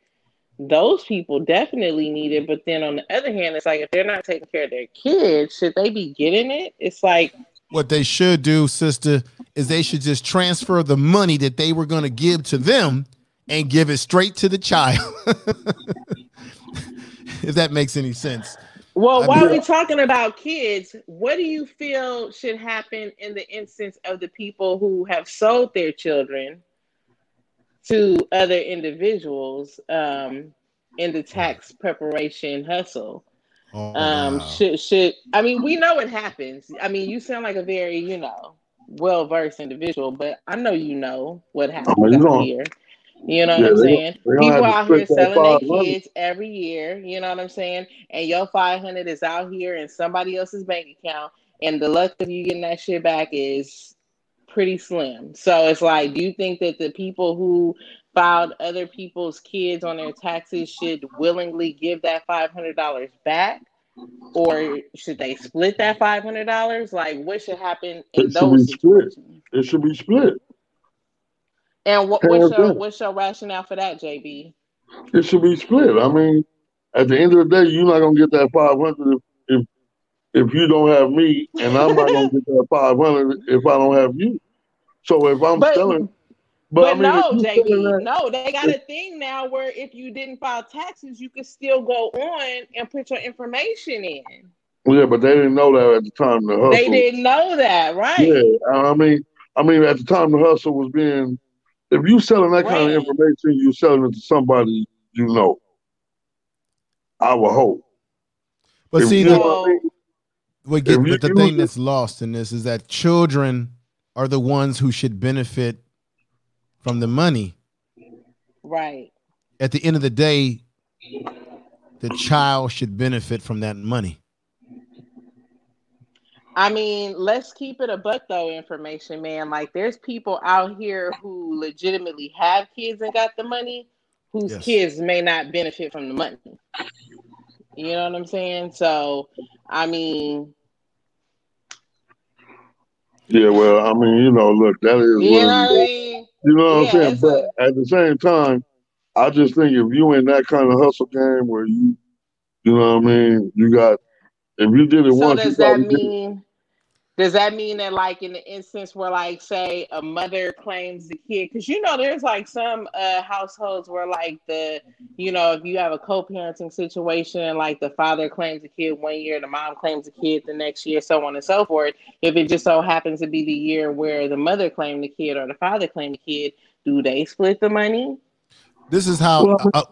those people definitely need it, but then on the other hand, it's like if they're not taking care of their kids, should they be getting it? It's like What they should do, sister, is they should just transfer the money that they were going to give to them and give it straight to the child. if that makes any sense. Well, I while mean- we're talking about kids, what do you feel should happen in the instance of the people who have sold their children to other individuals um, in the tax preparation hustle? Oh, um, should should I mean we know it happens. I mean, you sound like a very you know well versed individual, but I know you know what happens Oh, you out don't- here. You know what I'm saying? People out here selling their kids every year. You know what I'm saying? And your 500 is out here in somebody else's bank account, and the luck of you getting that shit back is pretty slim. So it's like, do you think that the people who filed other people's kids on their taxes should willingly give that $500 back? Or should they split that $500? Like, what should happen in It should be split. It should be split. And what, what's your what's your rationale for that, JB? It should be split. I mean, at the end of the day, you're not gonna get that five hundred if, if if you don't have me, and I'm not gonna get that five hundred if I don't have you. So if I'm But- selling, But, but, I mean, no, JB, no, they got a thing now where if you didn't file taxes, you could still go on and put your information in. yeah, but they didn't know that at the time the hustle. They didn't know that, right? Yeah, I mean, I mean, at the time the hustle was being, if you're selling that kind of information, you're selling it to somebody you know. I would hope. But If see, the, know what we get, if but the thing it- that's lost in this is that children are the ones who should benefit from the money. Right. At the end of the day, the child should benefit from that money. I mean, let's keep it a buck though information, man. Like there's people out here who legitimately have kids and got the money, whose Yes. kids may not benefit from the money. You know what I'm saying? So, I mean, Yeah, well, I mean, you know, look, that is you what know what I mean? you know what yeah, I'm saying? it's But at the same time, I just think if you in that kind of hustle game where you, you know what I mean, you got. If you did it So once, does you that probably did it. mean? Does that mean that, like, in the instance where, like, say, a mother claims the kid, because you know, there's like some uh, households where, like, the, you know, if you have a co-parenting situation, like the father claims the kid one year, the mom claims the kid the next year, so on and so forth. If it just so happens to be the year where the mother claimed the kid or the father claimed the kid, do they split the money? This is how I,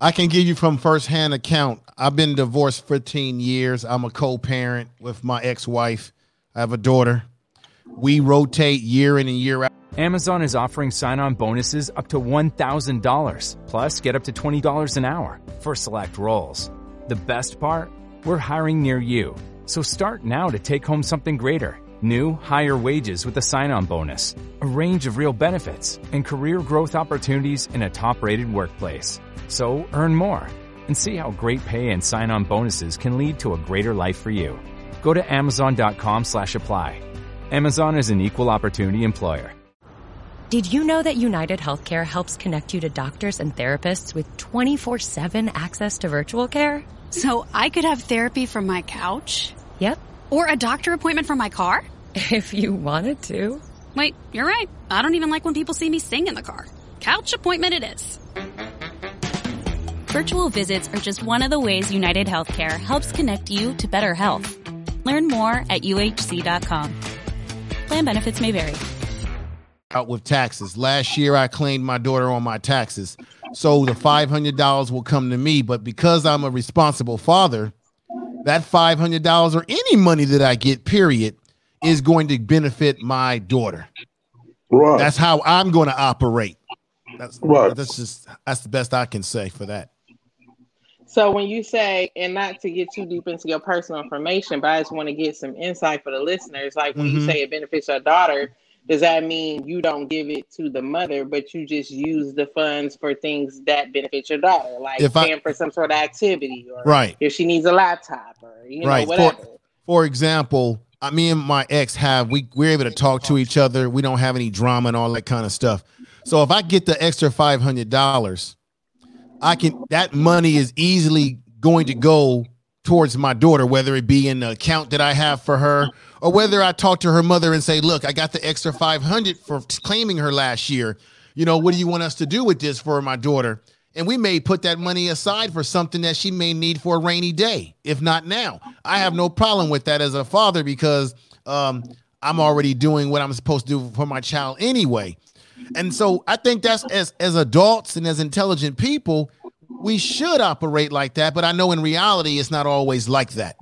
I can give you from firsthand account. I've been divorced 15 years. I'm a co-parent with my ex-wife. I have a daughter. We rotate year in and year out. Amazon is offering sign on bonuses up to $1,000, plus get up to $20 an hour for select roles. The best part? We're hiring near you. So start now to take home something greater. New, higher wages with a sign on bonus, a range of real benefits, and career growth opportunities in a top rated workplace. So earn more and see how great pay and sign on bonuses can lead to a greater life for you. Go to Amazon.com slash apply. Amazon is an equal opportunity employer. Did you know that United Healthcare helps connect you to doctors and therapists with 24 7 access to virtual care? So I could have therapy from my couch? Yep. Or a doctor appointment from my car? If you wanted to. Wait, you're right. I don't even like when people see me sing in the car. Couch appointment it is. Virtual visits are just one of the ways United Healthcare helps connect you to better health. Learn more at uhc.com. Plan benefits may vary. out with taxes. Last year, I claimed my daughter on my taxes. So the $500 will come to me. But because I'm a responsible father, that $500 or any money that I get, period, is going to benefit my daughter. Right. That's how I'm going to operate. That's Right. That's just that's the best I can say for that. So when you say, and not to get too deep into your personal information, but I just want to get some insight for the listeners. Like when you Mhm. say it benefits your daughter, does that mean you don't give it to the mother, but you just use the funds for things that benefit your daughter, like If I- paying for some sort of activity, or Right. if she needs a laptop, or you know right. whatever. For, for example, I, me and my ex have we we're able to talk to each other. We don't have any drama and all that kind of stuff. So if I get the extra five hundred dollars, I can that money is easily going to go towards my daughter, whether it be in the account that I have for her, or whether I talk to her mother and say, "Look, I got the extra five hundred for claiming her last year. You know, what do you want us to do with this for my daughter?" And we may put that money aside for something that she may need for a rainy day, if not now. I have no problem with that as a father because um, I'm already doing what I'm supposed to do for my child anyway. And so I think that's as as adults and as intelligent people, we should operate like that. But I know in reality, it's not always like that.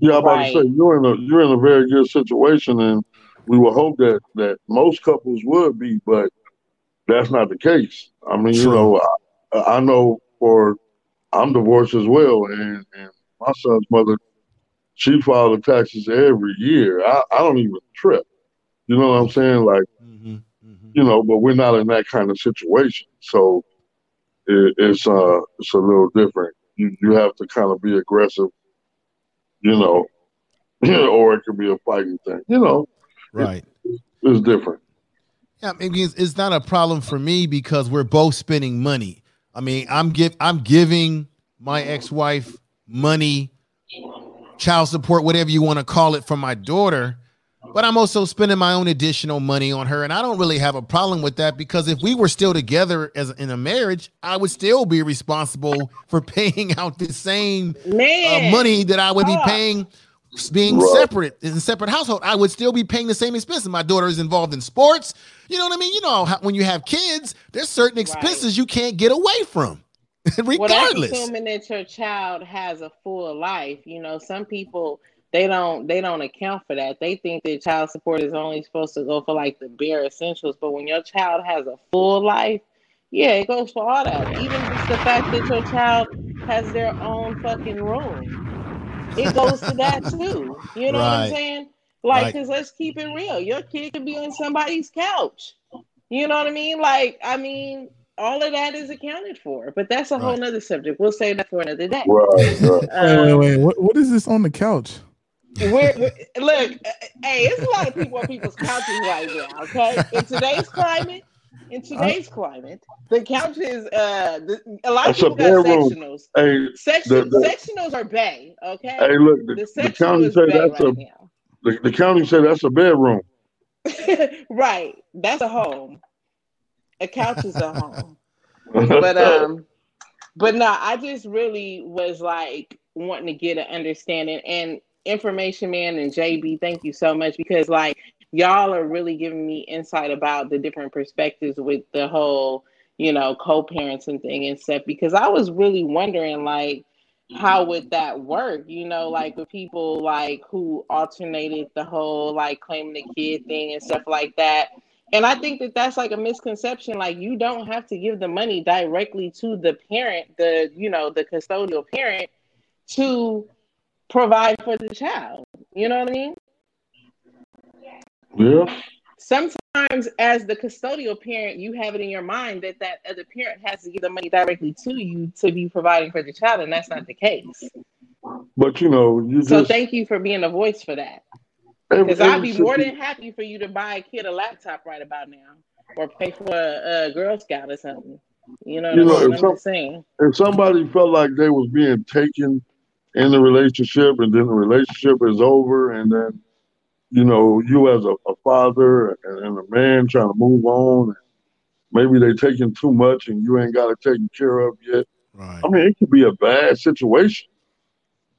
Yeah, I'm about Right. to say you're in a you're in a very good situation, and we would hope that that most couples would be, but that's not the case. I mean, you know, I, I know for I'm divorced as well, and and my son's mother, she filed the taxes every year. I, I don't even trip. You know what I'm saying? Like, you know, but we're not in that kind of situation, so it, it's uh it's a little different. You you have to kind of be aggressive, you know, or it could be a fighting thing. You know, Right. it's different. Yeah, I mean, it's, it's not a problem for me because we're both spending money. I mean, I'm give I'm giving my ex-wife money, child support, whatever you want to call it, for my daughter. But I'm also spending my own additional money on her, and I don't really have a problem with that because if we were still together as in a marriage, I would still be responsible for paying out the same uh, money that I would be paying being Right. separate in a separate household. I would still be paying the same expenses. My daughter is involved in sports. You know what I mean? You know how, when you have kids, there's certain expenses you can't get away from, regardless, Well, that's regardless. assuming that your child has a full life. You know, some people they don't they don't account for that. They think that child support is only supposed to go for like the bare essentials. But when your child has a full life, yeah, it goes for all that. Even just the fact that your child has their own fucking room, it goes to that too. You know what I'm saying? Like, Right. cause let's keep it real. Your kid could be on somebody's couch. You know what I mean? Like, I mean, all of that is accounted for. But that's a whole Right. nother subject. We'll save that for another day. Right, right. wait, wait, Um, wait. What, what is this on the couch? We're, we're- look, uh, hey, it's a lot of people on people's couches right now. Okay, in today's climate, in today's climate, the couch is uh the, a lot of people got sectionals. Hey, Section, the- the- sectionals are bay, okay? Hey, look, the, the county say that's a right now. the, the county say that's a bedroom. right. That's a home. A couch is a home. but um but no, I just really was like wanting to get an understanding and information man and JB, thank you so much because like y'all are really giving me insight about the different perspectives with the whole, you know, co-parenting thing and stuff because I was really wondering like how would mm-hmm. that work? You know, like with people like who alternated the whole like claiming the kid thing and stuff like that. And I think that that's like a misconception. Like you don't have to give the money directly to the parent, the you know the custodial parent, to provide for the child. You know what I mean? Yeah. Sometimes, as the custodial parent, you have it in your mind that that other parent has to give the money directly to you to be providing for the child, and that's not the case. But you know, you So just thank you for being a voice for that. Because I'd be more than happy for you to buy a kid a laptop right about now, or pay for a, a Girl Scout or something. You know what You know, if some- saying. if somebody felt like they was being taken in the relationship and then the relationship is over and then you know you as a, a father and, and a man trying to move on and maybe they're taking too much and you ain't got it taken care of yet Right. i mean it could be a bad situation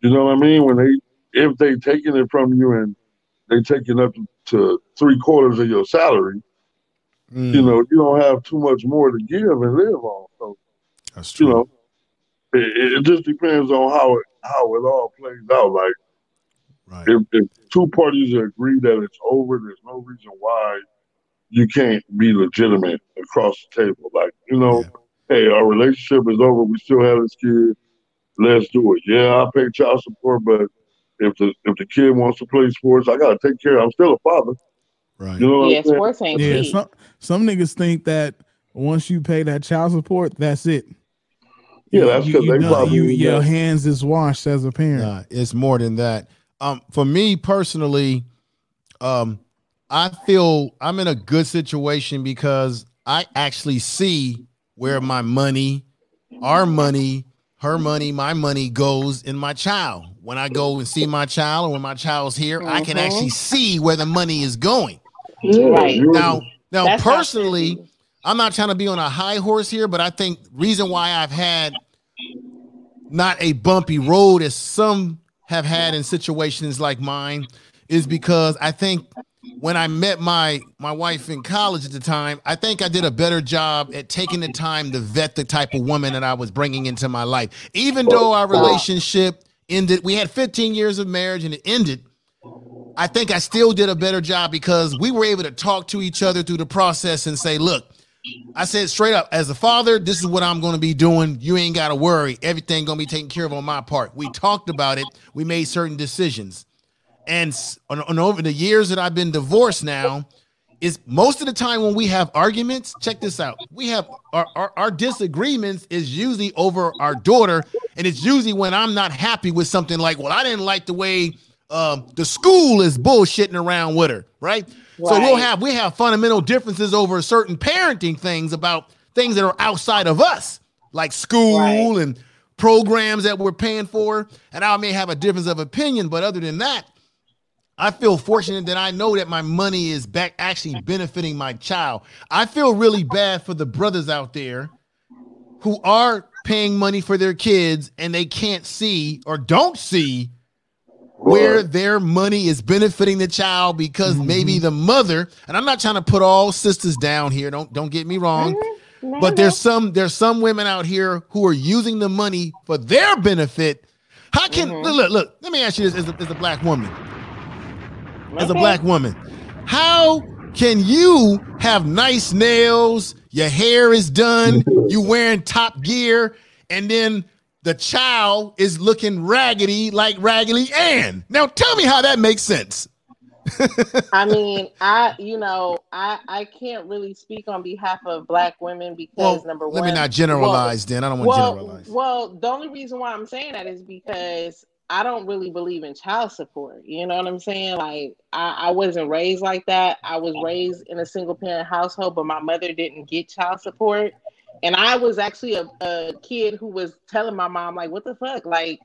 you know what i mean when they if they taking it from you and they taking up to three quarters of your salary Mm. you know you don't have too much more to give and live on so That's true. you know, it, it just depends on how it how it all plays out. Like, if, if two parties agree that it's over, there's no reason why you can't be legitimate across the table. Like, you know, hey, our relationship is over. We still have this kid. Let's do it. Yeah, I pay child support, but if the if the kid wants to play sports, I gotta take care. Of I'm still a father. Right. You know what Yeah, I'm saying? sports ain't Yeah, cheap. some some niggas think that once you pay that child support, that's it. Yeah, that's 'cause they done- probably you, your got- hands is washed as a parent. Nah, it's more than that. Um, for me personally, um, I feel I'm in a good situation because I actually see where my money, our money, her money, my money goes in my child. When I go and see my child, or when my child's here, I can Mhm. actually see where the money is going. Right. Now, now That's how it personally, I'm not trying to be on a high horse here, but I think reason why I've had not a bumpy road as some have had in situations like mine is because I think when I met my my wife in college at the time, I think I did a better job at taking the time to vet the type of woman that I was bringing into my life. Even though our relationship ended, we had 15 years of marriage and it ended. I think I still did a better job because we were able to talk to each other through the process and say, look, I said straight up, as a father, this is what I'm going to be doing. You ain't got to worry. Everything going to be taken care of on my part. We talked about it. We made certain decisions. And on, on over the years that I've been divorced now, is most of the time when we have arguments, check this out. We have our, our, our disagreements is usually over our daughter. And it's usually when I'm not happy with something like, well, I didn't like the way um, the school is bullshitting around with her, right? So we'll have we have fundamental differences over certain parenting things about things that are outside of us, like school and programs that we're paying for. And I may have a difference of opinion, but other than that, I feel fortunate that I know that my money is back actually benefiting my child. I feel really bad for the brothers out there who are paying money for their kids and they can't see or don't see where their money is benefiting the child because maybe the mother and I'm not trying to put all sisters down here don't don't get me wrong but there's some there's some women out here who are using the money for their benefit. How can look, look look let me ask you this as a, as a black woman. As a black woman how can you have nice nails your hair is done you wearing top gear and then the child is looking raggedy like raggedy ann now tell me how that makes sense I mean, I you know, I I can't really speak on behalf of black women because well number let me not generalize then i don't want to well, generalize well, the only reason why I'm saying that is because I don't really believe in child support. You know what I'm saying? Like I, I wasn't raised like that. I was raised in a single parent household, but my mother didn't get child support. And I was actually a, a kid who was telling my mom, like, what the fuck? Like,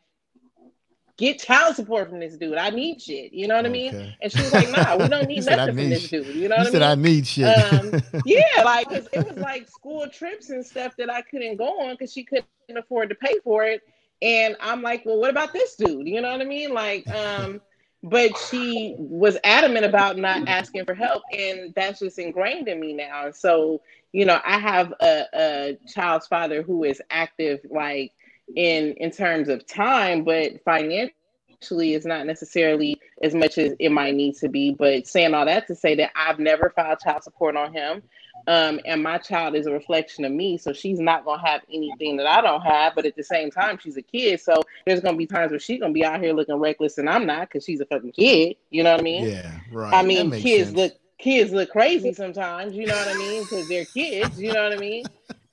get child support from this dude. I need shit. You know what okay. I mean? And she was like, nah, we don't need nothing from this dude. You know what I mean? Said I need shit. um, yeah, like because it was like school trips and stuff that I couldn't go on because she couldn't afford to pay for it. And I'm like, well, what about this dude? You know what I mean? Like, um, but she was adamant about not asking for help, and that's just ingrained in me now. So, you know, I have a, a child's father who is active, like in in terms of time, but financially is not necessarily as much as it might need to be. But saying all that to say that I've never filed child support on him. Um, and my child is a reflection of me, so she's not gonna have anything that I don't have. But at the same time, she's a kid, so there's gonna be times where she's gonna be out here looking reckless, and I'm not because she's a fucking kid. You know what I mean? Yeah, right. I mean, kids sense. look kids look crazy sometimes. You know what I mean? Because they're kids. You know what I mean?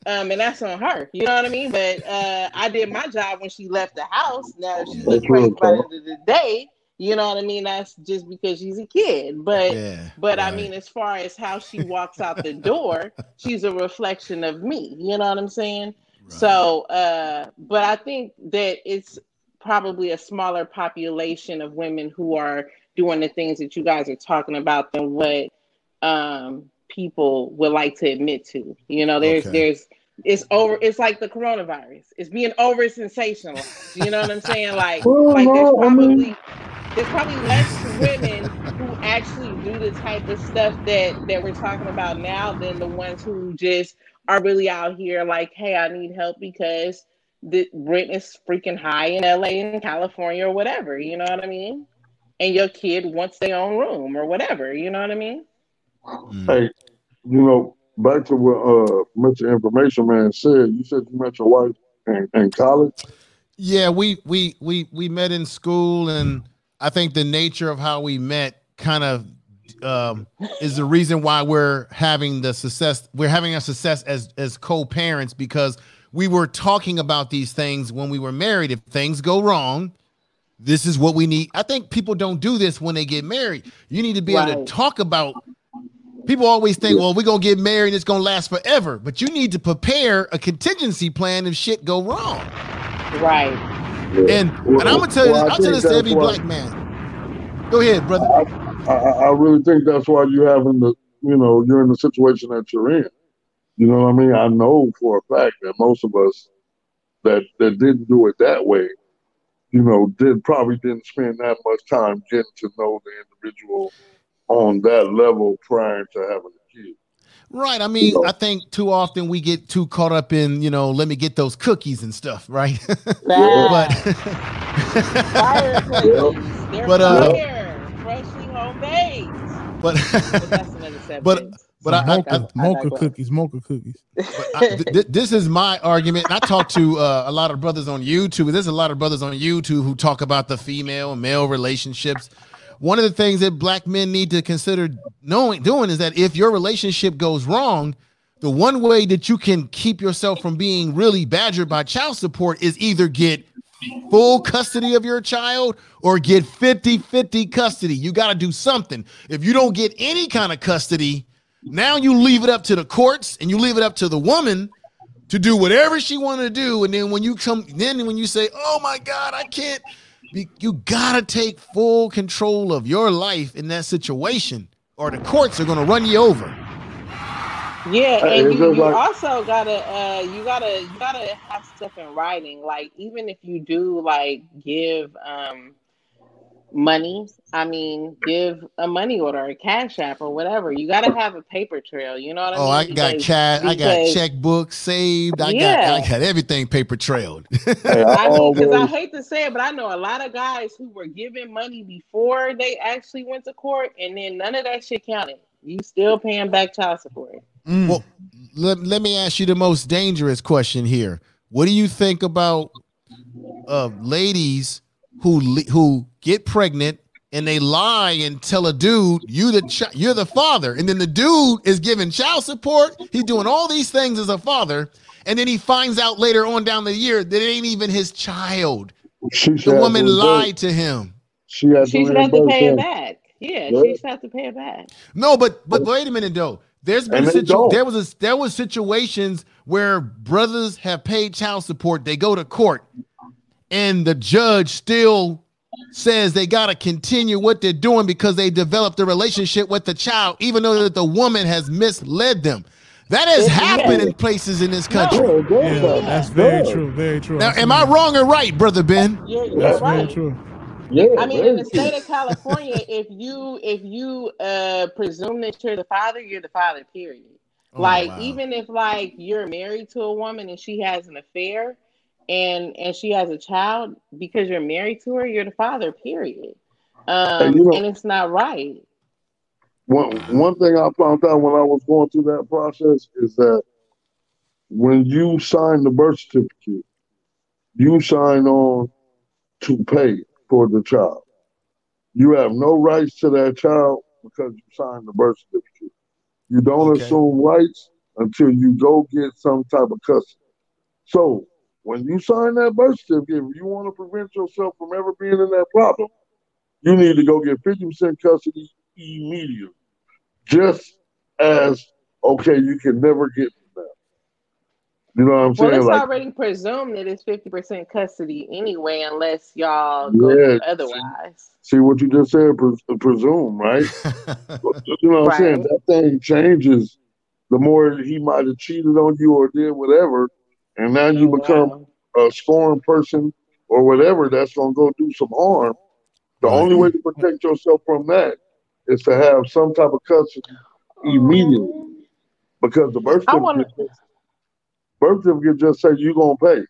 Um, and that's on her. You know what I mean? But uh, I did my job when she left the house. Now she looks crazy by the end of the day. You know what I mean? That's just because she's a kid. But yeah, but right. I mean, as far as how she walks out the door, she's a reflection of me. You know what I'm saying? Right. So, uh, but I think that it's probably a smaller population of women who are doing the things that you guys are talking about than what um, people would like to admit to. You know, there's okay. there's it's over it's like the coronavirus. It's being over sensationalized. You know what I'm saying? Like like there's probably there's probably less women who actually do the type of stuff that that we're talking about now than the ones who just are really out here like, hey, I need help because the rent is freaking high in LA and California or whatever. You know what I mean? And your kid wants their own room or whatever. You know what I mean? Mm. Hey, you know, back to what uh Mr. Information Man said, you said you met your wife in, in college. Yeah, we we we we met in school, and I think the nature of how we met kind of um, is the reason why we're having the success. We're having a success as as co-parents because we were talking about these things when we were married. If things go wrong, this is what we need. I think people don't do this when they get married. You need to be right. able to talk about people always think, well, we're gonna get married and it's gonna last forever. But you need to prepare a contingency plan if shit go wrong. Right. And and I'm gonna tell you, well, I'll tell this to every why, black man. Go ahead, brother. I, I, I, really think that's why you having the, you know, you're in the situation that you're in. You know what I mean? I know for a fact that most of us that that didn't do it that way, you know, did probably didn't spend that much time getting to know the individual on that level prior to having a kid. Right. I mean, you know, I think too often we get too caught up in, you know, let me get those cookies and stuff, right? but but uh freshly homemade. But but, but but I, mocha, I, I, mocha cookies, mocha cookies. I, th- this is my argument. I talk to uh, a lot of brothers on YouTube. There's a lot of brothers on YouTube who talk about the female and male relationships one of the things that black men need to consider knowing doing is that if your relationship goes wrong, the one way that you can keep yourself from being really badgered by child support is either get full custody of your child or get 50-50 custody. You got to do something. If you don't get any kind of custody, now you leave it up to the courts and you leave it up to the woman to do whatever she want to do and then when you come then when you say, "Oh my god, I can't you gotta take full control of your life in that situation, or the courts are gonna run you over. Yeah, and you, you also gotta uh, you gotta you gotta have stuff in writing. Like even if you do like give um money. I mean, give a money order, a cash app, or whatever. You got to have a paper trail. You know what I oh, mean? Oh, I got because, cash. I got checkbook saved. I yeah. got I got everything paper trailed. I mean, because I hate to say it, but I know a lot of guys who were giving money before they actually went to court, and then none of that shit counted. You still paying back child support. Mm. Well, let, let me ask you the most dangerous question here. What do you think about uh, ladies who who get pregnant and they lie and tell a dude you the ch- you're the father and then the dude is giving child support he's doing all these things as a father and then he finds out later on down the year that it ain't even his child She The woman lied to him. She had She to have to pay it him. back. Yeah, Yeah. she should to pay it back. No, but but wait a minute though. There's been And situ- there was a, there was situations where brothers have paid child support. They go to court, and the judge still says they got to continue what they're doing because they developed a relationship with the child, even though that the woman has misled them. That has It's happened in places in this country. Yeah, it Yeah, happen. that's very Yeah. true. Very true. Now, am I wrong or right, brother Ben? You're, you're That's very true. Yeah, I mean, in the true. state of California, if you if you uh presume that you're the father, you're the father. Period. Oh, like wow. even if like you're married to a woman and she has an affair, and and she has a child because you're married to her, you're the father. Period. Um, And you know- and it's not right. One one thing I found out when I was going through that process is that when you sign the birth certificate, you sign on to pay for the child. You have no rights to that child because you signed the birth certificate. You don't Okay. assume rights until you go get some type of custody. So when you sign that birth certificate, if you want to prevent yourself from ever being in that problem, you need to go get 50% custody immediately. Just as okay, you can never get that. You know what I'm saying? Well, it's Like, already presumed that it's fifty percent custody anyway, unless y'all go otherwise. see what you just said, pres- presume, right? you know what I'm saying? That thing changes the more he might have cheated on you or did whatever, and now you become a scorned person or whatever that's gonna go do some harm. The Right. only way to protect yourself from that is to have some type of custody immediately. Because the birth I wanna- birth certificate just says you're gonna pay.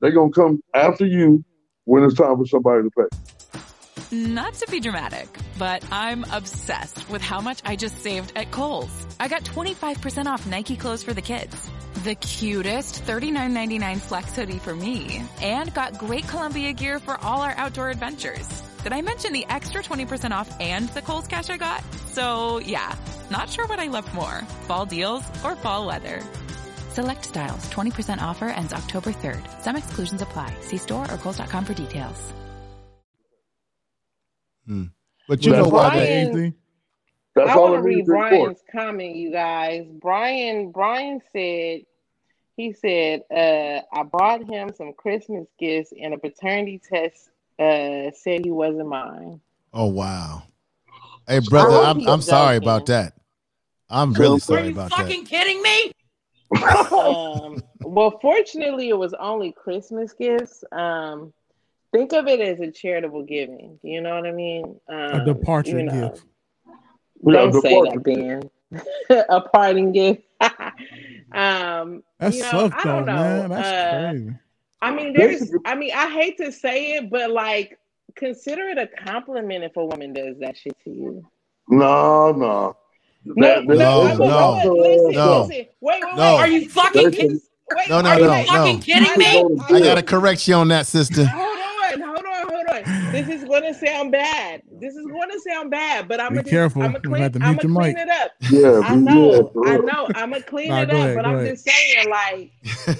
They're gonna come after you when it's time for somebody to pay. Not to be dramatic, but I'm obsessed with how much I just saved at Kohl's. I got 25% off Nike clothes for the kids. The cutest $39.99 flex hoodie for me. And got great Columbia gear for all our outdoor adventures. Did I mention the extra 20% off and the Kohl's cash I got? So yeah, not sure what I loved more. Fall deals or fall weather. Select styles, 20% offer ends October 3rd. Some exclusions apply. See store or Kohl's.com for details. Hmm. But you That's know why? why- that- Brian- Anything? That's I want to read needs in. Brian's comment, you guys. Brian Brian said he said uh, I bought him some Christmas gifts and a paternity test uh, said he wasn't mine. Oh wow. Hey brother, I'm I'm sorry about that. I'm really sorry Are sorry you Fucking kidding me? um, well, fortunately, it was only Christmas gifts. Um, think of it as a charitable giving. You know what I mean? Um, A departure you know. gift. Don't say that, Ben. a parting gift. um, That you know, sucked I don't know. man. That's Uh, crazy. I mean, there's. I mean, I hate to say it, but like, consider it a compliment if a woman does that shit to you. No, no. No, That- no, no, I'm no. Listen, no. listen. Wait, wait, wait. No. Are you fucking kidding? Wait, No, no, Are wait, you no, fucking no. kidding me? I gotta correct you on that, sister. Hold on, hold on, hold on. This is going to sound bad. This is going to sound bad, but I'm gonna careful. I'm gonna clean. I'm mute gonna clean it up. Yeah, I know, yeah, I know. I'm gonna clean Nah, it up, ahead, but I'm ahead. just saying, like,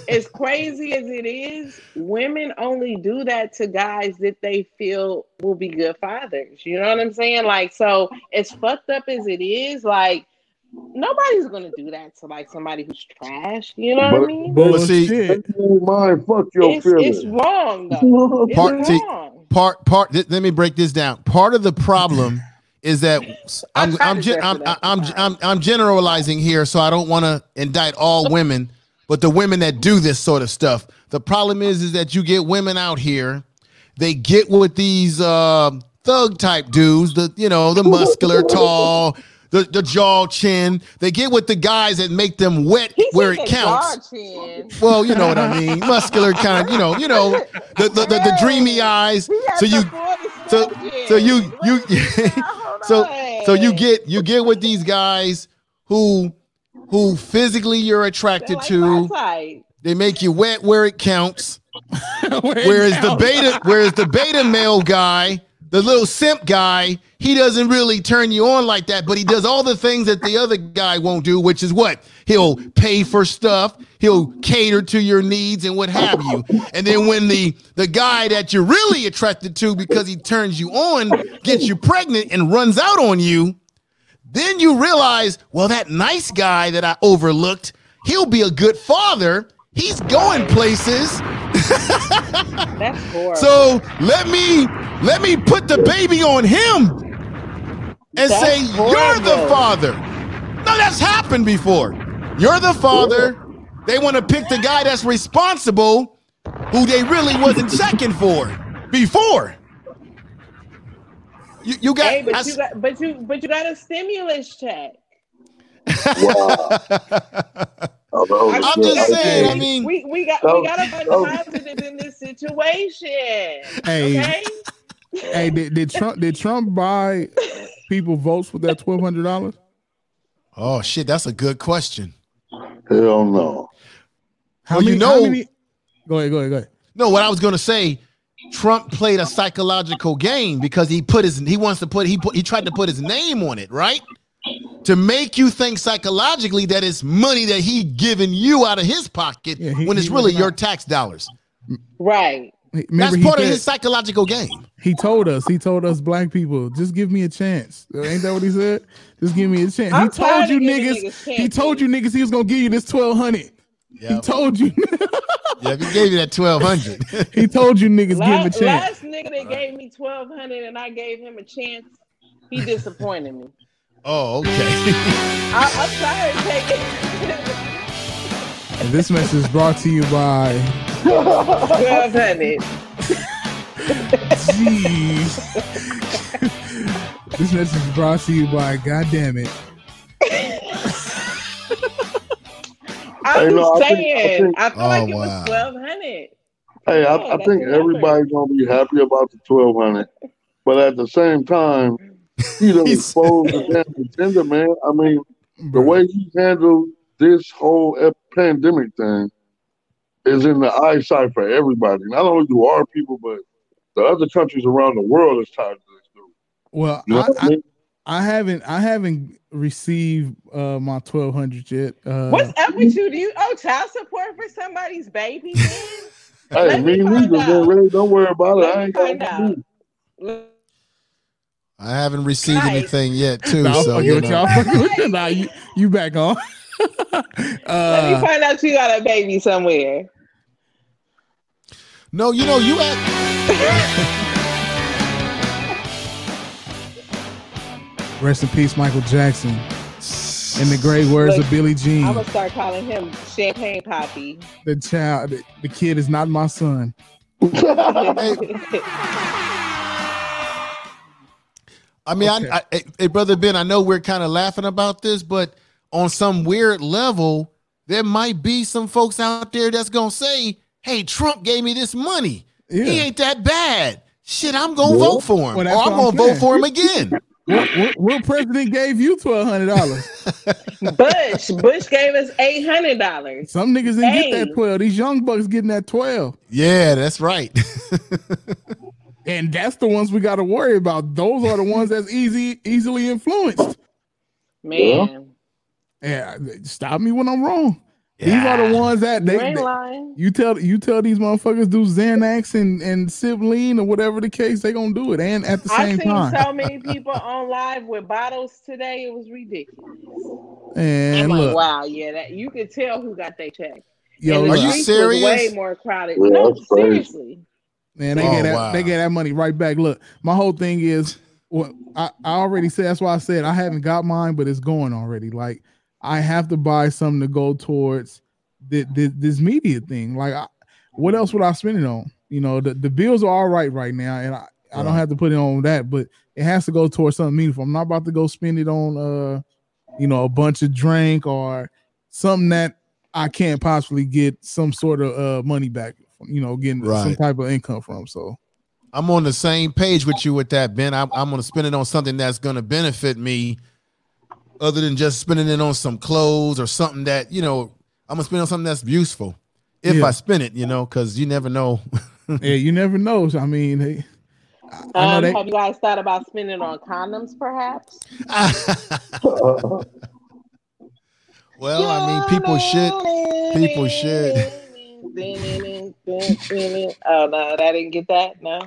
as crazy as it is, women only do that to guys that they feel will be good fathers. You know what I'm saying? Like, so as fucked up as it is, like, nobody's gonna do that to like somebody who's trash. You know what I mean? But see, Bullshit. Mind, fuck your It's, feelings. it's wrong though. It's Part- see, wrong. part part th- let me break this down part of the problem is that i'm i'm to gen- dress I'm, it up, I'm, I'm, I'm generalizing here so i don't want to indict all women but the women that do this sort of stuff the problem is is that you get women out here they get with these uh, thug type dudes the you know the muscular tall the, the jaw chin they get with the guys that make them wet He where said it the counts jaw chin. well, you know what I mean. Muscular kind, you know, you know, the the, the, the dreamy eyes. So you so so you you so so you get you get with these guys who who physically you're attracted like to. They make you wet where it counts. Where it Whereas the beta whereas the beta male guy the little simp guy, he doesn't really turn you on like that, but he does all the things that the other guy won't do, which is what? He'll pay for stuff, he'll cater to your needs and what have you. And then when the the guy that you're really attracted to because he turns you on gets you pregnant and runs out on you, then you realize, well, that nice guy that I overlooked, he'll be a good father. He's going places. That's horrible. So let me let me put the baby on him and That's say you're the father. No, that's happened before. You're the father. They want to pick the guy that's responsible, who they really wasn't checking for before. You, you got, Hey, but I you got, but you, but you got a stimulus check. I'm just saying. I mean, we we got we got to find that was- positive in this situation. Hey, Okay. hey, did, did Trump did Trump buy people votes with that twelve hundred dollars? oh shit, that's a good question. Hell no. How Well, you know- how many- go ahead, go ahead, go ahead. No, what I was gonna say, Trump played a psychological game because he put his he wants to put he put he tried to put his name on it, right? To make you think psychologically that it's money that he giving you out of his pocket Yeah, he- when it's really was your tax dollars. Right. Remember That's he part of his psychological game. He told us. He told us black people, just give me a chance. Uh, ain't that what he said? Just give me a chance. I'm he told you niggas. niggas he told you niggas he was gonna give you this twelve hundred. He told you. yeah, he gave you that twelve hundred. he told you niggas La- give him a chance. last nigga that gave me twelve hundred and I gave him a chance, he disappointed me. Oh, okay. I, I'm tired of taking And this message is brought to you by. twelve hundred. Jeez. this message is brought to you by. God damn it. I'm Hey, no, just I think- I saying. think- I feel Oh, like it wow. was twelve hundred. Hey, Yeah, I, I think everybody's gonna be happy about the twelve hundred, but at the same time, he done He's- exposed the damn contender, man. I mean, the way he handled this whole ep- pandemic thing is in the eyesight for everybody. Not only do our people, but the other countries around the world is tired of this dude. Well, You know I, I I, mean? I haven't. I haven't received uh, my twelve hundred yet. Uh, What's up with you? Do you owe child support for somebody's baby? Hey, Let me me neither, man. out. Really, don't worry about it. Let I me ain't got find to out. do. I haven't received Nice. anything yet, too. Nah, I'm so fucking you with know. y'all. Fucking with you. Nah, you you back on. Let me uh, find out you got a baby somewhere. No, you know you at rest in peace, Michael Jackson. In the great words Look, of Billie Jean, I'm gonna start calling him Champagne Papi. the child, the, the kid is not my son. I mean, Okay. I, I, hey, brother Ben, I know we're kind of laughing about this, but on some weird level, there might be some folks out there that's gonna say, "Hey, Trump gave me this money. He ain't that bad. Shit, I'm gonna Yeah. vote for him, Well, or I'm what I'm gonna vote for him again." What, what, what president gave you twelve hundred dollars? Bush. Bush gave us eight hundred dollars. Some niggas didn't Hey. get that twelve. These young bucks getting that twelve, yeah, that's right. and that's the ones we got to worry about. Those are the ones that's easy, easily influenced. Man, Yeah, stop me when I'm wrong. These are the ones that they, you they- you tell you tell these motherfuckers do Xanax and and Sibling or whatever the case, they gonna do it, and at the same time. I've seen time. so many people on live with bottles today. It was ridiculous. and I'm like, wow, yeah, that you could tell who got their check. yo, and Are you streets serious? Way more crowded. Yeah, no, that's crazy. seriously. Man, they Oh, get that wow. they get that money right back. Look, my whole thing is well, I, I already said that's why I said I haven't got mine, but it's going already. Like I have to buy something to go towards this, this, this media thing. Like I, what else would I spend it on? You know, the, the bills are all right right now, and I, I don't have to put it on that, but it has to go towards something meaningful. I'm not about to go spend it on uh, you know, a bunch of drink or something that I can't possibly get some sort of uh money back. From, you know, getting some type of income from. So I'm on the same page with you with that, Ben. I'm, I'm going to spend it on something that's going to benefit me, other than just spending it on some clothes or something that you know. I'm gonna spend on something that's useful if Yeah. I spend it, you know, because you never know. yeah, you never know. So, I mean, hey, I Um, they- have you guys thought about spending on condoms, perhaps? Well, I mean, people should. People should. Oh no, I didn't get that. No,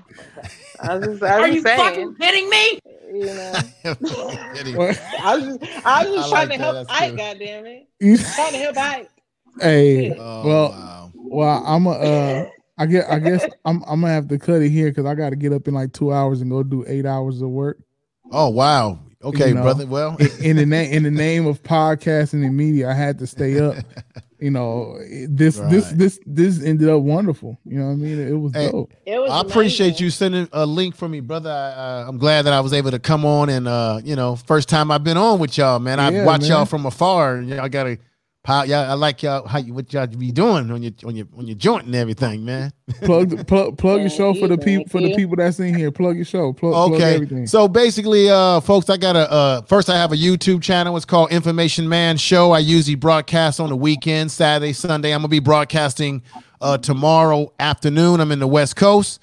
I was just, I was Are just you saying. fucking kidding me? You know, I was just, I was just I trying like to that, help that's Ike. good. Goddamn it, You- trying to help Ike. Hey, Oh, well, well, I'm a. Uh, I get. I guess I'm. I'm gonna have to cut it here because I got to get up in like two hours and go do eight hours of work. Oh wow. Okay, You know, brother. Well, in, in the name in the name of podcasting and media, I had to stay up. You know, this this Right. this this ended up wonderful. You know what I mean? It was Hey, dope. It was I appreciate you sending a link for me, brother. I, uh, I'm glad that I was able to come on and uh, you know, first time I've been on with y'all, man. I Yeah, watch man. y'all from afar. and Y'all got to, yeah, I like y'all how you what y'all be doing on your on your on your joint and everything, man. Plug the- plug plug your show for the people for the people that's in here. Plug your show. Plug, plug Okay, everything. so basically, uh, folks, I got a uh, first. I have a YouTube channel. It's called Information Man Show. I usually broadcast on the weekend, Saturday, Sunday. I'm gonna be broadcasting uh, tomorrow afternoon. I'm in the West Coast,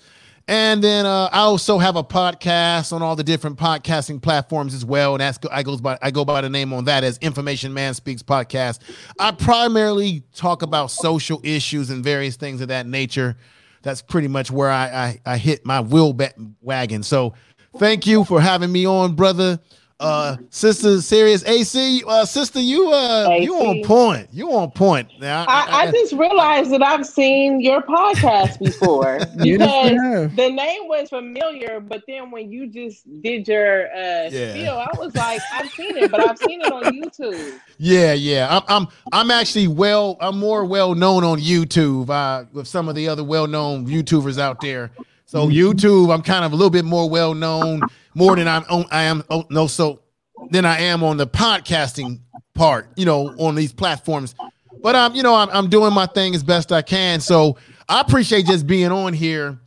and then uh, I also have a podcast on all the different podcasting platforms as well. And that's I goes by I go by the name on that as Information Man Speaks Podcast. I primarily talk about social issues and various things of that nature that's pretty much where I I, I hit my wheel wagon. So thank you for having me on, brother. Uh, sister, serious AC, uh, sister, you uh, you on point. You on point. Now, I, I just realized that I've seen your podcast before because have. the name was familiar, but then when you just did your uh, Yeah. spiel, I was like, I've seen it, but I've seen it on YouTube. Yeah, yeah. I'm I'm I'm actually well I'm more well known on YouTube uh with some of the other well known YouTubers out there. So YouTube, I'm kind of a little bit more well known, more than I'm on I am oh, no so than I am on the podcasting part, you know, on these platforms. But I'm, you know, I'm I'm doing my thing as best I can. So I appreciate just being on here.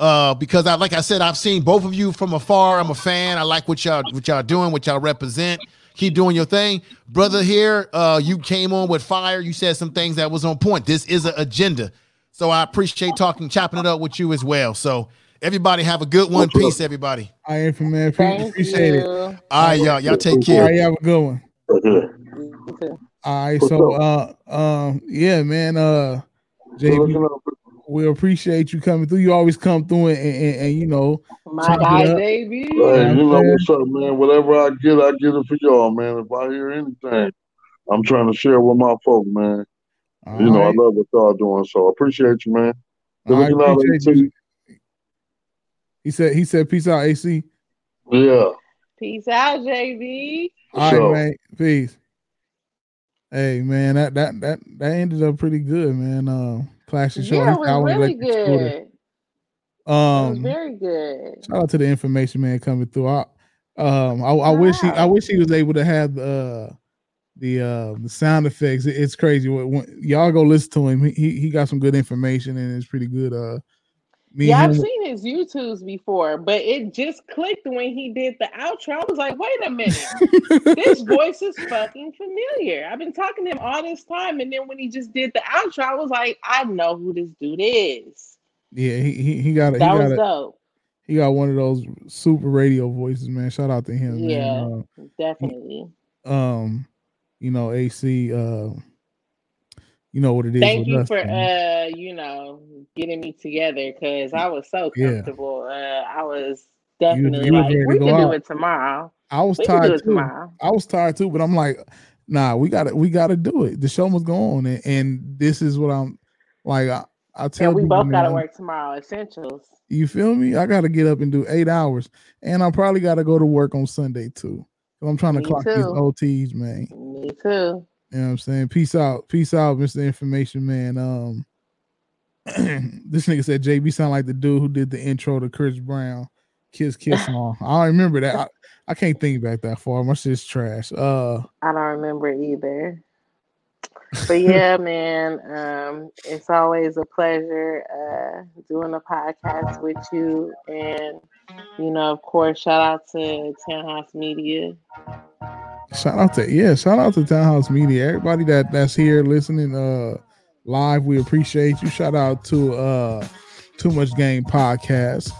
Uh, because I like I said, I've seen both of you from afar. I'm a fan. I like what y'all what y'all doing, what y'all represent. Keep doing your thing, brother. Here, uh, you came on with fire. You said some things that was on point. This is an agenda, so I appreciate talking, chopping it up with you as well. So everybody have a good one. Peace, everybody. I am from man. Pre- appreciate it. All right, y'all. Y'all take care. All right, you have a good one. All right, so uh um yeah, man, uh JB, we appreciate you coming through. You always come through and, and, and, you know My chop guy, baby. Hey, you know what's up, man. Whatever I get, I get it for y'all, man. If I hear anything, I'm trying to share with my folk, man. you know, right. I love what y'all doing, so I appreciate you, man. Good looking out, appreciate you. He said he said peace out, AC. Yeah. Peace out, JB. All right, sure. man. Peace. Hey man, that that that that ended up pretty good, man. Uh Clash of Show. Yeah, it I was really like the good. It was Um very good. Shout out to the information man coming through. I, um, I, I wish he, I wish he was able to have uh, the uh, the sound effects. It- it's crazy. When, when- y'all go listen to him. He, he he got some good information and it's pretty good. Uh, me Yeah, I've seen his YouTubes before, but it just clicked when he did the outro. I was like, wait a minute, this voice is fucking familiar. I've been talking to him all this time, and then when he just did the outro, I was like, I know who this dude is. yeah, he he, he got a, he That got was a, dope. he got one of those super radio voices, man. Shout out to him. Yeah, Man. definitely. Uh, um, you know, AC. Uh, you know what it is. Thank you us, for man. uh, you know, getting me together because I was so Yeah. comfortable. Uh, I was definitely you was like, we can do it tomorrow. I was we tired too. tomorrow. I was tired too, but I'm like, nah, we got to we got to do it. The show must go on, and, and this is what I'm like. I, I tell And we people, both got to work tomorrow. Essentials. You feel me? I got to get up and do eight hours, and I probably got to go to work on Sunday too. I'm trying to Me clock these. OTs, man. Me too. You know what I'm saying? Peace out. Peace out, Mr. Information Man. Um this nigga said JB sound like the dude who did the intro to Chris Brown Kiss Kiss song. I don't remember that. I, I can't think back that far. My shit's trash. Uh I don't remember either. But yeah, man, um, it's always a pleasure uh, doing a podcast with you. And, you know, of course, shout out to Townhouse Media. shout out to yeah, shout out to Townhouse Media. Everybody that that's here listening uh live, we appreciate you. Shout out to uh Too Much Game Podcast.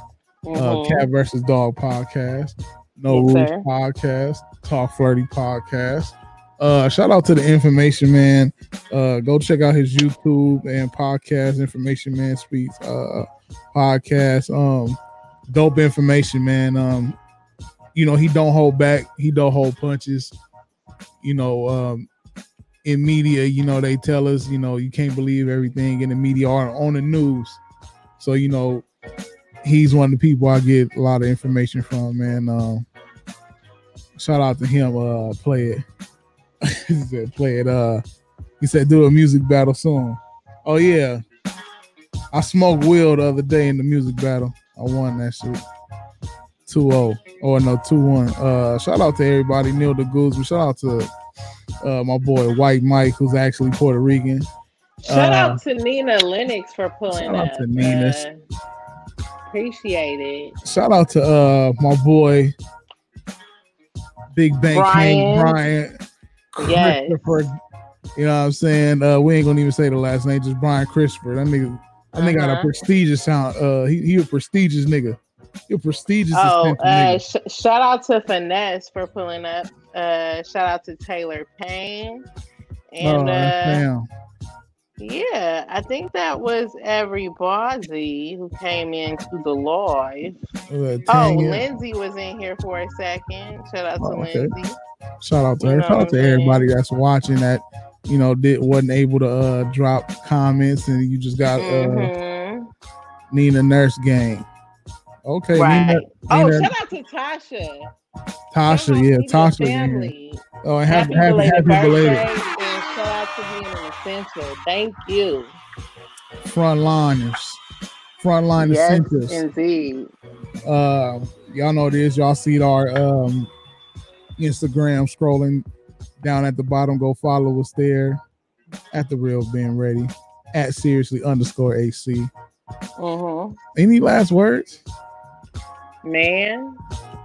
uh, Mhm. Cat versus Dog podcast, No Yes, Rules sir. podcast, Talk Flirty podcast. Uh, shout out to the Information Man. Uh, go check out his YouTube and podcast. Information Man speaks. Uh, podcast. Um, dope information, man. Um, you know he don't hold back. He don't hold punches. You know, um, in media, you know they tell us, you know, you can't believe everything in the media or on the news. So you know, he's one of the people I get a lot of information from, man. Um, shout out to him. Uh, play it. he said, play it. Uh, he said, do a music battle soon. Oh yeah, I smoked Will the other day in the music battle. I won that shit. 2-0 or no 2-1. Uh, shout out to everybody. Neil the Goose. Shout out to uh, my boy White Mike, who's actually Puerto Rican. Shout Uh, out to Nina Lennox for pulling shout out up. to Nina. Uh, appreciate it. Shout out to uh my boy Big Bang King Brian. Brian Yes. Christopher. You know what I'm saying? Uh we ain't gonna even say the last name, just Brian Christopher. That nigga that nigga got a Uh-huh. prestigious sound. Uh he, he a prestigious nigga. He a prestigious Oh, uh, nigga. sh- shout out to Finesse for pulling up. Uh, shout out to Taylor Payne. And oh, uh, damn. yeah, I think that was everybody who came into the live. Uh, Oh. Lindsay was in here for a second. Shout out to Oh, okay. Lindsay. Shout out to You her. Shout out to everybody that's watching that, you know, did wasn't able to uh drop comments and you just got uh Mhm. Nina Nurse game. Okay, Right. Nina, Oh, Nina shout out to Tasha. Tasha, yeah, Tasha. family. Oh, and happy, Happy, happy, belated happy belated. and shout out to being an essential. Thank you. Frontliners, frontline yes, essentials. indeed. Uh, y'all know this. Y'all see our um Instagram scrolling down at the bottom. Go follow us there at the real being ready at seriously underscore AC. Mm-hmm. Any last words? Man,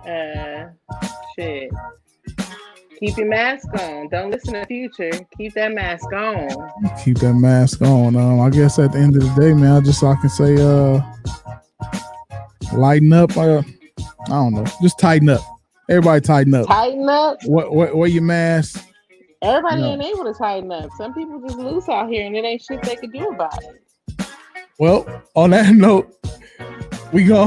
uh, shit. Keep your mask on. Don't listen to Future. Keep that mask on. Keep that mask on. Um, I guess at the end of the day, man, I just I can say, uh, lighten up. Uh, I don't know, just tighten up. Everybody tighten up. Tighten up. What what wear your mask? Everybody No. ain't able to tighten up. Some people just loose out here, and it ain't shit they could do about it. Well, on that note, we go.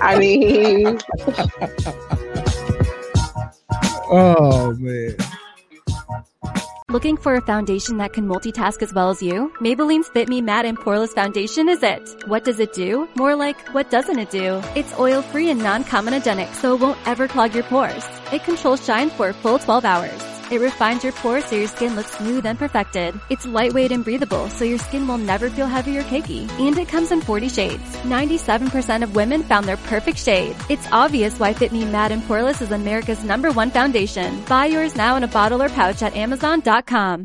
I mean, oh man. Looking for a foundation that can multitask as well as you? Maybelline's Fit Me Matte and Poreless Foundation is it. What does it do? More like, what doesn't it do? It's oil-free and non-comedogenic, so it won't ever clog your pores. It controls shine for a full 12 hours. It refines your pores so your skin looks smooth and perfected. It's lightweight and breathable, so your skin will never feel heavy or cakey. And it comes in 40 shades. 97% of women found their perfect shade. It's obvious why Fit Me Matte and Poreless is America's number one foundation. Buy yours now in a bottle or pouch at Amazon.com.